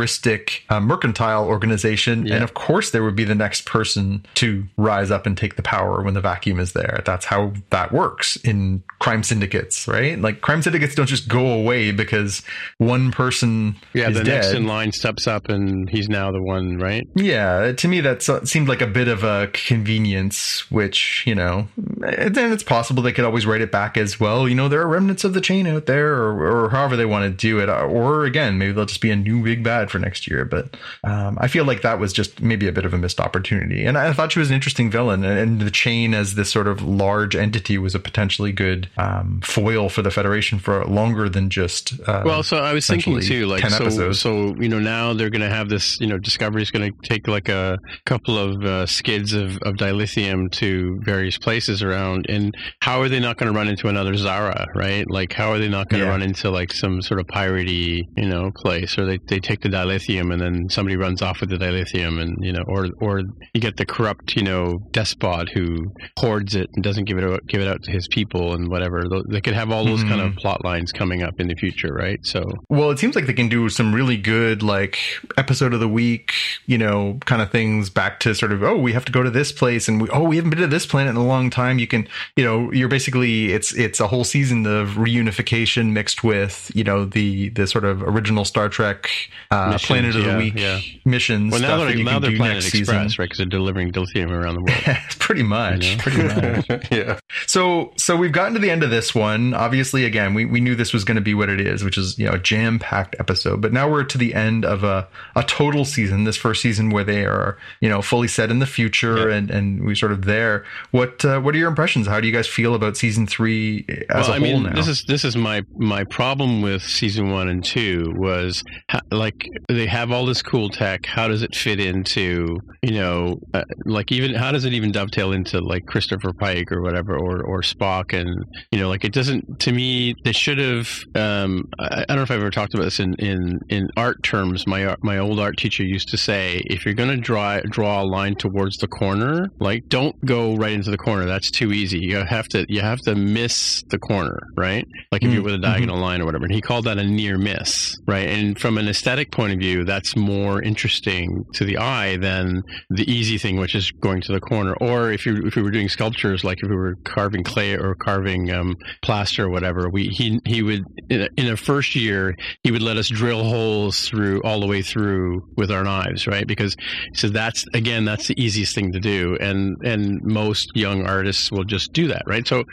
militaristic uh, mercantile organization, yeah. and of course there would be the next person to rise up and take the power when the vacuum is there. That's how that works in crime syndicates, right? Like crime syndicates don't just go away because one person yeah, the dead. next in line steps up and he's now the one, right? Yeah, to me that seemed like a bit of a convenience, which you know, then it's possible they could always write it back as well. You know, there are remnants of the chain out there, or, or however they want to do it, or again, maybe they'll just be a new big bad for next year. But um, I feel like that was just maybe a bit of a missed opportunity, and I thought she was an interesting villain, and the chain as this sort of large entity was a potentially good um, foil for the Federation for longer than just. Uh, well, so I was thinking too, like so, episodes. so you know now they're going to have this, you know, Discovery is going to take like a couple of uh, skids of, of dilithium to various places around, and how are they not going to run into another Zara, right? Like how are they not going to yeah. run into like some sort of piratey, you know, place, or they they take the dilithium and then somebody runs off with the dilithium, and you know, or or you get the corrupt, you know, despot who hoards it and doesn't give it out, give it out to his people and whatever. They could have all those mm-hmm. kind of mm-hmm. plot lines coming up in the future, right? So, well, it seems like they can do some really good like episode of the week, you know, kind of things back to sort of oh, we have to go to this place and we oh, we haven't been to this planet in a long time. You can, you know, you're basically it's it's a whole season of reunification mixed with you know the the sort of original Star Trek uh, missions, Planet of yeah, the Week yeah. missions. Well, now they're, now they're Planet Express, season. right? Because they're delivering dilithium around the world. pretty much. You know? Pretty much. yeah. So so we've gotten to the end of this one. Obviously, again, we, we knew this was going to be what it is, which is you know a jam packed episode. But now we're to the end of a a total season. This first season where they are you know fully set in the future and and we sort of there. What uh, what are your impressions? How do you guys feel about season three as well, a whole I mean, now? This is this is my my problem with season one and two was like they have all this cool tech. How does it fit into you know uh, like even how does it even dovetail into like Christopher Pike or whatever, or or Spock, and you know, like it doesn't. To me, they should have. Um, I, I, don't know if I've ever talked about this in in in art terms. My my old art teacher used to say, if you're going to draw draw a line towards the corner, like don't go right into the corner. That's too easy. You have to you have to miss the corner, right? Like if mm-hmm. you're with a diagonal mm-hmm. line or whatever. And he called that a near miss, right? And from an aesthetic point of view, that's more interesting to the eye than the easy thing, which is going to the corner. Or if you if we were doing sculptures, like if we were carving clay or carving um, plaster or whatever, we he he would in a, in a first year he would let us drill holes through all the way through with our knives, right? Because so that's again that's the easiest thing to do, and and most young artists will just do that, right? So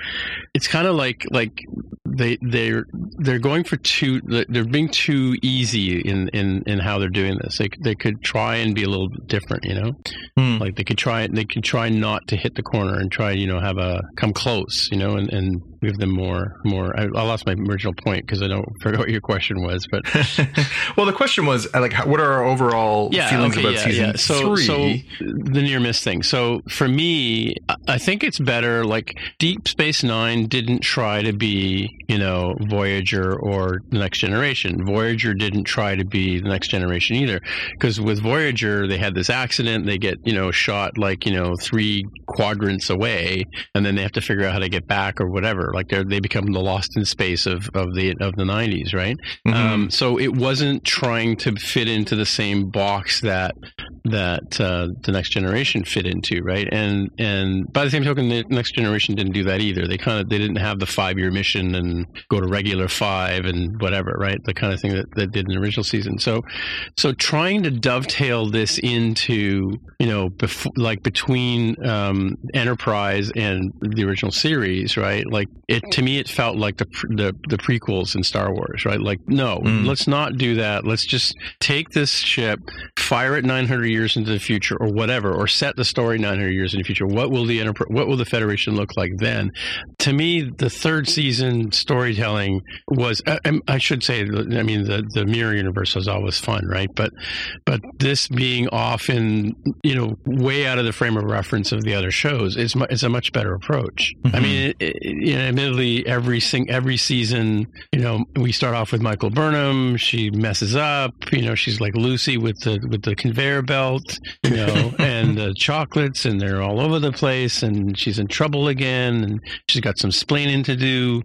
it's kind of like like they they're they're going for too they're being too easy in in in how they're doing this. They they could try and be a little bit different, you know, hmm. like they could try they could try not to hit the corner and try you know have a come close, you know, and and give them more more I, I lost my original point because I don't forget what your question was but well the question was uh, like what are our overall yeah, feelings okay, about yeah, season yeah. so, three so the near miss thing so for me I think it's better like Deep Space Nine didn't try to be you know Voyager or the Next Generation Voyager didn't try to be the Next Generation either because with Voyager they had this accident they get you know shot like you know three quadrants away, and then they have to figure out how to get back or whatever. Like they they become the lost in space of, of the of the '90s, right? Mhm. Um, so it wasn't trying to fit into the same box that that uh, the next generation fit into, right? And and by the same token, the next generation didn't do that either. They kind of they didn't have the five year mission and go to regular five and whatever, right? The kind of thing that that did in the original season. So so trying to dovetail this into you know bef- like between um, Enterprise and the original series, right? Like it to me, it felt like the the the prequels in Star Wars, right? Like no, Mm. let's not do that. Let's just take this ship, fire it 900 years into the future, or whatever, or set the story 900 years in the future. What will the Enterprise, what will the Federation look like then? To me, the third season storytelling was, I, I'm- should say, I mean, the the mirror universe was always fun, right? But but this being off in you know way out of the frame of reference of the other shows is mu- is a much better approach. I Mhm. mean, it, it, you know, admittedly, every sing every season, you know, we start off with Michael Burnham. She messes up. You know, she's like Lucy with the with the conveyor belt. You know, and the chocolates, and they're all over the place, and she's in trouble again, and she's got some splaining to do.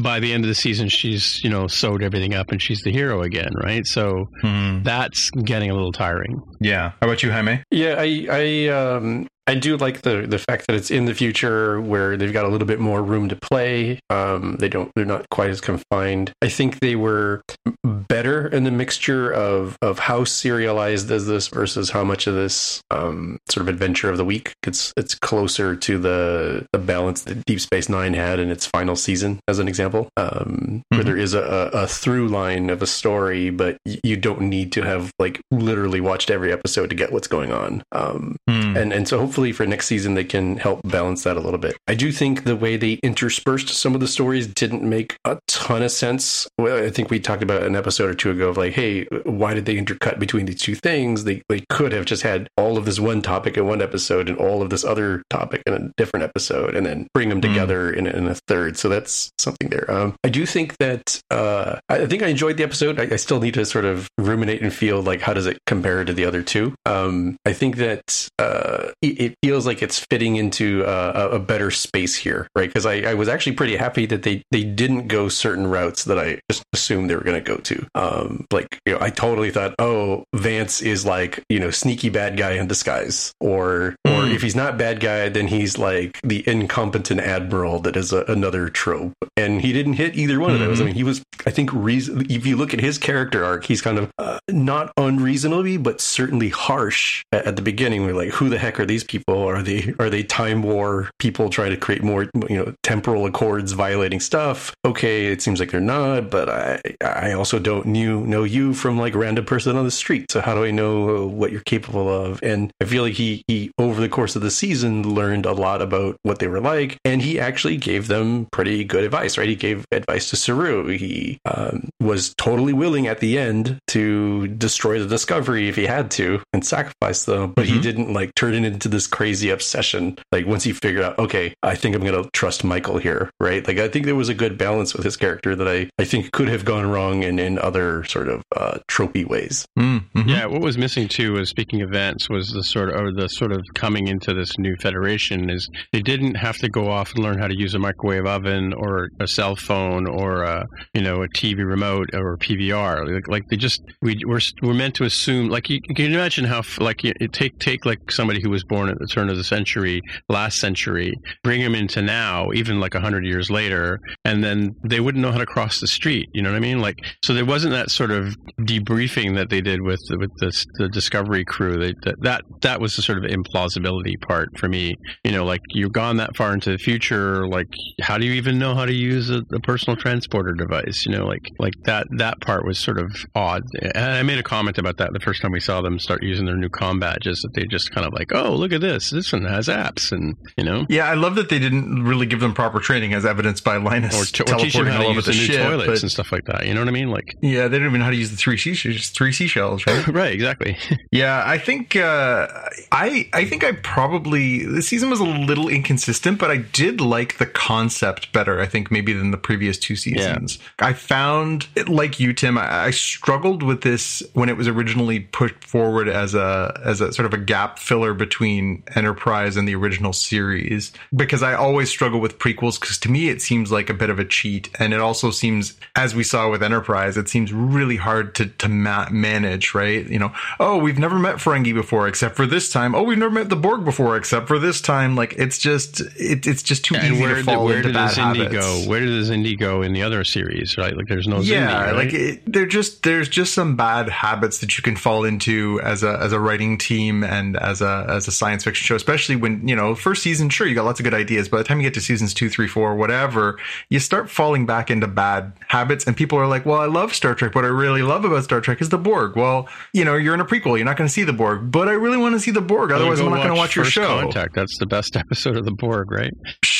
By the end of the season, she's you know sewed everything up, and she's the hero again, right? So Mhm. that's getting a little tiring. Yeah. How about you, Jaime? Yeah, I I um I do like the the fact that it's in the future where they've got a little bit more room to play. Um, they don't they're not quite as confined. I think they were better in the mixture of of how serialized is this versus how much of this um, sort of adventure of the week. It's it's closer to the the balance that Deep Space Nine had in its final season, as an example, um, where Mhm. there is a, a, through line of a story, but you don't need to have like literally watched every episode to get what's going on. Um, Hmm. and and so hopefully for next season they can help balance that a little bit. I do think the way they interspersed some of the stories didn't make a ton of sense. Well, I think we talked about an episode or two ago of like, hey, why did they intercut between these two things? They they could have just had all of this one topic in one episode and all of this other topic in a different episode, and then bring them Hmm. together in, a, in a third. So that's something there. Um, I do think that uh, I I think I enjoyed the episode. I, I still need to sort of ruminate and feel like how does it compare to the other two. Um, I think that uh, it, it feels like it's fitting into a, a better space here, right? Because I, I was actually pretty happy that they they didn't go certain routes that I just assumed they were going to go to. Um, like you know, I totally thought, oh, Vance is like you know sneaky bad guy in disguise, or or Hmm. if he's not bad guy, then he's like the incompetent admiral that is a, another trope. And he didn't hit either one of those. I Mhm. mean, he was, I think, reason. If you look at his character arc, he's kind of uh, not unreasonably, but certainly harsh at, at the beginning. We're like, who the heck are these people? Are they are they time war people trying to create more, you know, temporal accords violating stuff? Okay, it seems like they're not, but I I also don't knew know you from like a random person on the street. So how do I know what you're capable of? And I feel like he he over the course of the season learned a lot about what they were like, and he actually gave them pretty good advice. Right, he gave advice to Saru. He um, was totally willing at the end to destroy the Discovery if he had to and sacrifice them, but he Mhm. didn't like turn it into this crazy obsession. Like once he figured out, okay, I think I'm going to trust Michael here, right? Like I think there was a good balance with his character that I I think could have gone wrong in in other sort of uh, tropey ways. Hmm. Mhm. Yeah, what was missing too was speaking events was the sort of or the sort of coming into this new federation is they didn't have to go off and learn how to use a microwave oven or a cell phone or a you know a TV remote or a PVR like, like they just we we're, we're meant to assume like you, you can imagine how like you, you take take like somebody who was born the turn of the century last century bring them into now even like a hundred years later and then they wouldn't know how to cross the street you know what I mean like so there wasn't that sort of debriefing that they did with with the, the Discovery crew. They, that that that was the sort of implausibility part for me. You know, like you've gone that far into the future. Like, how do you even know how to use a, a personal transporter device? You know, like like that that part was sort of odd. And I made a comment about that the first time we saw them start using their new combadge, just That they just kind of like, oh, look at this. This one has apps, and you know. Yeah, I love that they didn't really give them proper training, as evidenced by Linus Or, t- or teleporting how all to over use the the new ship. toilets But and stuff like that. You know what I mean? Like, yeah, they don't even know how to use the three seashells. Three seashells, right? right, exactly. Yeah, I think uh, I I think I probably the season was a little inconsistent, but I did like the concept better. I think maybe than the previous two seasons. I found like you, Tim. I, I struggled with this when it was originally pushed forward as a as a sort of a gap filler between Enterprise and the original series because I always struggle with prequels because to me it seems like a bit of a cheat, and it also seems, as we saw with Enterprise, it seems really hard to to ma- manage. Right? You know, oh, we've never met Ferengi before except for this time. Oh, we've never met the Borg before except for this time. Like it's just it, it's just too And easy where, to fall did, where into did bad indie habits. go? Where did this Xindi go in the other series? Right? Like there's no yeah, Xindi, right? like it, they're just there's just some bad habits that you can fall into as a as a writing team and as a as a science fiction show, especially when you know first season. Sure, you got lots of good ideas. By the time you get to seasons two, three, four, whatever, you start falling back into bad habits, and people are like, "Well, I love Star Trek. What I really love about Star Trek is the Borg." Well, you know, you're in a prequel. You're not going to see the Borg, but I really want to see the Borg. Otherwise, I'm not going to watch your show. Contact. That's the best episode of the Borg, right?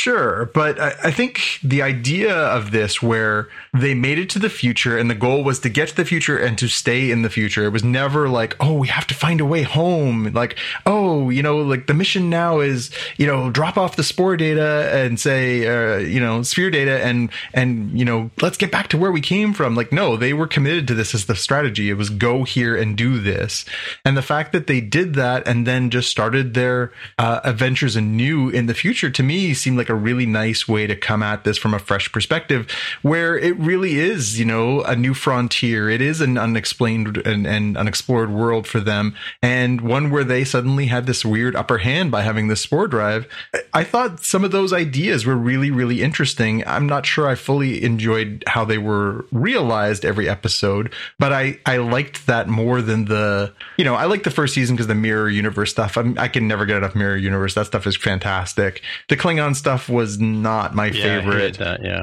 Sure, but I, I think the idea of this, where they made it to the future, and the goal was to get to the future and to stay in the future. It was never like, oh, we have to find a way home. Like, oh, you know, like the mission now is, you know, drop off the spore data and say, uh, you know, sphere data, and and you know, let's get back to where we came from. Like, no, they were committed to this as the strategy. It was go here and do this, and the fact that they did that and then just started their uh, adventures anew in the future to me seemed like a really nice way to come at this from a fresh perspective where it really is you know a new frontier. It is an unexplained and, and unexplored world for them and one where they suddenly had this weird upper hand by having this spore drive. I thought some of those ideas were really really interesting. I'm not sure i fully enjoyed how they were realized every episode but i i liked that more than the you know i like the first season because the mirror universe stuff. I'm, i can never get enough mirror universe. That stuff is fantastic. The klingon stuff was not my Yeah, I favorite that. Yeah.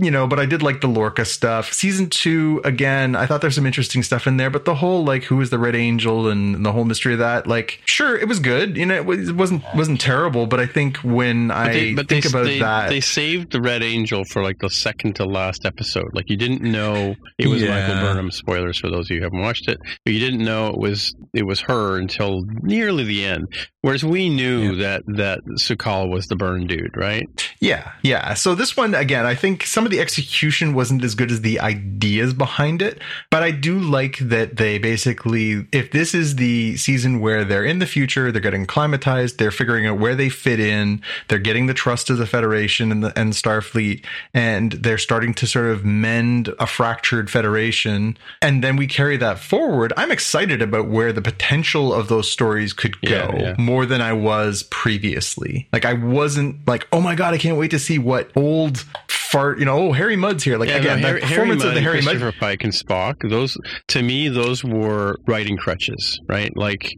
you know, but I did like the Lorca stuff. Season two, again, I thought there's some interesting stuff in there, but the whole like who is the Red Angel and the whole mystery of that, like, sure, it was good. You know, it, was, it wasn't wasn't terrible, but I think when I they, but think they, about they, that, they saved the Red Angel for like the second to last episode. Like you didn't know it was Yeah. Michael Burnham. Spoilers for those of you who haven't watched it, but you didn't know it was it was her until nearly the end. Whereas we knew that that Su'Kal was the burn dude, right? Yeah, yeah. So this one again, I think some of the execution wasn't as good as the ideas behind it, but I do like that they basically if this is the season where they're in the future, they're getting climatized, they're figuring out where they fit in, they're getting the trust of the Federation and the and Starfleet, and they're starting to sort of mend a fractured Federation, and then we carry that forward. I'm excited about where the potential of those stories could Yeah, go yeah. more than I was previously. Like I wasn't like, oh my god, I can't wait to see what old fart, you know, oh Harry Mudd's here. Like Yeah, again, no, the Harry, performance Harry of the Mudd, Harry Mudd. Christopher Pike, and Spock. Those to me, those were writing crutches, right? Like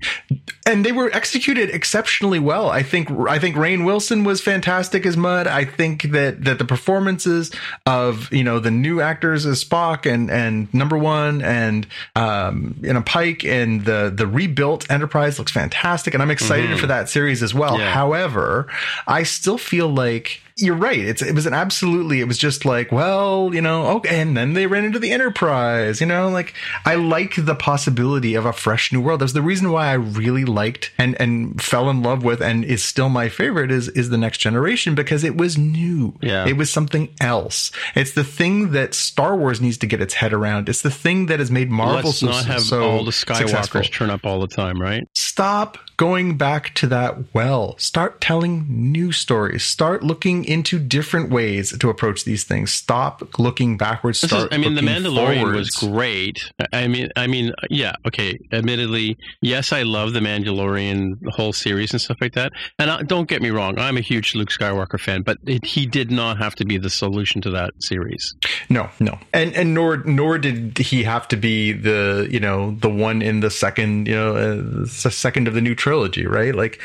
and they were executed exceptionally well. I think I think Rainn Wilson was fantastic as Mudd. I think that that the performances of you know the new actors as Spock and and Number One and um you know Pike and the the rebuilt Enterprise looks fantastic, and I'm excited for that series as well. Mm-hmm. Yeah. However, I still feel like you're right. It's it was an absolutely. It was just like, well, you know, okay, and then they ran into the Enterprise. You know, like I like the possibility of a fresh new world. That's the reason why I really liked and and fell in love with and is still my favorite is is the Next Generation because it was new. Yeah. it was something else. It's the thing that Star Wars needs to get its head around. It's the thing that has made Marvel let's so, not have so all the Skywalkers successful turn up all the time, right? stop going back to that well. Start telling new stories. Start looking into different ways to approach these things. Stop looking backwards. This is, Start I mean, The Mandalorian was great. I mean, I mean, yeah, okay. Admittedly, yes, I love The Mandalorian, the whole series and stuff like that. And I, don't get me wrong, I'm a huge Luke Skywalker fan, but it, he did not have to be the solution to that series. No, no, and and nor nor did he have to be the you know the one in the second you know uh, the second of the new trilogy, right? Like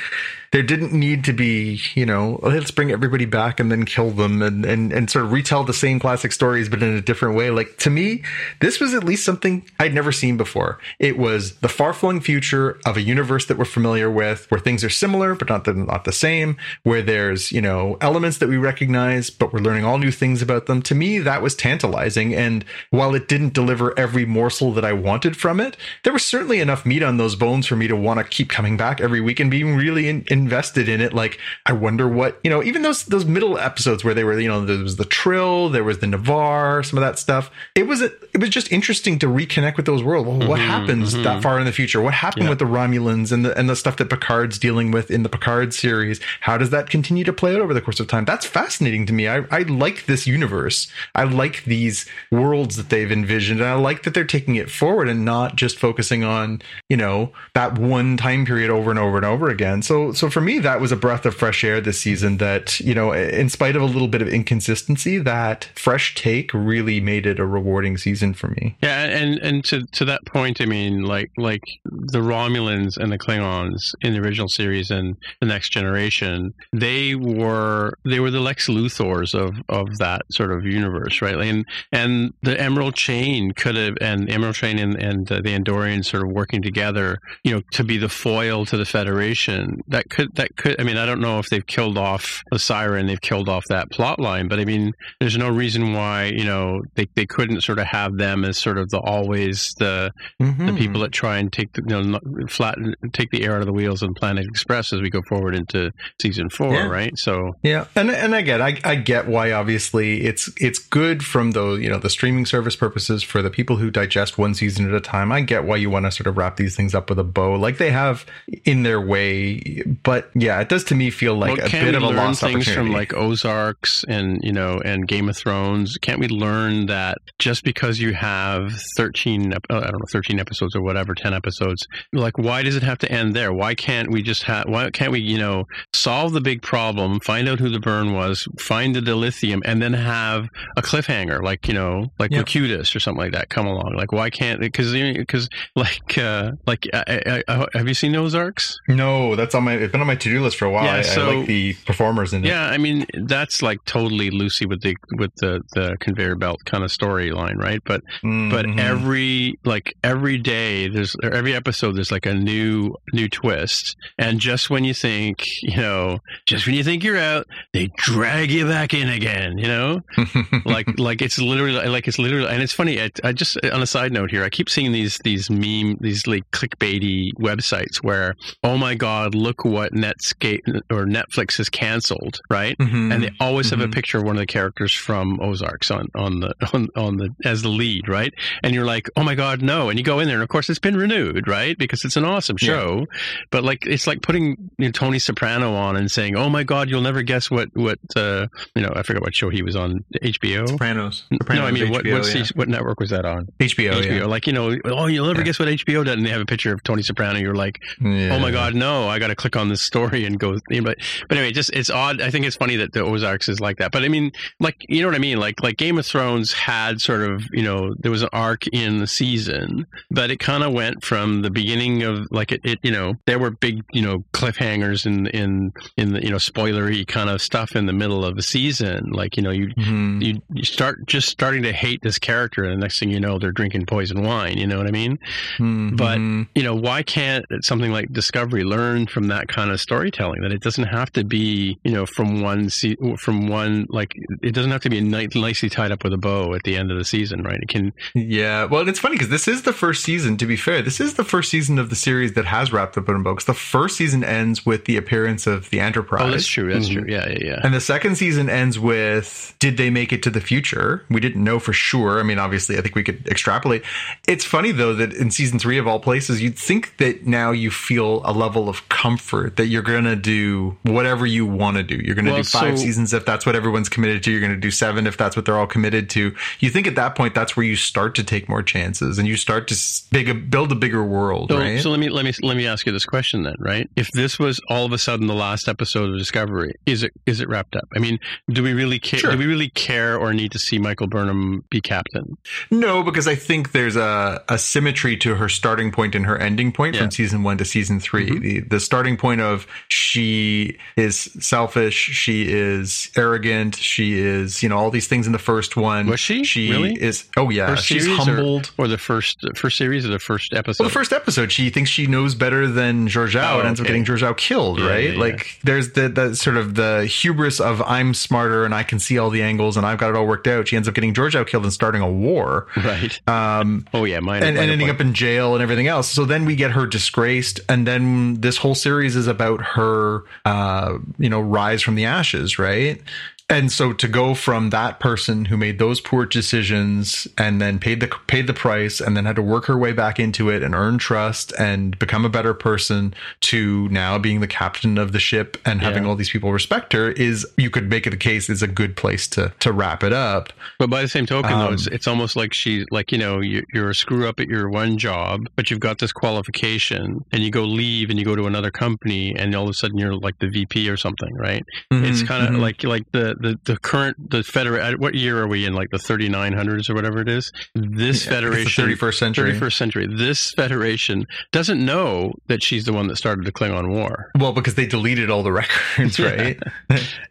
there didn't need to be you know oh, let's bring everybody back and then kill them and and and sort of retell the same classic stories but in a different way. Like to me, this was at least something I'd never seen before. It was the far flung future of a universe that we're familiar with, where things are similar but not the, not the same, where there's you know elements that we recognize but we're learning all new things about them. To me, that was tantalizing. And while it didn't deliver every morsel that I wanted from it, there was certainly enough meat on those bones for me to want to keep coming back every week and being really in, invested in it. Like, I wonder what you know. Even those those middle episodes where they were, you know, there was the Trill, there was the Ni'Var, some of that stuff. It was a, it was just interesting to reconnect with those worlds. Well, what Mhm, happens mhm. that far in the future? What happened Yeah. with the Romulans and the and the stuff that Picard's dealing with in the Picard series? How does that continue to play out over the course of time? That's fascinating to me. I, I like this universe. I like these worlds that they've envisioned, and I like that they're taking it forward and not just focusing on you know that one time period over and over and over again. So so for me, that was a breath of fresh air this season. That you know, in spite of a little bit of inconsistency, that fresh take really made it a rewarding season for me. Yeah, and and to to that point, I mean, like like the Romulans and the Klingons in the original series and the Next Generation, they were they were the Lex Luthors of of that sort of universe, right? And and the Emerald Chain could have and Emerald Chain and and the Andorians sort of working together, you know, to be the foil to the Federation. That could that could. I mean, I don't know if they've killed off the Siren, they've killed off that plot line, but I mean, there's no reason why you know they, they couldn't sort of have them as sort of the always the the Mhm. people that try and take the you know flatten take the air out of the wheels on Planet Express as we go forward into season four, Yeah. right? So Yeah, and and I get I, I get why obviously it's it's good from the you know the streaming service purposes for the people who digest one season at a time. I get why you want to sort of wrap these things up with a bow, like they have in their way. But yeah, it does to me feel like well, a can bit we of a learn lost things opportunity. from like Ozarks and you know and Game of Thrones? Can't we learn that just because you have thirteen, uh, I don't know, thirteen episodes or whatever, ten episodes, like why does it have to end there? Why can't we just have? Why can't we you know solve the big problem, find out who the burn was, find the dilithium, and then have a cliffhanger, like you know, like Yeah. Locutus or something like that, come along? Like why can't? Because because like uh, like I, I, I, have you seen Ozarks? no, that's on my it's been on my to do list for a while. Yeah, I, so- I like the performers in it. Yeah, I mean that's like totally Lucy with the with the the conveyor belt kind of storyline, right? But but Mhm. every like every day there's or every episode there's like a new new twist, and just when you think you know, just when you think you're out, they drag you back in again, you know. like like it's literally like it's literally and it's funny I, I just on a side note here i keep seeing these these meme these like clickbaity websites where oh my god look what netscape or netflix has canceled right Mhm. and they always have a Mhm. picture of one of the characters from ozarks on on the on, on the as the lead right and you're like oh my god no and you go in there and of course it's been renewed right because it's an awesome Yeah. show but like it's like putting you know, tony soprano on and saying oh my god you'll never guess what what uh you know i forget what show he was on hbo Sopranos. no, I mean, what HBO, what, yeah. What network was that on? HBO, HBO. yeah. Like, you know, oh, you'll never Yeah. guess what HBO does, and they have a picture of Tony Soprano. You're like, Yeah. oh my God, no, I got to click on this story and go. But, but anyway, just, it's odd. I think it's funny that the Ozarks is like that. But I mean, like, you know what I mean? Like, like Game of Thrones had sort of, you know, there was an arc in the season, but it kind of went from the beginning of, like, it, it, you know, there were big, you know, cliffhangers in, in, in the, you know, spoilery kind of stuff in the middle of the season. Like, you know, you, Mhm. you, you start just starting to hate this character, and the next thing you know, they're drinking poison wine. You know what I mean? But- Mhm. You know, why can't something like Discovery learn from that kind of storytelling? That it doesn't have to be, you know, from one se- from one like it doesn't have to be ni- nicely tied up with a bow at the end of the season, right? It can. Yeah, well, it's funny because this is the first season. To be fair, this is the first season of the series that has wrapped up in books. The first season ends with the appearance of the Enterprise. Oh, that's true. That's Mhm. true. Yeah, yeah, yeah. And the second season ends with Did they make it to the future? We didn't know for sure. I mean, obviously, I think we could extrapolate. It's funny, though, that in season three of all places, you'd think that now you feel a level of comfort that you're going to do whatever you want to do. You're going to Well, do five so- seasons if that's what everyone's committed to. You're going to do seven if that's what they're all committed to. You think at that point, that's where you start to take more chances and you start to big, build a bigger world, So, right? so let me let me let me ask you this question then, right? If this was all of a sudden the last episode of Discovery, is it is it wrapped up? I mean, do we really care? Sure. Do we really care or need to see Michael Burnham be captain? No, because I think there's a, a symmetry to her starting point and her ending point Yeah. Mm-hmm. from season one to season 3 The the starting point of she is selfish, she is arrogant, she is you know all these things in the first one. Was she? She Really? is. Oh yeah, First she's series or- humbled. or, the first first series or the first episode? Well, the first episode, she thinks she knows better than Georgiou Oh, and ends up getting Georgiou killed, Yeah, right? yeah, yeah. Like, there's the, the sort of the hubris of I'm smarter and I can see all the angles and I've got it all worked out. She ends up getting Georgiou killed and starting a war. right. Um, Oh yeah, mine. and, and ending up in jail and everything else. So then we get her disgraced, and then this whole series is is about her, uh, you know, rise from the ashes, right? And so to go from that person who made those poor decisions and then paid the paid the price and then had to work her way back into it and earn trust and become a better person to now being the captain of the ship and having Yeah. all these people respect her is you could make it a case is a good place to to wrap it up. But by the same token, though, Um, it's, it's almost like she's like you know you, you're a screw up at your one job, but you've got this qualification, and you go leave and you go to another company, and all of a sudden you're like the VP or something, right? It's Mhm, kind of mhm. like like the, the the current the federal. What year are we in? Like the 3900s or whatever it is. This Yeah, federation, it's the 31st century. 31st century. This federation doesn't know that she's the one that started the Klingon War. Well, because they deleted all the records, right?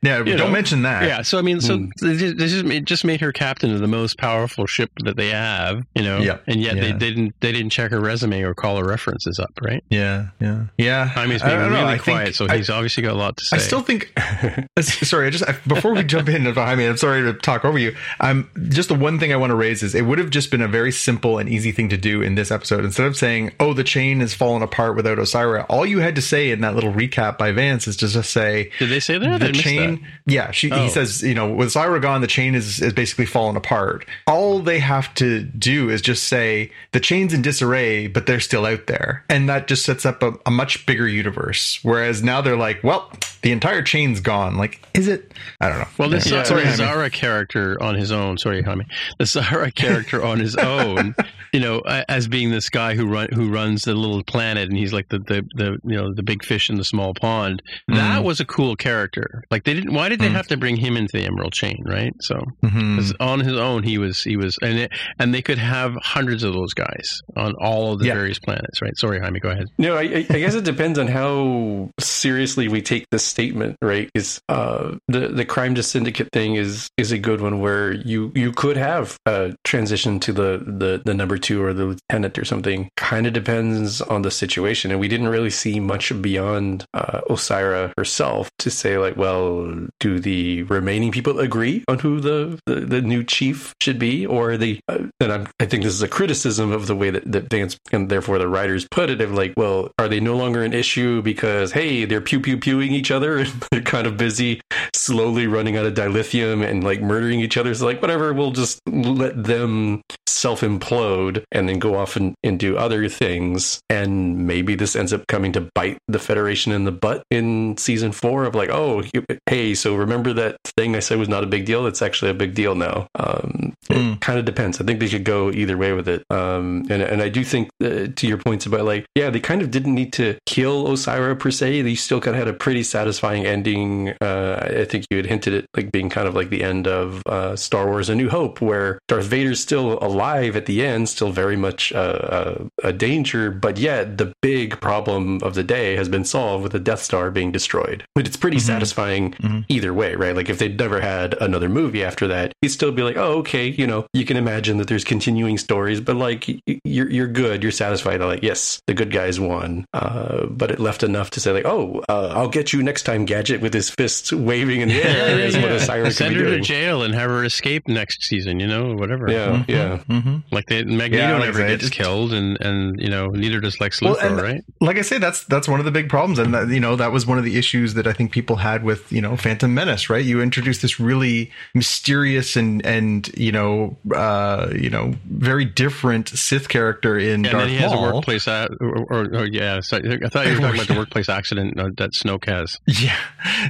yeah, You don't know, mention that. Yeah, so I mean, so hmm. they just, they just made, just made her captain of the most powerful ship that they have, you know. Yeah, And yet they yeah. didn't they didn't check her resume or call her references up, right? yeah, yeah, yeah. I being don't really know, quiet, so I- he's obviously got a lot to say. I still think. sorry, I just I, before we jump in behind me, I'm sorry to talk over you. Um, just the one thing I want to raise is it would have just been a very simple and easy thing to do in this episode. Instead of saying, "Oh, the chain has fallen apart without Osyraa," all you had to say in that little recap by Vance is just to say, Did they say that? The chain yeah she, Oh. he says you know with Zyra gone the chain is, is basically fallen apart all they have to do is just say the chain's in disarray but they're still out there and that just sets up a, a much bigger universe whereas now they're like well the entire chain's gone like is it i don't know Well, this Yeah. sorry the Zareh character on his own. Sorry, Jaime. The Zareh character on his own. You know, as being this guy who run who runs the little planet, and he's like the the, the you know the big fish in the small pond. That Mhm. was a cool character. Like they didn't. Why did they Mhm. have to bring him into the Emerald Chain? Right. So Mhm. 'cause on his own, he was he was, and it, and they could have hundreds of those guys on all of the Yeah. various planets. Right. Sorry, Jaime. Go ahead. No, I, I I guess it depends on how seriously we take this statement, right? Is uh, the the crime to syndicate thing is is a good one where you you could have a transition to the the, the number two or the lieutenant or something. Kind of depends on the situation, and we didn't really see much beyond uh, Osyraa herself to say like, well, do the remaining people agree on who the the, the new chief should be, or they? Uh, and I'm, I think this is a criticism of the way that, that Vance and therefore the writers put it. Of like, well, are they no longer an issue because hey, they're pew pew pewing each other and they're kind of busy, slowly running out of dilithium and like murdering each other. So like, whatever, we'll just let them self implode and then go off and, and do other things. And maybe this ends up coming to bite the Federation in the butt in season four of like, oh, hey, so remember that thing I said was not a big deal? It's actually a big deal now. Um, Mm. It kind of depends. I think they could go either way with it. Um, and, and I do think uh, to your points about like, yeah, they kind of didn't need to kill Osyraa per se. They still kind of had a pretty satisfying ending. Uh, I think you had hinted at like being kind of like the end of uh, Star Wars: A New Hope, where Darth Vader's still alive at the end, still very much uh, uh, a danger, but yet the big problem of the day has been solved with the Death Star being destroyed. But it's pretty Mhm. satisfying Mhm. either way, right? Like if they'd never had another movie after that, you'd still be like, oh, okay, you know, you can imagine that there's continuing stories, but like you're you're good, you're satisfied. Like yes, the good guys won, uh, but it left enough to say like, oh, uh, I'll get you next time, Gadget, with his fists waving in the air is what a siren Send her to jail and have her escape next season. You know, whatever. Yeah, yeah. Mhm. Like they, Magneto Yeah, never said, gets it's- killed, and and you know neither does Lex Luthor, and- right? like I say, that's that's one of the big problems, and that, you know that was one of the issues that I think people had with you know Phantom Menace, right? You introduced this really mysterious and and you know uh, you know very different Sith character in Yeah, and Darth then he has a workplace, a- or, or, or yeah. So I thought you were talking about the workplace accident uh, that Snoke has. Yeah.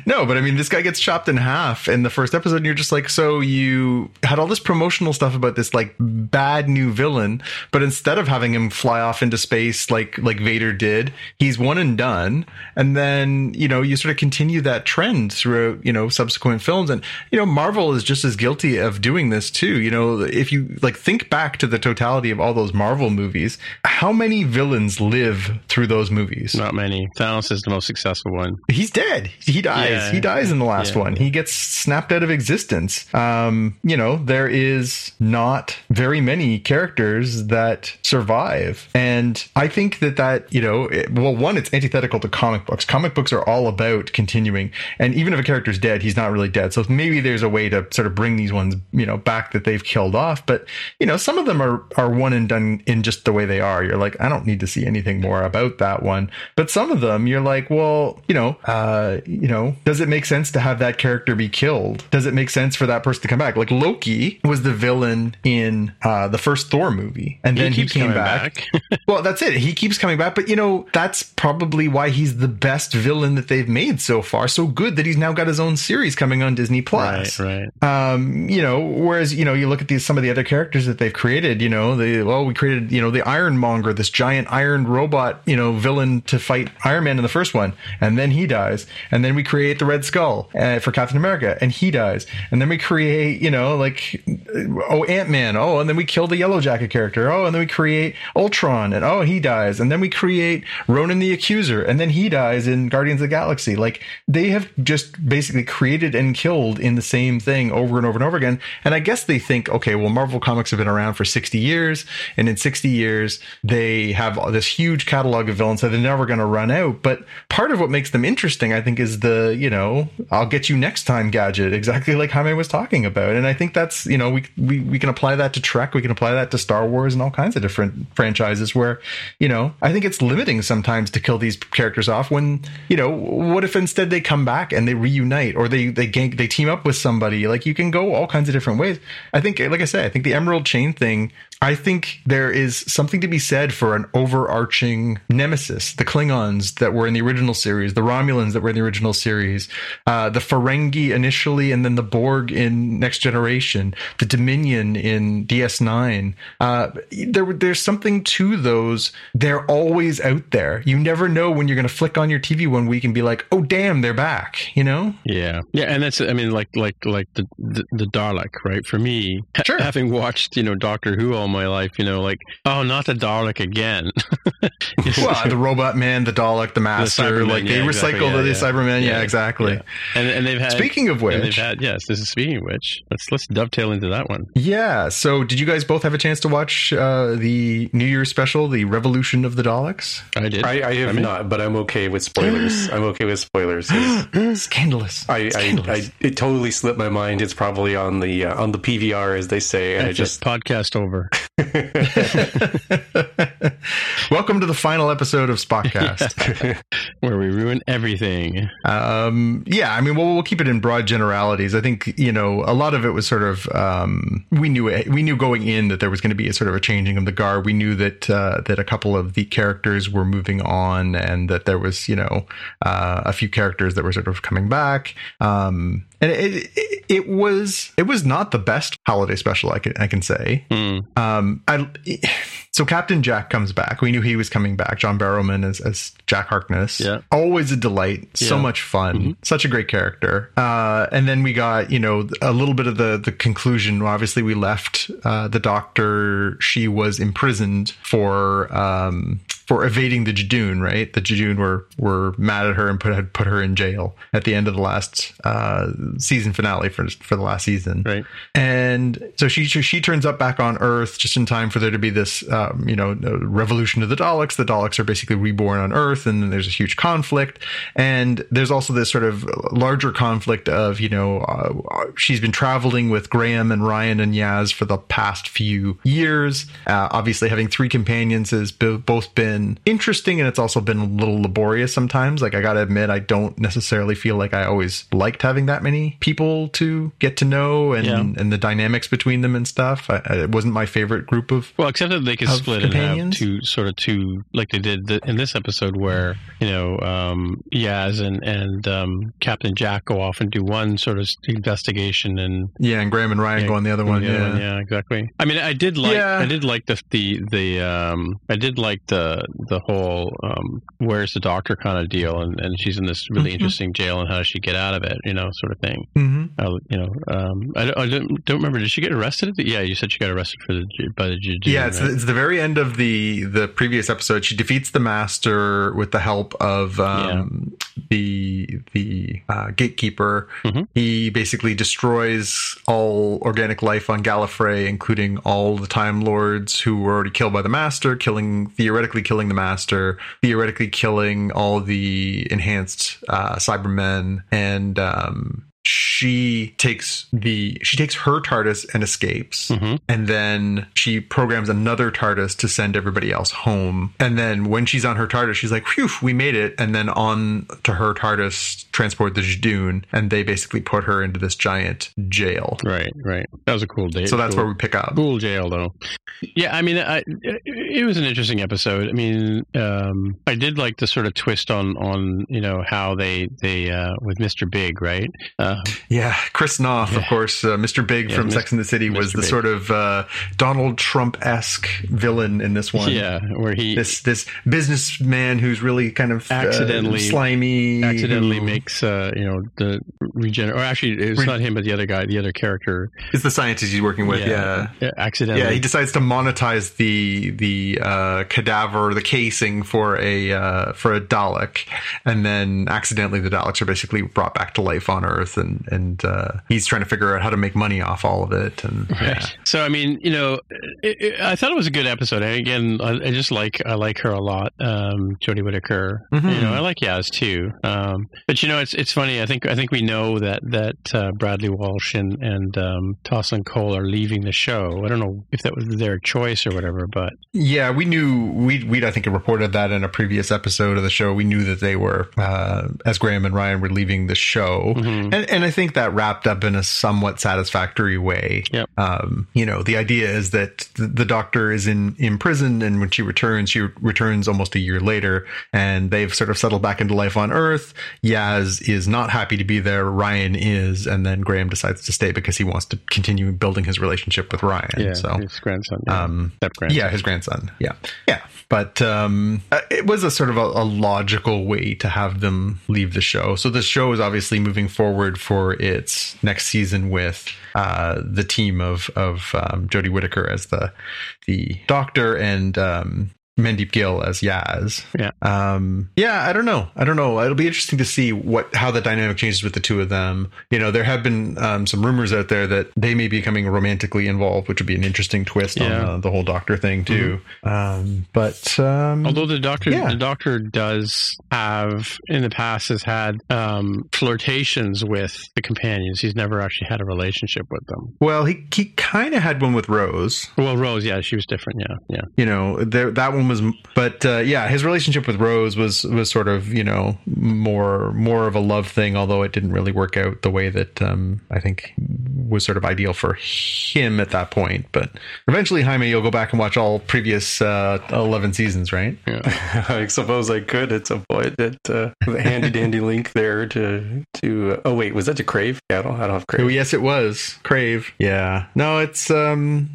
No, but I mean, this guy gets chopped in half in the first episode, and you're just like, so you had all this promotional stuff about this like bad new villain, but instead of having him fly off into space like like Vader did, he's one and done. And then you know you sort of continue that trend throughout you know subsequent films, and you know Marvel is just as guilty of doing this too. You know, if you like think back to the totality of all those Marvel movies, how many villains live through those movies? Not many. Thanos is the most successful one. He's dead. He dies. Yeah. He dies in the last Yeah. one. He gets snapped out of existence. Um, you know, there is not very many characters that survive. And I think that that, you know, it- well, one, it's antithetical to comic books. Comic books are all about continuing. And even if a character's dead, he's not really dead. So maybe there's a way to sort of bring these ones, you know, back that they've killed off. But, you know, some of them are, are one and done in just the way they are. You're like, I don't need to see anything more about that one. But some of them, you're like, well, you know, uh, you know, does it make sense to have that character be killed? Does it make sense for that person to come back? Like Loki was the villain in uh, the first Thor movie, and then he, came coming back. well, that's it. He keeps coming back, but you know, that's probably why he's the best villain that they've made so far. So good that he's now got his own series coming on Disney Plus right, right. um, you know, whereas you know, you look at these some of the other characters that they've created. You know, they well, we created you know the Ironmonger, this giant iron robot, you know, villain to fight Iron Man in the first one, and then he dies, and then we create the Red Skull uh, for Captain America, and he dies, and then we create you know like oh Ant Man, oh, and then we kill the Yellow Jacket character, oh, and then we create Ultron, and oh he dies, and then we create Ronan the Accuser, and then he dies in Guardians of the Galaxy. Like they have just basically created and killed in the same thing over and over and over again. And I guess they think, okay, well, Marvel Comics have been around for 60 years, and in 60 years, they have this huge catalog of villains that they're never going to run out. But part of what makes them interesting, I think, is the, you know, I'll get you next time gadget, exactly like Jaime was talking about. And I think that's, you know, we, we, we can apply that to Trek, we can apply that to Star Wars and all kinds of different franchises where, you know, I think it's limiting sometimes to kill these characters off when, you know, what if instead they come back and they reunite or they, they gank, they team up with somebody? Like you can go all kinds of different ways. I think, like I say, I think the Emerald Chain thing, I think there is something to be said for an overarching nemesis, the Klingons that were in the original series, the Romulans that were in the original series, uh, the Ferengi initially, and then the Borg in Next Generation, the Dominion in DS9. Uh, there, there's something to those. They're always out there. You never know when you're going to flick on your TV one week and be like, "Oh, damn, they're back." You know? Yeah, yeah, and that's I mean, like like like the the, the Dalek, right? For me, Sure. having watched you know Doctor Who all my life, you know, like oh, not the Dalek again. well, the Robot Man, the Dalek, the Master, Cybermen, like they yeah, recycle exactly, the, yeah, the yeah. Cybermen. Yeah, Yeah, exactly. yeah. and and they've had Speaking of and they've which, had yes, this is speaking of which. Let's let's dovetail into that one. yeah. So, did you guys both have a chance to watch uh, the New Year's special, the Revolution of the Daleks? I did. I, I have mean- not, but I'm okay with spoilers. I'm okay with spoilers. Scandalous. I, I, Scandalous. I it totally slipped my mind. It's probably on the uh, on the PVR as they say, and I just it. podcast over. Welcome to the final episode of Spotcast. where we ruin everything. Um, yeah, I mean, we'll, we'll keep it in broad generalities. I think you know a lot of it was sort of um, we knew it, we knew going in that there was going to be a sort of a changing of the guard. We knew that uh, that a couple of the characters were moving on, and that there was you know uh, a few characters that were sort of coming back. Um, and it, it it was it was not the best holiday special I can I can say. Hmm. Um, I so Captain Jack comes back. We knew he was coming back. John Barrowman as, as Jack Harkness. Yeah. always a delight. So Yeah. Mm-hmm. much fun. Such a great character. Uh, and then we got you know a little bit of the the conclusion. Obviously, we left uh, the Doctor. She was imprisoned for. Um, for evading the Judoon, right? The Judoon were were mad at her and put had put her in jail at the end of the last uh, season finale for for the last season. Right. And so she she turns up back on Earth just in time for there to be this, um, you know, revolution of the Daleks. The Daleks are basically reborn on Earth, and then there's a huge conflict. And there's also this sort of larger conflict of, you know, uh, she's been traveling with Graham and Ryan and Yaz for the past few years. Uh, obviously, having three companions has bo- both been interesting, and it's also been a little laborious sometimes. Like I got to admit, I don't necessarily feel like I always liked having that many people to get to know and Yeah. and the dynamics between them and stuff. I, it wasn't my favorite group of. Well, except that they could Split and have companions? two sort of two, like they did th- in this episode, where you know um, Yaz and and um, Captain Jack go off and do one sort of investigation, and Yeah, and Graham and Ryan Yeah, go on the other one. the other yeah. one, yeah, exactly. I mean, I did like, Yeah. I did like the the the um, I did like the the whole um, where's the doctor kind of deal, and and she's in this really Mhm. interesting jail, and how does she get out of it, you know, sort of thing. hmm Uh, you know, um, I, don't- I don't, don't remember. Did she get arrested? Yeah, you said she got arrested for the by the Judoon, Yeah, it's, right? it's the very end of the the previous episode. She defeats the master with the help of um, the the uh, gatekeeper. Mhm. He basically destroys all organic life on Gallifrey, including all the Time Lords who were already killed by the Master, killing theoretically killing the Master, theoretically killing all the enhanced uh, Cybermen, and um, she takes the she takes her TARDIS and escapes, Mhm. and then she programs another TARDIS to send everybody else home. And then when she's on her TARDIS, she's like, "Phew, we made it!" And then on to her TARDIS transport the Judoon, and they basically put her into this giant jail. Right, right. That was a cool day. So that's cool. where we pick up. Cool jail, though. Yeah, I mean, I, it was an interesting episode. I mean, um, I did like the sort of twist on on you know how they they uh, with Mr. Big, right? Uh, Yeah, Chris Noth, of course, uh, Mr. Big Yeah, from Mis- Sex and the City, was Mr. the Big. sort of uh, Donald Trump esque villain in this one. yeah, where he This this businessman who's really kind of uh, Accidentally- slimy, accidentally who makes uh, you know the regener. Or actually, it's Re- not him, but the other guy, the other character. is the scientist he's working with. Yeah, yeah, accidentally. Yeah, he decides to monetize the the uh, cadaver, the casing for a uh, for a Dalek, and then accidentally the Daleks are basically brought back to life on Earth, and and uh, he's trying to figure out how to make money off all of it. And yeah. So I mean, you know, it, it, I thought it was a good episode. And again, I, I just like I like her a lot, um, Jodie Whittaker. Mhm. You know, I like Yaz too. Um, but you know, it's it's funny. I think I think we know that that uh, Bradley Walsh and and um, Tosin Cole are leaving the show. I don't know if that was their choice or whatever, but Yeah, we knew we we I think reported that in a previous episode of the show. We knew that they were uh, as Graham and Ryan were leaving the show, Mhm. and and I think that wrapped up in a somewhat satisfactory way. Yep. Um, you know, the idea is that the, the Doctor is in in prison, and when she returns, she returns almost a year later, and they've sort of settled back into life on Earth. Yaz is not happy to be there. Ryan is, and then Graham decides to stay because he wants to continue building his relationship with Ryan. yeah, so his grandson, yeah. um, grandson. yeah, his grandson. Yeah, yeah. But um, uh, it was a sort of a, a logical way to have them leave the show. So the show is obviously moving forward for its next season with uh, the team of of um, Jodie Whittaker as the the Doctor and um, Mandeep Gill as Yaz. Yeah. Um, yeah, I don't know. I don't know. It'll be interesting to see what how the dynamic changes with the two of them. You know, there have been um, some rumors out there that they may be becoming romantically involved, which would be an interesting twist on uh, the whole Doctor thing too. Um, but um, Although the doctor, Yeah. the doctor does have in the past has had um, flirtations with the companions. He's never actually had a relationship with them. well, he he kind of had one with Rose. Well, Rose, yeah, she was different. Yeah, yeah. you know there that one was but uh, yeah his relationship with rose was was sort of you know more more of a love thing although it didn't really work out the way that um i think was sort of ideal for him at that point but eventually jaime you'll go back and watch all previous uh 11 seasons right Yeah, I suppose I could at some point. That uh, the handy dandy link there to to. Uh, oh wait, was that to Crave? Yeah, I don't, I don't have oh yes it was crave yeah no it's um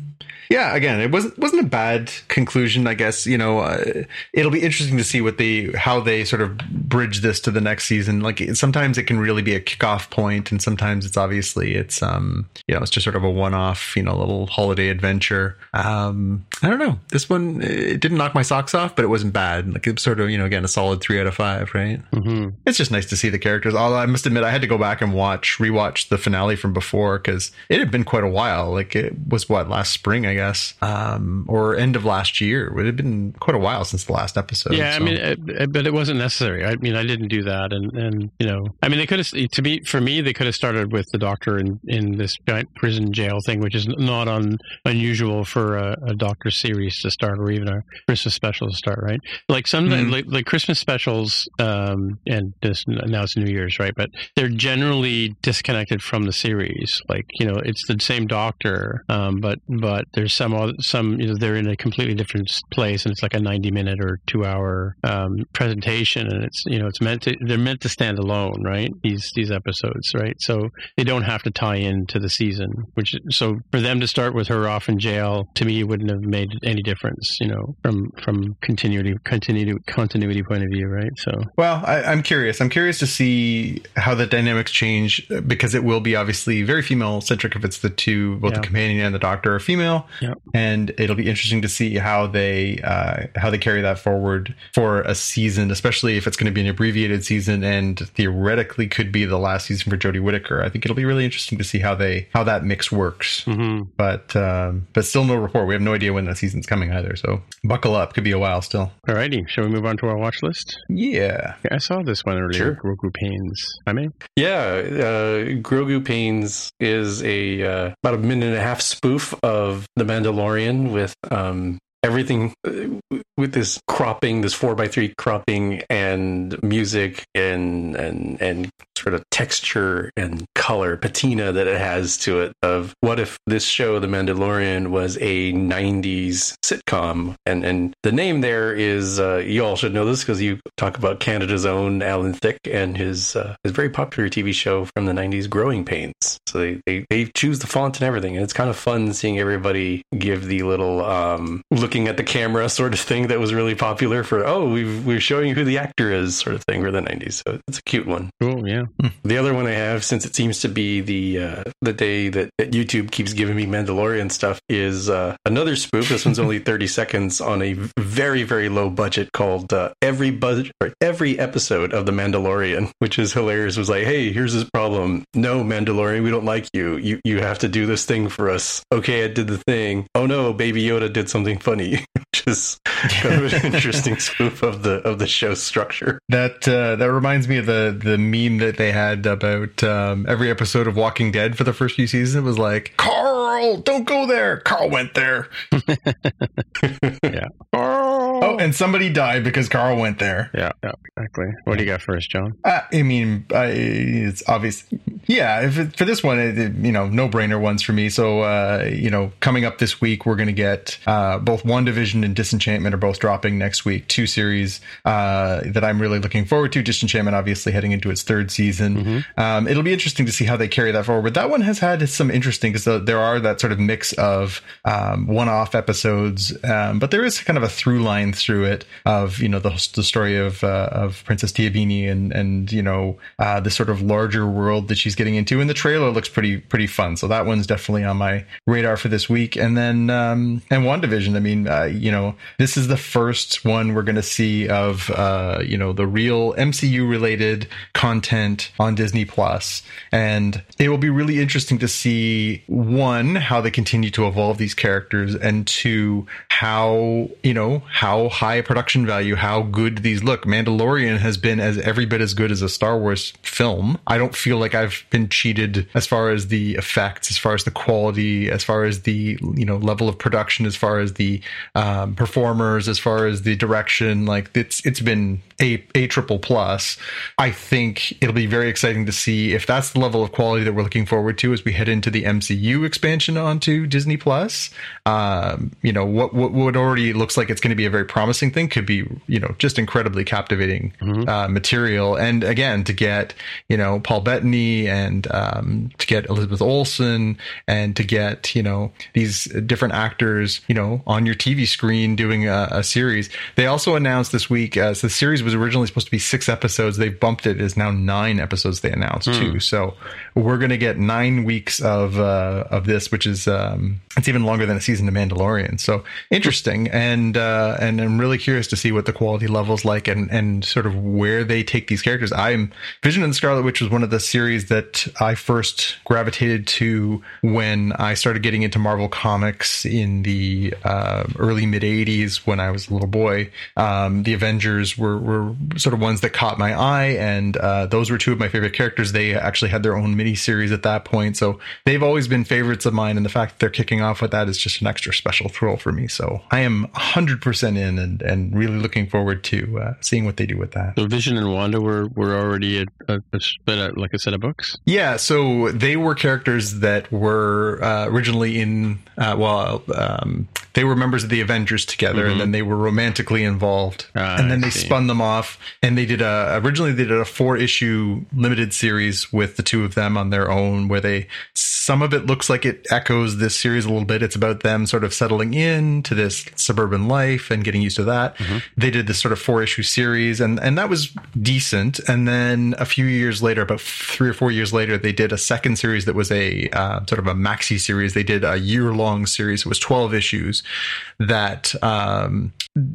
yeah again it wasn't wasn't a bad conclusion i guess you know uh, it'll be interesting to see what they how they sort of bridge this to the next season. Like sometimes it can really be a kickoff point and sometimes it's obviously it's um you know it's just sort of a one-off you know little holiday adventure. Um i don't know. This one it didn't knock my socks off but it wasn't bad. Like it's sort of you know again a solid three out of five right? Hmm it's just nice to see the characters. Although I must admit, I had to go back and watch, rewatch the finale from before because it had been quite a while. Like it was what last spring, I guess, um, or end of last year. It had been quite a while since the last episode. Yeah, I mean, it, it- but it wasn't necessary. I mean, I didn't do that, and and you know, I mean, they could have to be for me. They could have started with the doctor in in this giant prison jail thing, which is not un, unusual for a, a doctor series to start, or even a Christmas special to start, right? Like some Mhm. like, like Christmas specials, um, and this now it's New Year's, right? But they're generally disconnected from the series. Like you know, it's the same doctor, um, but but there's some other, some you know they're in a completely different place, and it's like a 90 minute or two hour um, presentation, and it's you know it's meant to they're meant to stand alone, right? These these episodes, right? So they don't have to tie into the season. Which so for them to start with her off in jail, to me, wouldn't have made any difference, you know, from from continuity continuity continuity point of view, right? So Well, I, I'm curious. I'm curious to see how the dynamics change because it will be obviously very female centric if it's the two, both Yeah. the companion and the doctor are female. Yep. and it'll be interesting to see how they uh, how they carry that forward for a season, especially if it's going to be an abbreviated season and theoretically could be the last season for Jodie Whittaker. I think it'll be really interesting to see how they how that mix works. hmm But um, but still no report. We have no idea when that season's coming either. So buckle up. Could be a while still. Alrighty, shall we move on to our watch list? Yeah. Yeah, I saw this one earlier. Sure. Grogu Pains. I mean, Yeah, uh, Grogu Pains is a uh, about a minute and a half spoof of The Mandalorian with um, everything uh, with this cropping, this four by three cropping, and music and and and sort of texture and color, patina that it has to it. Of what if this show, The Mandalorian, was a '90s sitcom? And and the name there is uh, you all should know this because you talk about Canada's own Alan Thicke and his uh, his very popular TV show from the '90s, Growing Pains. So they, they they choose the font and everything, and it's kind of fun seeing everybody give the little um, looking at the camera sort of thing that was really popular for oh we've, we're showing you who the actor is sort of thing for the '90s. So it's a cute one. cool. Yeah. The other one I have, since it seems to be the uh, the day that, that YouTube keeps giving me Mandalorian stuff, is uh, another spoof. This one's only thirty seconds on a very very low budget called uh, every budget every episode of the Mandalorian, which is hilarious. It was like, hey, here's this problem. No, Mandalorian, we don't like you. You you have to do this thing for us. Okay, I did the thing. Oh no, Baby Yoda did something funny, which is kind of an interesting spoof of the of the show structure. That uh, that reminds me of the the meme that they had about um, every episode of Walking Dead for the first few seasons. It was like, Carl, don't go there. Carl went there. Yeah. Oh, and somebody died because Carl went there. Yeah. Yeah. Exactly. What do you got for us, John? Uh, I mean, I, it's obvious. Yeah, if it, for this one, it, it- you know, no brainer ones for me. So, uh, you know, coming up this week, we're going to get uh, both WandaVision and Disenchantment are both dropping next week. Two series uh, that I'm really looking forward to. Disenchantment, obviously, heading into its third season. Um, it'll be interesting to see how they carry that forward. But that one has had some interesting because there are that sort of mix of um, one-off episodes, um, but there is kind of a through line through it of you know the, the story of uh, of Princess Tiabeanie and and you know uh, the sort of larger world that she's getting into. And the trailer looks pretty pretty fun, so that one's definitely on my radar for this week. And then um, and WandaVision. I mean, uh, you know, this is the first one we're going to see of uh, you know the real MCU related content on Disney Plus, and it will be really interesting to see one how they continue to evolve these characters, and two how you know how high production value, how good these look. Mandalorian has been as every bit as good as a Star Wars film. I don't feel like I've been cheated as far as the effects, as far as the quality, as far as the you know level of production, as far as the um, performers, as far as the direction. Like it's it's been a a triple plus. I think it'll be very exciting to see if that's the level of quality that we're looking forward to as we head into the MCU expansion onto Disney Plus. Um, you know what what what already looks like it's going to be a very promising thing could be you know just incredibly captivating uh, material. And again, to get you know Paul Bettany and um, to get Elizabeth Olsen and to get you know these different actors you know on your TV screen doing a, a series. They also announced this week uh, so the series was originally supposed to be six episodes. They've bumped it as now nine episodes. They announced too. So we're going to get nine weeks of uh, of this, which is um, it's even longer than a season of Mandalorian. So interesting, and uh, and I'm really curious to see what the quality level's like and and sort of where they take these characters. I'm Vision and Scarlet Witch was one of the series that I first gravitated to when I started getting into Marvel comics in the uh, early mid '80s when I was a little boy. Um, the Avengers were were sort of ones that caught my eye, and uh, those were two of my favorite characters. They actually had their own mini series at that point, so they've always been favorites of mine. And the fact that they're kicking off with that is just an extra special thrill for me. So I am 100% in and, and really looking forward to uh, seeing what they do with that. So Vision and Wanda were were already like a set of books. Yeah, so they were characters that were uh, originally in, uh, well, um, they were members of the Avengers together, Mhm. and then they were romantically involved, Ah, and then I they see. spun them off, and they did a originally they did a four issue limited series with the two of them on their own, where they some of it looks like it echoes this series a little bit. It's about them sort of settling in to this suburban life and getting used to that. They did this sort of four issue series, and and that was decent. And then a few years later, about three or four years later, they did a second series that was a uh, sort of a maxi series. They did a year long series. It was twelve issues that um,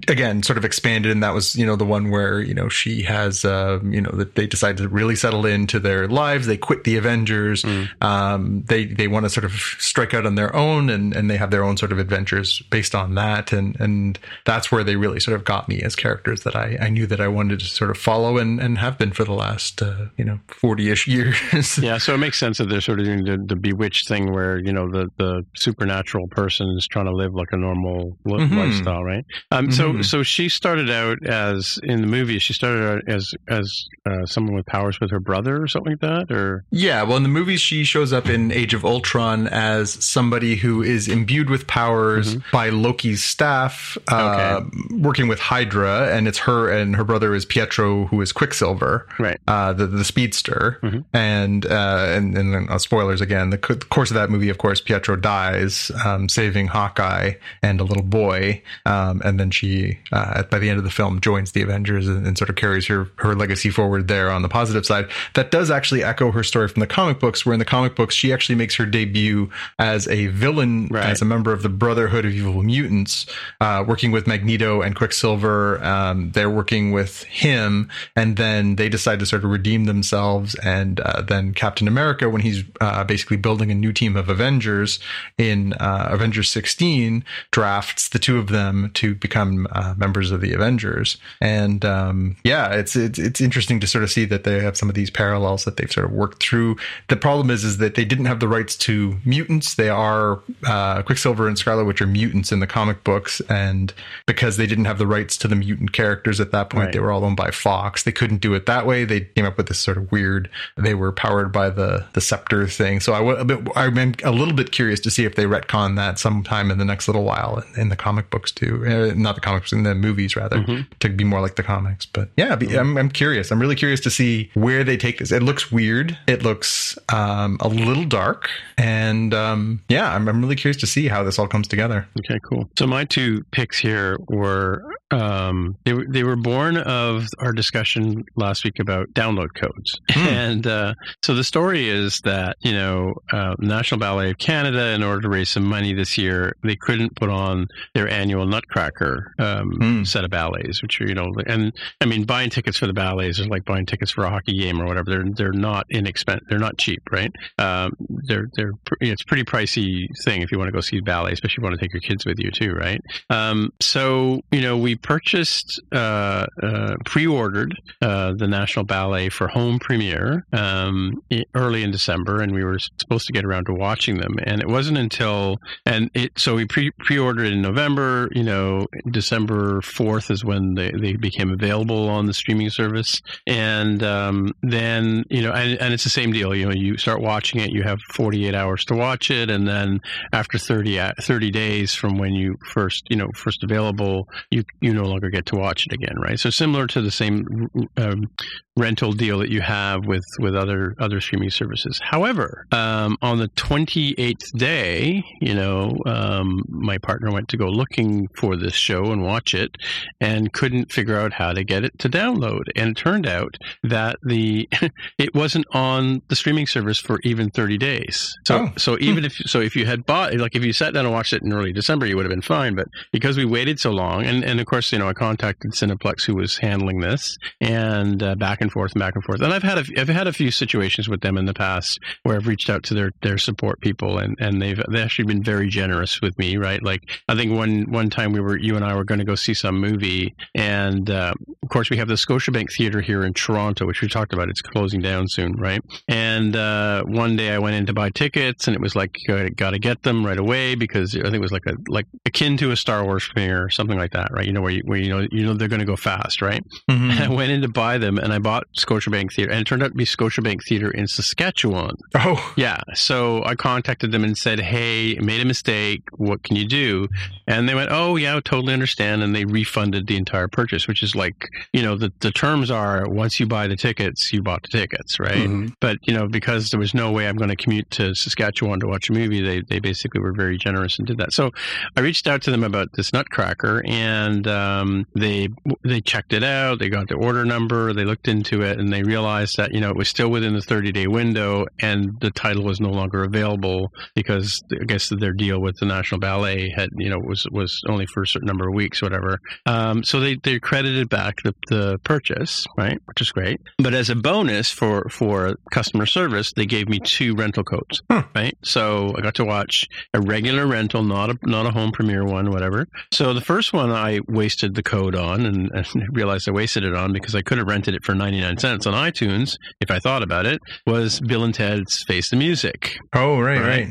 again sort of expanded, and that was you know the one where you know she has uh, you know that they decide to really settle into their lives. They quit the Avengers. Um, they they want to sort of strike out on their own, and and they have their own sort of adventures based on that, and and that's where they really sort of got me as characters that I I knew that I wanted to sort of follow and and have been for the last uh, you know forty ish years. Yeah, so it makes sense that they're sort of doing the, the bewitched thing where, you know, the, the supernatural person is trying to live like a normal li- Mhm. lifestyle, right? Um, So Mhm. so she started out as, in the movie, she started out as, as uh, someone with powers with her brother or something like that? Or, Yeah, well, in the movies, she shows up in Age of Ultron as somebody who is imbued with powers by Loki's staff, uh, working with Hydra, and it's her and her brother is Pietro, who is Quicksilver, right. uh, the the speedster, Mhm. and uh, and and then, uh, spoilers again. The, co- the course of that movie, of course, Pietro dies, um, saving Hawkeye and a little boy, um, and then she, uh, by the end of the film, joins the Avengers and, and sort of carries her her legacy forward there on the positive side. That does actually echo her story from the comic books, where in the comic books she actually makes her debut as a villain, Right. as a member of the Brotherhood of Evil Mutants, uh, working with Magneto and Quicksilver. Um, they're working with him, and then they decide to sort of redeem themselves. And uh, then Captain America, when he's uh, basically building a new team of Avengers in uh, Avengers 16, drafts the two of them to become uh, members of the Avengers. And um, yeah, it's, it's it's interesting to sort of see that they have some of these parallels that they've sort of worked through. The problem is is that they didn't have the rights to mutants. They are uh, Quicksilver and Scarlet Witch are mutants in the comic books, and because they didn't have the rights to the mutant characters at that point, Right. they were all owned by Fox. They couldn't do it that way. They came up with this sort of weird. They were powered by the the scepter thing. So I wa- a bit, I'm a little bit curious to see if they retcon that sometime in the next little while in, in the comic books too. Uh, not the comics, in the movies rather, to be more like the comics. But yeah, be, I'm, I'm curious. I'm really curious to see where they take this. It looks weird. It looks um, a little dark, and um, yeah, I'm, I'm really curious to see how this all comes together. Okay, cool. So my two picks here were um, they were they were born of our discussion last week about download codes, Hmm. and uh, so the story is that you know uh, National Ballet of Canada, in order to raise some money this year, they couldn't put on their annual Nutcracker um, Hmm. set of ballets, which are you know, and I mean buying tickets for the ballets is like buying tickets for a hockey game or whatever. They're they're not inexpensive. They're not cheap, right? Um, they're they're pr- it's a pretty pricey thing if you want to go see ballet, especially if you want to take your kids with you too, right? Um, so you know we purchased uh, uh, pre-ordered uh, the National Ballet for home premiere um, early in December, and we were supposed to get around to watching them, and it wasn't until and it so we pre pre-ordered in November. You know, December fourth is when they, they became available on the streaming service, and um, then you know, and, and it's the same deal. You know, you start watching it, you have 48 hours to watch it, and then after 30, 30 days from when you first, you know, first available, you you no longer get to watch it again, right? So similar to the same um, rental deal that you have with with other other streaming services. However, um, on the 28th day, you know, um, my partner went to go looking for this show and watch it, and couldn't figure out how to get it to download. And it turned out that the it wasn't on the streaming service for even 30 days. So Oh. so even if so if you had bought like if you sat down and watched it in early December, you would have been fine. But because we waited so long, and and of course you know I contacted Cineplex who was handling this, and uh, back and forth and back and forth. And I've had a, I've had a few situations with them in the past where I've reached out to their their support people, and and they've they've actually been very generous with me. Right, like I think one one time we were you and I were going to go see some movie, and uh, of course we have the Scotiabank Theater here in Toronto, which we talked about. It's closing down soon, right? And uh, one day I went in to buy tickets, and it was like got to get them right away because I think it was like a like akin to a Star Wars premiere or something like that, right? You know where you, where you know you know they're going to go fast, right? Mhm. I went in to buy them, and I bought bought Scotiabank Theater, and it turned out to be Scotiabank Theater in Saskatchewan. Oh, Yeah, so I contacted them and said, "Hey, made a mistake. What can you do?" And they went, "Oh, yeah, totally understand." And they refunded the entire purchase, which is like, you know, the the terms are once you buy the tickets, you bought the tickets, right? Mhm. But you know, because there was no way I'm going to commute to Saskatchewan to watch a movie, they they basically were very generous and did that. So I reached out to them about this Nutcracker, and um, they they checked it out. They got the order number. They looked into it, and they realized that you know it was still within the 30 day window, and the title was no longer available because I guess their deal with the National Ballet had you know was was only for a certain number of weeks, whatever. Um, so they they credited back the, the purchase, right, which is great. But as a bonus for for customer service, they gave me two rental codes, Huh. right? So I got to watch a regular rental, not a not a home premiere one, whatever. So the first one I wasted the code on, and, and realized I wasted it on because I could have rented it for ninety nine cents on iTunes if I thought about it. Was Bill and Ted's Face the Music? oh, right, Right.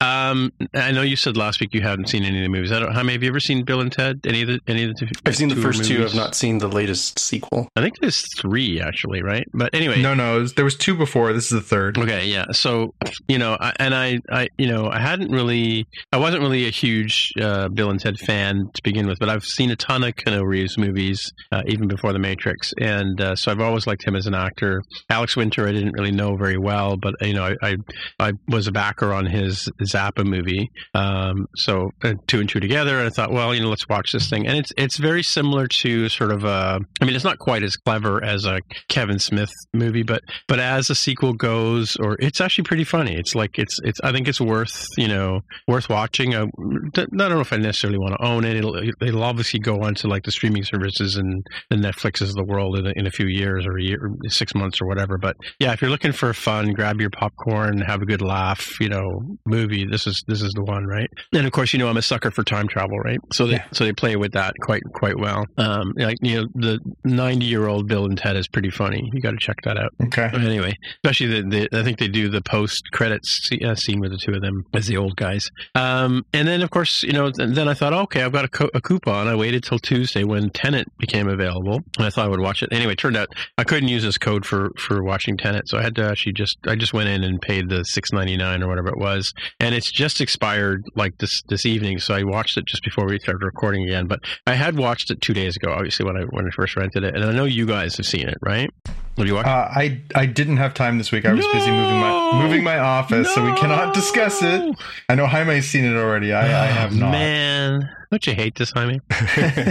right. Um, I know you said last week you haven't seen any of the movies. I don't. How many have you ever seen Bill and Ted? Any of the any of the? Two, I've seen the two first two. I've not seen the latest sequel. I think there's three actually, right? But anyway, No, no, was- there was two before. This is the third. Okay, yeah. So you know, I, and I, I, you know, I hadn't really, I wasn't really a huge uh, Bill and Ted fan to begin with, but I've seen a ton of Keanu Reeves movies uh, even before The Matrix, and uh, so I've always liked him as an actor. Alex Winter, I didn't really know very well, but you know, I, I, I was a backer on his Zappa movie, um, so uh, two and two together, and I thought, well, you know, let's watch this thing, and it's it's very similar to sort of a, I mean, it's not quite as clever as a Kevin Smith movie, but but as a sequel goes, or it's actually pretty funny. It's like it's it's. I think it's worth you know worth watching. I, I don't know if I necessarily want to own it. It'll it'll obviously go on to like the streaming services and the Netflixes of the world in a, in a few years or a year, six months or whatever. But yeah, if you're looking for fun, grab your popcorn, have a good laugh. You know, movie. This is this is the one, right? And of course, you know I'm a sucker for time travel, right? So they Yeah. so they play with that quite quite well. Um, like you know the 90 year old Bill and Ted is pretty funny. You got to check that out. Okay. But anyway, especially the, the I think they do the post credits uh, scene with the two of them as the old guys. Um, and then of course you know then I thought okay I've got a, co- a coupon. I waited till Tuesday when Tenet became available, and I thought I would watch it. Anyway, it turned out I couldn't use this code for for watching Tenet, so I had to actually just I just went in and paid the six ninety nine or whatever it was, and it's just expired like this this evening. So I watched it just before we started recording again. But I had watched it two days ago, obviously when I when I first rented it, and I know you guys have seen it, right? Have you watched? Uh, I I didn't have time this week. I was busy moving my moving my office, so we cannot discuss it. I know Jaime's seen it already. I, I have not. Man, don't you hate this, Jaime?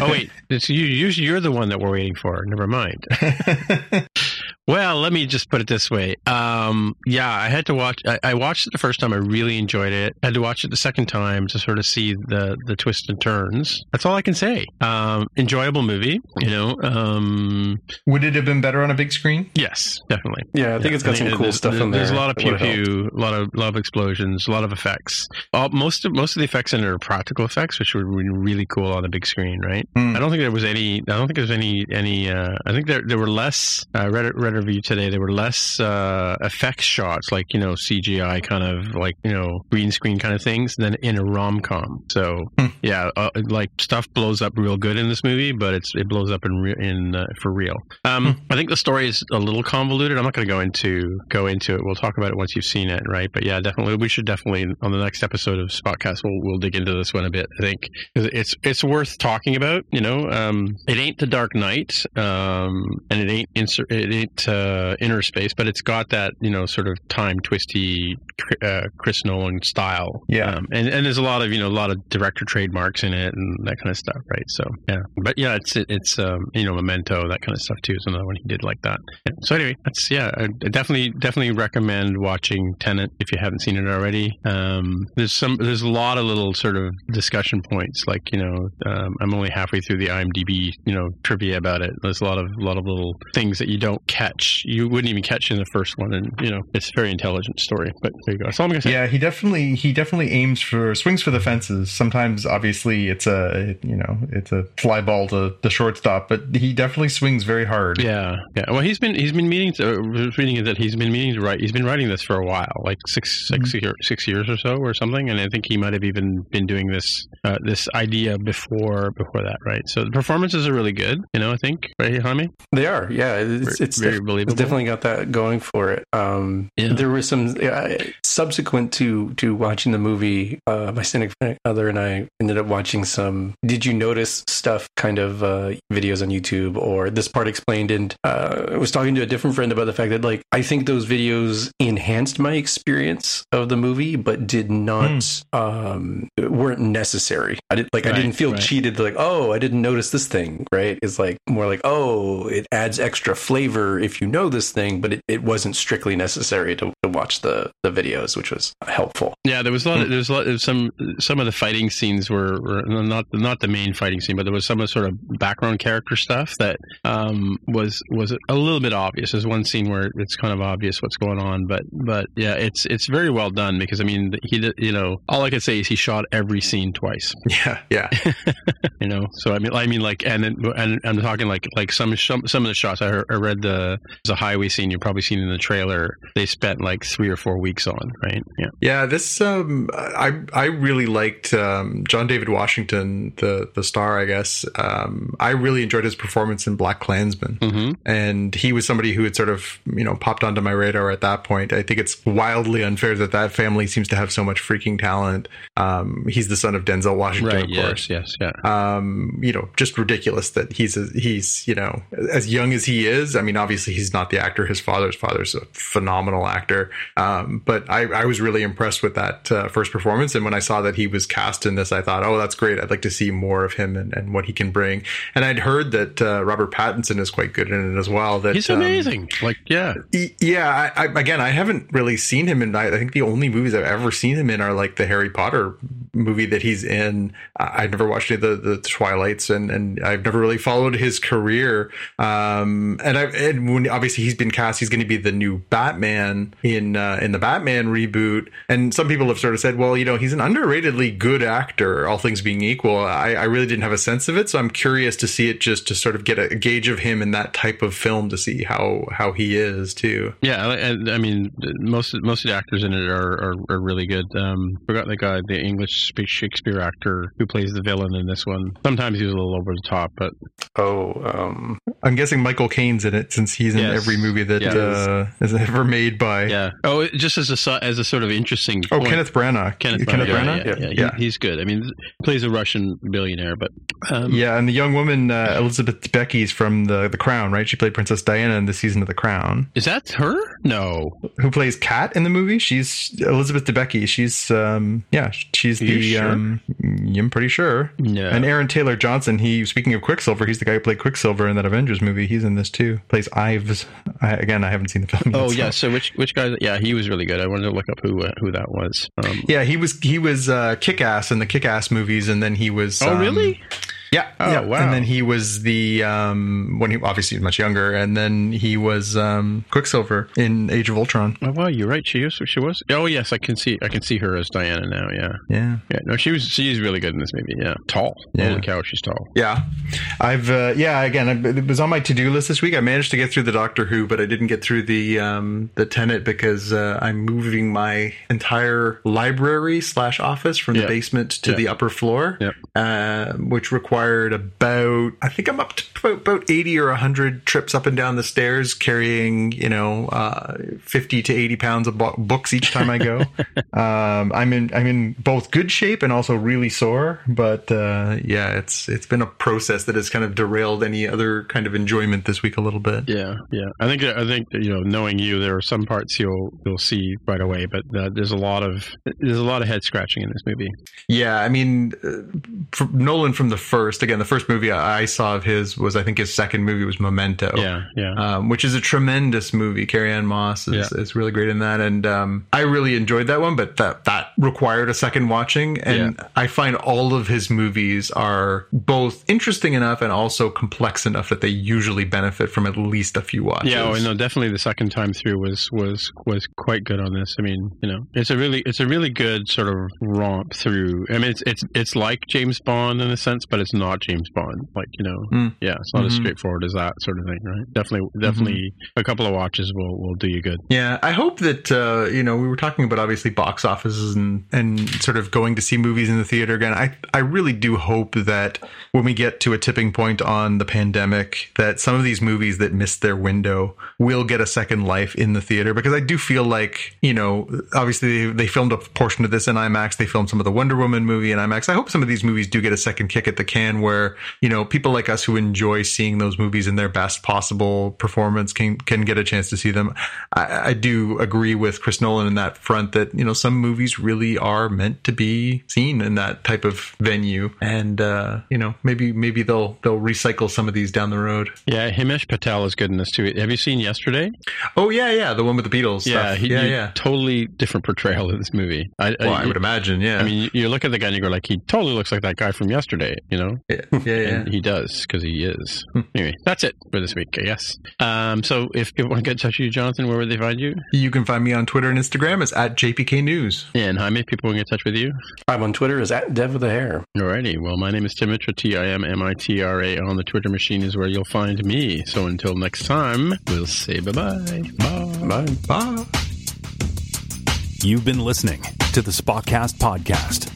oh wait, it's you. You're the one that we're waiting for. Never mind. Well, let me just put it this way. Um, yeah, I had to watch. I, I watched it the first time. I really enjoyed it. I had to watch it the second time to sort of see the the twists and turns. That's all I can say. Um, enjoyable movie. You know. Um, Would it have been better on a big screen? yes, definitely. Yeah, I think it's got some cool stuff in there. There's a lot of pew pew, a lot of lot of explosions, a lot of effects. All, most of most of the effects in it are practical effects, which were really, really cool on the big screen, right? Hmm. I don't think there was any. I don't think there was any any. Uh, I think there there were less. I read a, review today. There were less uh, effects shots, like you know CGI kind of like you know green screen kind of things, than in a rom com. So Hmm. yeah, uh, like stuff blows up real good in this movie, but it's it blows up in re- in uh, for real. Um, I think the story is a little convoluted. I'm not going to go into go into it. We'll talk about it once you've seen it, right? But yeah, definitely we should definitely on the next episode of Spotcast we'll we'll dig into this one a bit. I think 'Cause it's it's worth talking about. You know, um, it ain't the Dark Knight, um, and it ain't insert it ain't uh, inner space, but it's got that you know sort of time twisty uh, Chris Nolan style. Yeah. um, and and there's a lot of you know a lot of director trademarks in it and that kind of stuff, right? So yeah, but yeah, it's it's um, you know Memento that kind of stuff too is another one he did like that. Yeah. So anyway, that's yeah, I I definitely definitely recommend watching Tenet if you haven't seen it already. Um, there's some there's a lot of little sort of discussion points, like you know um, I'm only halfway through the IMDb you know trivia about it. There's a lot of a lot of little things that you don't catch, you wouldn't even catch in the first one, and you know it's a very intelligent story. But there you go. That's all I'm gonna say. Yeah, he definitely he definitely aims for swings for the fences. Sometimes, obviously, it's a you know it's a fly ball to the shortstop, but he definitely swings very hard. Yeah, yeah. Well, he's been he's been meaning to. I was reading that he's been meaning to write. He's been writing this for a while, like six six year, six years or so, or something. And I think he might have even been doing this uh, this idea before before that, right? So the performances are really good. You know, I think right, Jaime. They are, yeah. It's, it's very very believable. It's definitely got that going for it. Um, Yeah. There was some uh, subsequent to to watching the movie. Uh, my cynic other and I ended up watching some. Did you notice stuff? Kind of uh, videos on YouTube or this part explained. And uh, I was talking to a different friend about the fact that like I think those videos enhanced my experience of the movie, but did not um, weren't necessary. I did like I Right, didn't feel right. cheated. Like oh, I didn't notice this thing. Right? It's like more like oh, it adds extra flavor if you know this thing, but it, it wasn't strictly necessary to, to watch the the videos, which was helpful. Yeah, there was a lot. Of, there was a lot of some some of the fighting scenes were, were not not the main fighting scene, but there was some of sort of background character stuff that um, was was a little bit obvious. There's one scene where it's kind of obvious what's going on, but but yeah, it's it's very well done because I mean he you know all I could say is he shot every scene twice. Yeah, yeah. You know, so I mean I mean like and then- and I'm talking like like some some some of the shots I, heard, I read the there's a highway scene you've probably seen in the trailer. They spent like three or four weeks on right. Yeah. Yeah, this um, I I really liked um, John David Washington, the the star, I guess. Um, I really enjoyed his performance in BlacKkKlansman, Mm-hmm. and he was somebody who had sort of you know popped onto my radar at that point. I think it's wildly unfair that that family seems to have so much freaking talent. Um, he's the son of Denzel Washington, Right. of Yes. course. Yes. Yeah. um, you know, just ridiculous that he's a, he's you know as young as he is. I mean, obviously he's not the actor his father's father's a phenomenal actor. Um, but I, I was really impressed with that uh, first performance, and when I saw that he was cast in this, I thought, oh, that's great. I'd like to see more of him and, and what he can bring. And I'd heard that uh, Robert Pattinson is quite good in it as well. That He's um, amazing. like, yeah. Yeah, I, I, again, I haven't really seen him in. I, think the only movies I've ever seen him in are like the Harry Potter movie that he's in. I've never watched any of the, the Twilights, and, and I've never really followed his career. Um, and I and when, obviously he's been cast. He's going to be the new Batman in uh, in the Batman reboot. And some people have sort of said, well, you know, he's an underratedly good actor, all things being equal. I, I really didn't have a sense of it, so I'm curious to see it just to sort of get a gauge of him in that type of film to see how how he is too. Yeah, I, I- mean, most of, most of the actors in it are, are, are really good. Um, forgot the guy, the English Shakespeare actor who plays the villain in this one. Sometimes he's a little over the top, but Oh, um, I'm guessing Michael Caine's in it since he's in Yes. every movie that Yes. uh, is ever made by. yeah. Oh, just as a as a sort of interesting. Oh, point. Kenneth Branagh. Kenneth, Kenneth Branagh. Yeah, yeah, yeah. Yeah. He- he's good. I mean, plays a Russian billionaire, but um, Yeah, and the young woman uh, Elizabeth Debicki's from the the Crown, right? She played Princess Diana in the season of The Crown. is that her? No. Who plays Kat in the movie? She's Elizabeth Debicki. She's um yeah, she's Are the sure? um I'm pretty sure. No. And Aaron Taylor Johnson, he speaking of Quicksilver, he's the guy who played Quicksilver in that Avengers movie. He's in this too. Plays I, again, I haven't seen the film. Yet, Oh so- yeah. So which which guy? Yeah, he was really good. I wanted to look up who uh, who that was. Um, Yeah, he was he was uh, Kick Ass in the Kick Ass movies, and then he was. oh um, really? Yeah. Oh, yeah. wow. And then he was the um when he obviously much younger, and then he was um Quicksilver in Age of Ultron. Oh wow, you're right. She was. She was. Oh yes, I can see. I can see her as Diana now. Yeah. Yeah. Yeah. No, she was. She's really good in this movie. Yeah. Tall. Yeah. Holy cow, she's tall. Yeah, I've uh, yeah again I, it was on my to do list this week. I managed to get through the Doctor Who, but I didn't get through the um, the Tenet because uh, I'm moving my entire library slash office from the Yeah. basement to Yeah. the upper floor, Yep. uh, which about I think I'm up to about, about eighty or hundred trips up and down the stairs, carrying you know uh, fifty to eighty pounds of bo- books each time I go. um, I'm in I'm in both good shape and also really sore, but uh, yeah, it's it's been a process that has kind of derailed any other kind of enjoyment this week a little bit. Yeah. Yeah. I think. I think you know, knowing you, there are some parts you'll you'll see right away, but uh, there's a lot of there's a lot of head scratching in this movie. Yeah, I mean, uh, from Nolan from the first again, the first movie I saw of his was I think his second movie was Memento. Yeah. Yeah. um, which is a tremendous movie. Carrie-Anne Moss is, is really great in that, and um, I really enjoyed that one. But that that required a second watching, and I find all of his movies are both interesting enough and also complex enough that they usually benefit from at least a few watches. Yeah, oh, no, definitely the second time through was was was quite good on this. I mean, you know, it's a really it's a really good sort of romp through. I mean, it's it's it's like James Bond in a sense, but it's not James Bond. Like you know, Mm. yeah, it's not as Mhm. straightforward as that sort of thing, right? Definitely, definitely, a couple of watches will will do you good. Yeah, I hope that uh, you know we were talking about obviously box offices and and sort of going to see movies in the theater again. I I really do hope that when we get to a tipping point on the pandemic, that some of these movies that missed their window will get a second life in the theater because I do feel like you know obviously they, they filmed a portion of this in IMAX. They filmed some of the Wonder Woman movie in IMAX. I hope some of these movies do get a second kick at the can where you know people like us who enjoy seeing those movies in their best possible performance can can get a chance to see them. I, I do agree with Chris Nolan in that front that you know some movies really are meant to be seen in that type of venue, and uh, you know maybe maybe they'll they'll recycle some of these down the road. Yeah, Himesh Patel is good in this too. Have you seen Yesterday? Oh yeah, yeah, the one with the Beatles. Yeah, stuff. he, yeah, he- yeah. totally different portrayal of this movie. I, Well, I would imagine. Yeah, I mean, you- you look at the guy and you go like, he totally looks like that guy from yesterday, you know? yeah, yeah, yeah. And he does because he is. Hmm. anyway, that's it for this week, I guess. Um, so if people want to get in touch with you, Jonathan, where would they find you? You can find me on Twitter and Instagram as at JPK News. And Jaime, if people want to get in touch with you. I'm on Twitter as at Dev with a Hair. Alrighty. Well, my name is Tim Mitra, T I M M I T R A. On the Twitter machine is where you'll find me. So until next time, we'll say bye-bye. Bye. Bye. Bye. You've been listening to the Spotcast podcast.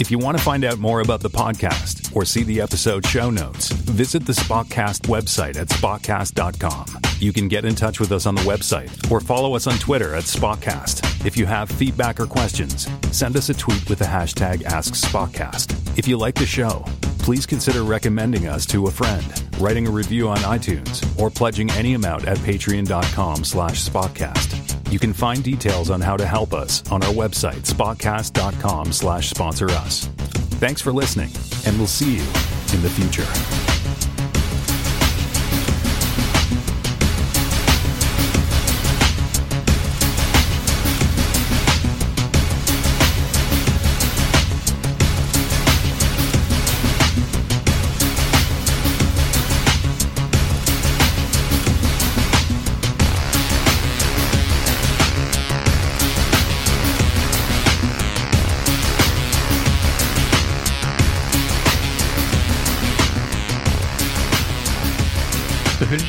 If you want to find out more about the podcast or see the episode show notes, visit the Spotcast website at spotcast.com. You can get in touch with us on the website or follow us on Twitter at Spotcast. If you have feedback or questions, send us a tweet with the hashtag AskSpotcast. If you like the show, please consider recommending us to a friend, writing a review on iTunes, or pledging any amount at patreon.com slash spotcast. You can find details on how to help us on our website, spotcast.com slash sponsor us. Thanks for listening, and we'll see you in the future.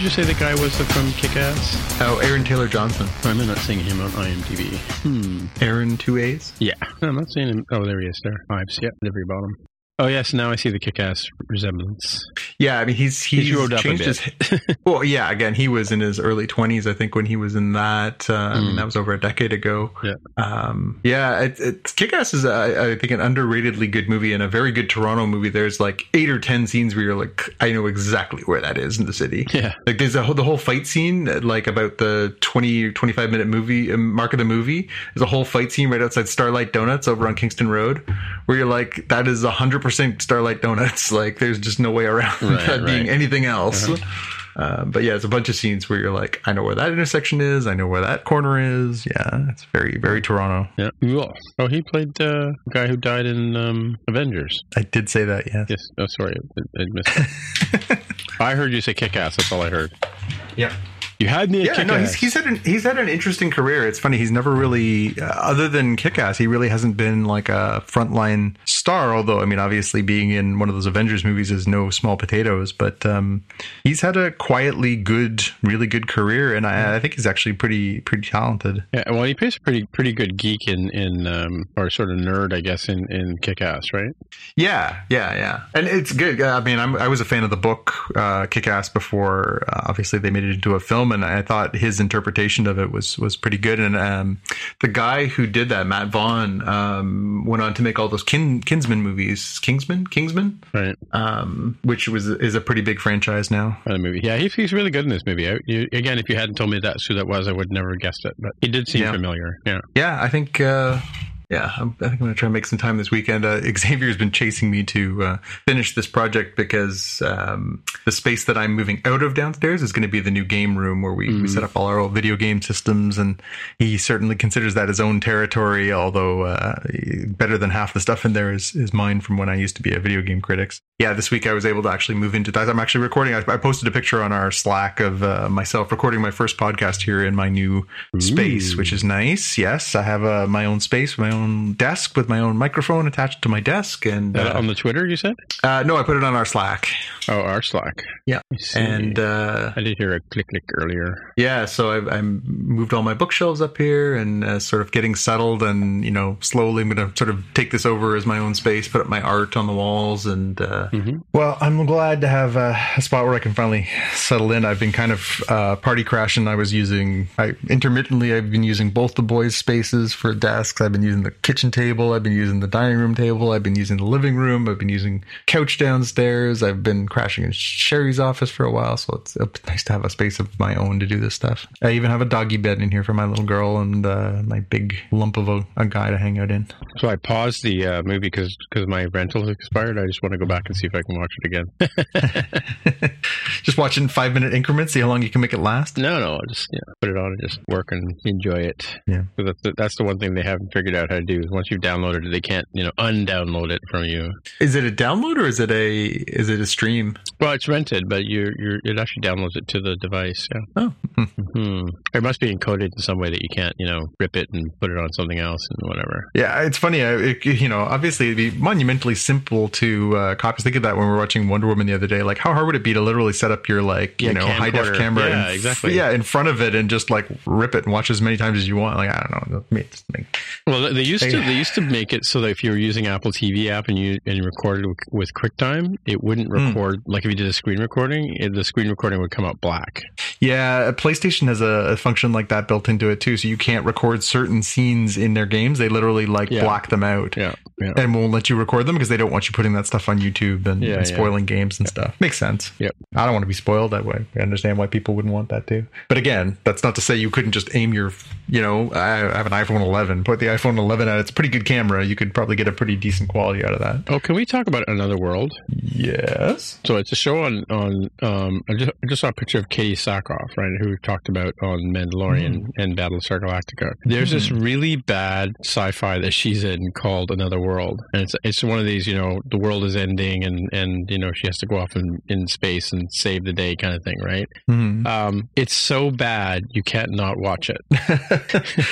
You say the guy was from Kick-Ass? Oh, Aaron Taylor Johnson. I'm not seeing him on IMDb? Hmm. Aaron two A's. Yeah. No, I'm not seeing him. Oh, there he is there. Ives. Yep, at the very bottom. Oh, yes. Now I see the kick-ass resemblance. Yeah, I mean he's he's, He's grown up a changed bit. his. well, yeah, again, he was in his early twenties, I think, when he was in that. Uh, I mean, Mm. that was over a decade ago. Yeah. um, yeah. It, it, Kick-Ass is, uh, I think, an underratedly good movie and a very good Toronto movie. There's like eight or ten scenes where you're like, I know exactly where that is in the city. Yeah. Like there's a whole, the whole fight scene, like about the 20 or 25 minute movie um, mark of the movie. There's a whole fight scene right outside Starlight Donuts over on Kingston Road, where you're like, that is 100% Starlight Donuts. Like there's just no way around Right, that being anything else. Uh, but yeah, it's a bunch of scenes where you're like, I know where that intersection is. I know where that corner is. Yeah, it's very, very Toronto. Yeah. Cool. Oh, he played the guy who died in um, Avengers. I did say that. Yes. Yes. Oh, sorry. I, I missed it. I heard you say kick-ass. That's all I heard. Yeah. You had me at Yeah, kick-ass. no, he's, he's had an he's had an interesting career. It's funny, he's never really, uh, other than Kick-Ass, he really hasn't been like a frontline star. Although, I mean, obviously, being in one of those Avengers movies is no small potatoes. But um, he's had a quietly good, really good career, and I, I think he's actually pretty pretty talented. Yeah, well, he plays a pretty pretty good geek in in um, or sort of nerd, I guess, in in Kick-Ass, right? Yeah, yeah, yeah, and it's good. I mean, I'm, I was a fan of the book uh, Kick-Ass before. Uh, obviously, they made it into a film, and I thought his interpretation of it was was pretty good. And um, the guy who did that, Matt Vaughn, um, went on to make all those Kin, Kinsman movies. Kingsman, Kingsman, Right. um, which was is a pretty big franchise now. Movie. Yeah, he's, he's really good in this movie. I, you, again, if you hadn't told me that's who that was, I would never have guessed it. But he did seem Yeah. familiar. Yeah. Yeah, I think. Uh, yeah, I'm, I think I'm going to try and make some time this weekend. Uh, Xavier's been chasing me to uh, finish this project because um, the space that I'm moving out of downstairs is going to be the new game room where we, we set up all our old video game systems, and he certainly considers that his own territory. Although uh, better than half the stuff in there is is mine from when I used to be a video game critic. Yeah, this week I was able to actually move into that. I'm actually recording. I, I posted a picture on our Slack of uh, myself recording my first podcast here in my new space, which is nice. Yes, I have uh, my own space, my own desk with my own microphone attached to my desk. And Uh, uh, on the Twitter, you said? uh, no, I put it on our Slack. Oh, our Slack. Yeah, and uh, I did hear a click click earlier. yeah, so I, I moved all my bookshelves up here and uh, sort of getting settled. And you know, slowly I'm going to sort of take this over as my own space, put up my art on the walls, and Mhm. well, I'm glad to have uh, a spot where I can finally settle in. I've been kind of uh, party crashing. I was using I intermittently. I've been using both the boys' spaces for desks. I've been using the kitchen table. I've been using the dining room table. I've been using the living room. I've been using couch downstairs. I've been crashing in Sherry's office for a while, so it's, it's nice to have a space of my own to do this stuff. I even have a doggy bed in here for my little girl and uh, my big lump of a, a guy to hang out in. So I paused the uh, movie because because my rental expired. I just want to go back and see if I can watch it again. just watching five minute increments, see how long you can make it last. No, no, I'll just yeah, put it on and just work and enjoy it. Yeah. that's the, that's the one thing they haven't figured out how to do. Is once you've downloaded it, they can't you know undownload it from you. Is it a download or is it a is it a stream? Well, it's rented, but you you it actually downloads it to the device. Yeah. Oh, hmm. It must be encoded in some way that you can't you know rip it and put it on something else and whatever. yeah. It's funny. I, it, you know, obviously it'd be monumentally simple to uh, copy. Think of that when we were watching Wonder Woman the other day. Like, how hard would it be to literally set up your like you Yeah, know high def camera? Yeah, in, exactly. Yeah, in front of it and just like rip it and watch as many times as you want. Like, I don't know. I mean, it's like- Well, they used to They- used to make it so that if you were using Apple TV app and you and you recorded with, QuickTime, it wouldn't Hmm. record like if you did a screen recording, it, the screen recording would come out black. Yeah, PlayStation has a, a function like that built into it too, so you can't record certain scenes in their games. They literally like Yeah. block them out. Yeah, yeah. and won't let you record them because they don't want you putting that stuff on YouTube and, Yeah, and yeah. spoiling games and stuff. Makes sense. Yep. I don't want to be spoiled that way. I understand why people wouldn't want that too. But again, that's not to say you couldn't just aim your, you know, I have an iPhone 11. Put the iPhone 11 out. It's a pretty good camera. You could probably get a pretty decent quality out of that. Oh, can we talk about Another World? Yes. So it's a show on on. Um, I just I just saw a picture of Katee Sackhoff, right, who we talked about on Mandalorian and Battlestar Galactica. There's this really bad sci-fi that she's in called Another World, and it's it's one of these, you know, the world is ending, and and you know she has to go off in, in space and save the day kind of thing, right? Mhm. Um, it's so bad you can't not watch it.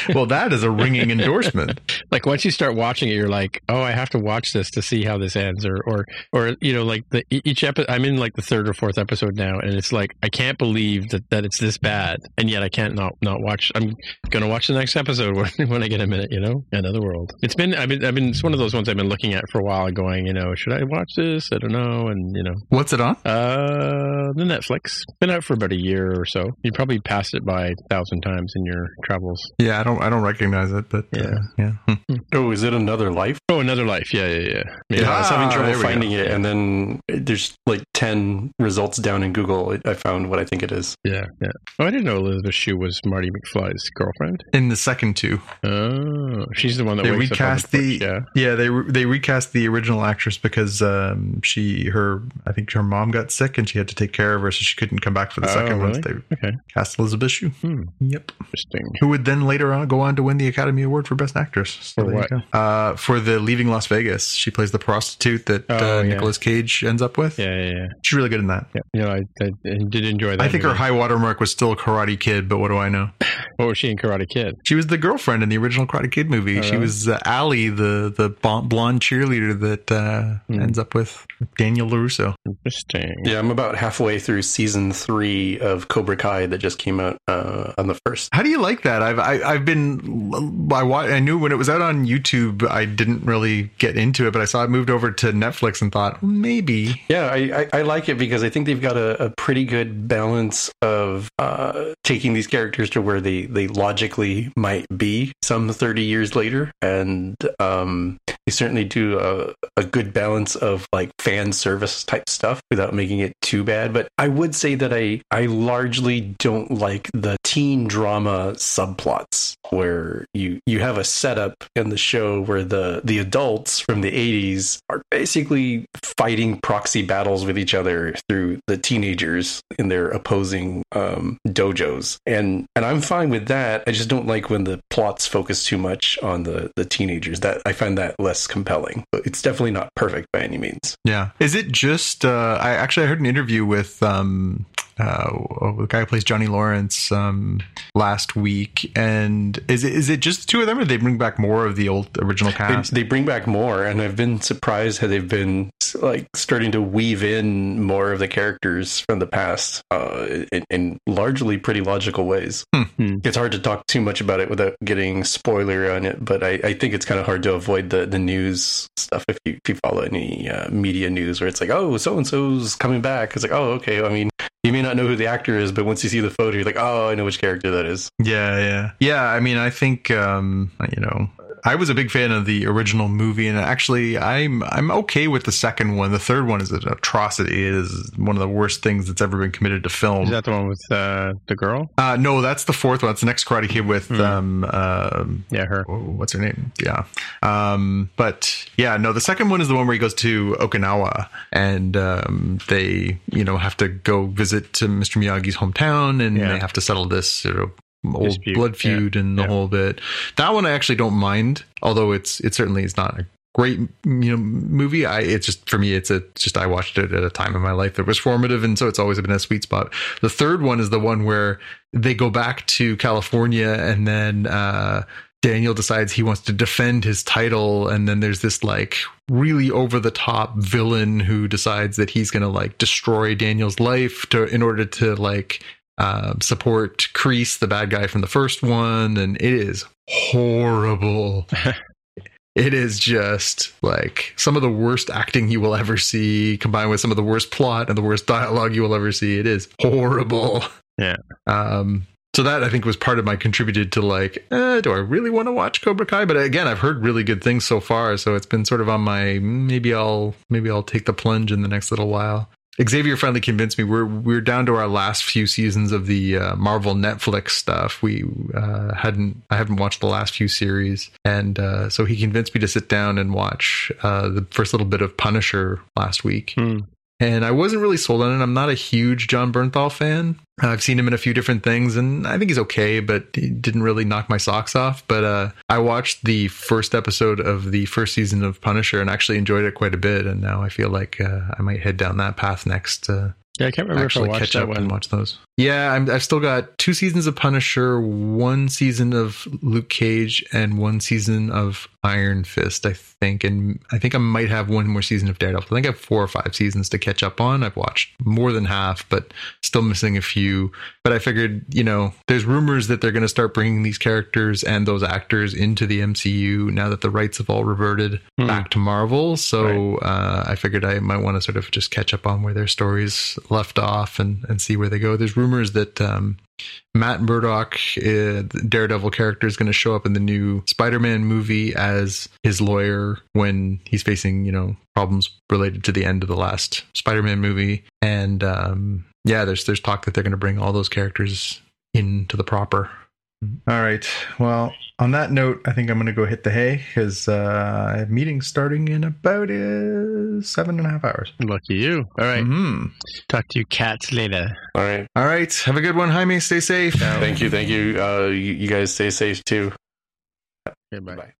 well, that is a ringing endorsement. like once you start watching it, you're like, oh, I have to watch this to see how this ends, or or or you know, like the each episode. I'm in like the third or fourth episode now, and it's like I can't believe that, that it's this bad, and yet I can't not not watch. I'm gonna watch the next episode when, when I get a minute. You know, another world. It's been I've been I've been it's one of those ones I've been looking at for a while, going, you know, should I watch this? I don't know, and you know, What's it on? uh, the Netflix been out for about a year or so. You probably passed it by a thousand times in your travels. Yeah, I don't. I don't recognize it, but uh, Yeah. yeah. Hmm. Oh, is it another life? Oh, another life. Yeah, yeah, yeah. Yeah, I was having Ah, trouble finding go. it, and then there's like ten results down in Google. I- I found what I think it is. Yeah, yeah. Oh, I didn't know Elizabeth Shue was Marty McFly's girlfriend. In the second two, Oh, she's the one that they wakes recast up on the the, porch, yeah. they re- they recast the original actress because um she her I think her mom got sick and she had to take care of her so she couldn't come back for the Oh, second one. So they Okay, cast Elizabeth Shue. Hmm. Yep, interesting. who would then later on go on to win the Academy Award for Best Actress So For what? Uh, for the Leaving Las Vegas, she plays the prostitute that Oh, uh, yeah. Nicolas Cage ends up with. Yeah, yeah, yeah. She's really good in that. yeah. You know, I, I, I did enjoy that. I think her movie. high watermark was still Karate Kid, but what do I know? What was she in Karate Kid? She was the girlfriend in the original Karate Kid movie. Oh, she really? was uh, Allie, the the blonde cheerleader that uh, Hmm. ends up with Daniel Larusso. Interesting. Yeah, I'm about halfway through season three of Cobra Kai that just came out uh, on the first. How do you like that? I've I, I've been I wa- I knew when it was out on YouTube, I didn't really get into it, but I saw it moved over to Netflix and thought maybe. Yeah, I, I, I like it because I think they've got a, a pretty good balance of uh, taking these characters to where they, they logically might be some 30 years later. And um, they certainly do a, a good balance of like fan service type stuff without making it too bad. But I would say that I, I largely don't like the teen drama subplots where you, you have a setup in the show where the, the adults from the 80s are basically fighting proxy battles with each other through the teenagers in their opposing um, dojos. And and I'm fine with that. I just don't like when the plots focus too much on the, the teenagers. That I find that less less compelling. It's definitely not perfect by any means. Yeah. Is it just? Uh, I actually I heard an interview with um, uh, the guy who plays Johnny Lawrence um, last week, and is it is it just the two of them, or they bring back more of the old original cast? They, they bring back more, and I've been surprised how they've been like starting to weave in more of the characters from the past uh, in, in largely pretty logical ways. Hmm. It's hard to talk too much about it without getting spoiler on it, but I, I think it's kind of hard to avoid the, the news stuff if you, if you follow any uh, media news where it's like, oh, so and so's coming back. It's like, oh, okay. I mean, you may not know who the actor is, but once you see the photo, you're like, oh, I know which character that is. Yeah, yeah, yeah. I mean, I think um, you know, I was a big fan of the original movie, and actually, I'm I'm okay with the second one. The third one is an atrocity. It is one of the worst things that's ever been committed to film. Is that the one with uh, the girl? Uh, no, that's the fourth one. It's the next Karate Kid with Hmm. um, um, Yeah, her. oh, what's her name? Yeah. Um, but yeah, no, the second one is the one where he goes to Okinawa and um, they, you know, have to go visit to Mr. Miyagi's hometown and Yeah. they have to settle this sort of old Dispute. blood feud and the Yeah. whole bit. That one I actually don't mind, although it's it certainly is not a great you know movie i it's just for me it's a just i watched it at a time in my life that was formative and so it's always been a sweet spot the third one is the one where they go back to california and then uh Daniel decides he wants to defend his title, and then there's this like really over the top villain who decides that he's gonna like destroy Daniel's life to in order to like uh, support Kreese, the bad guy from the first one, and it is horrible. it is just like some of the worst acting you will ever see, combined with some of the worst plot and the worst dialogue you will ever see. It is horrible. Yeah. Um, so that I think was part of my contributed to like, eh, do I really want to watch Cobra Kai? But again, I've heard really good things so far, so it's been sort of on my maybe I'll maybe I'll take the plunge in the next little while. Xavier finally convinced me. We're we're down to our last few seasons of the uh, Marvel Netflix stuff. We uh, hadn't I haven't watched the last few series, and uh, so he convinced me to sit down and watch uh, the first little bit of Punisher last week. Hmm. And I wasn't really sold on it. I'm not a huge Jon Bernthal fan. I've seen him in a few different things, and I think he's okay, but he didn't really knock my socks off. But uh, I watched the first episode of the first season of Punisher and actually enjoyed it quite a bit. And now I feel like uh, I might head down that path next. Uh, Yeah, I can't remember if I actually watched catch that up one. and watch those. Yeah, I'm, I've still got two seasons of Punisher, one season of Luke Cage, and one season of Iron Fist, I think. And I think I might have one more season of Daredevil. I think I have four or five seasons to catch up on. I've watched more than half, but still missing a few. But I figured, you know, there's rumors that they're going to start bringing these characters and those actors into the MCU now that the rights have all reverted Hmm. back to Marvel. So uh, I figured I might want to sort of just catch up on where their stories left off and, and see where they go. There's rumors that um, Matt Murdock, uh, the Daredevil character, is going to show up in the new Spider-Man movie as his lawyer when he's facing, you know, problems related to the end of the last Spider-Man movie. And um, yeah, there's there's talk that they're going to bring all those characters into the proper. All right. Well, on that note, I think I'm going to go hit the hay because uh, I have meetings starting in about uh, seven and a half hours. Lucky you. All right. Mhm. Talk to you cats later. All right. All right. Have a good one, Jaime. Stay safe. Thank you. Thank you. Uh, you, you guys stay safe too. Goodbye. Bye.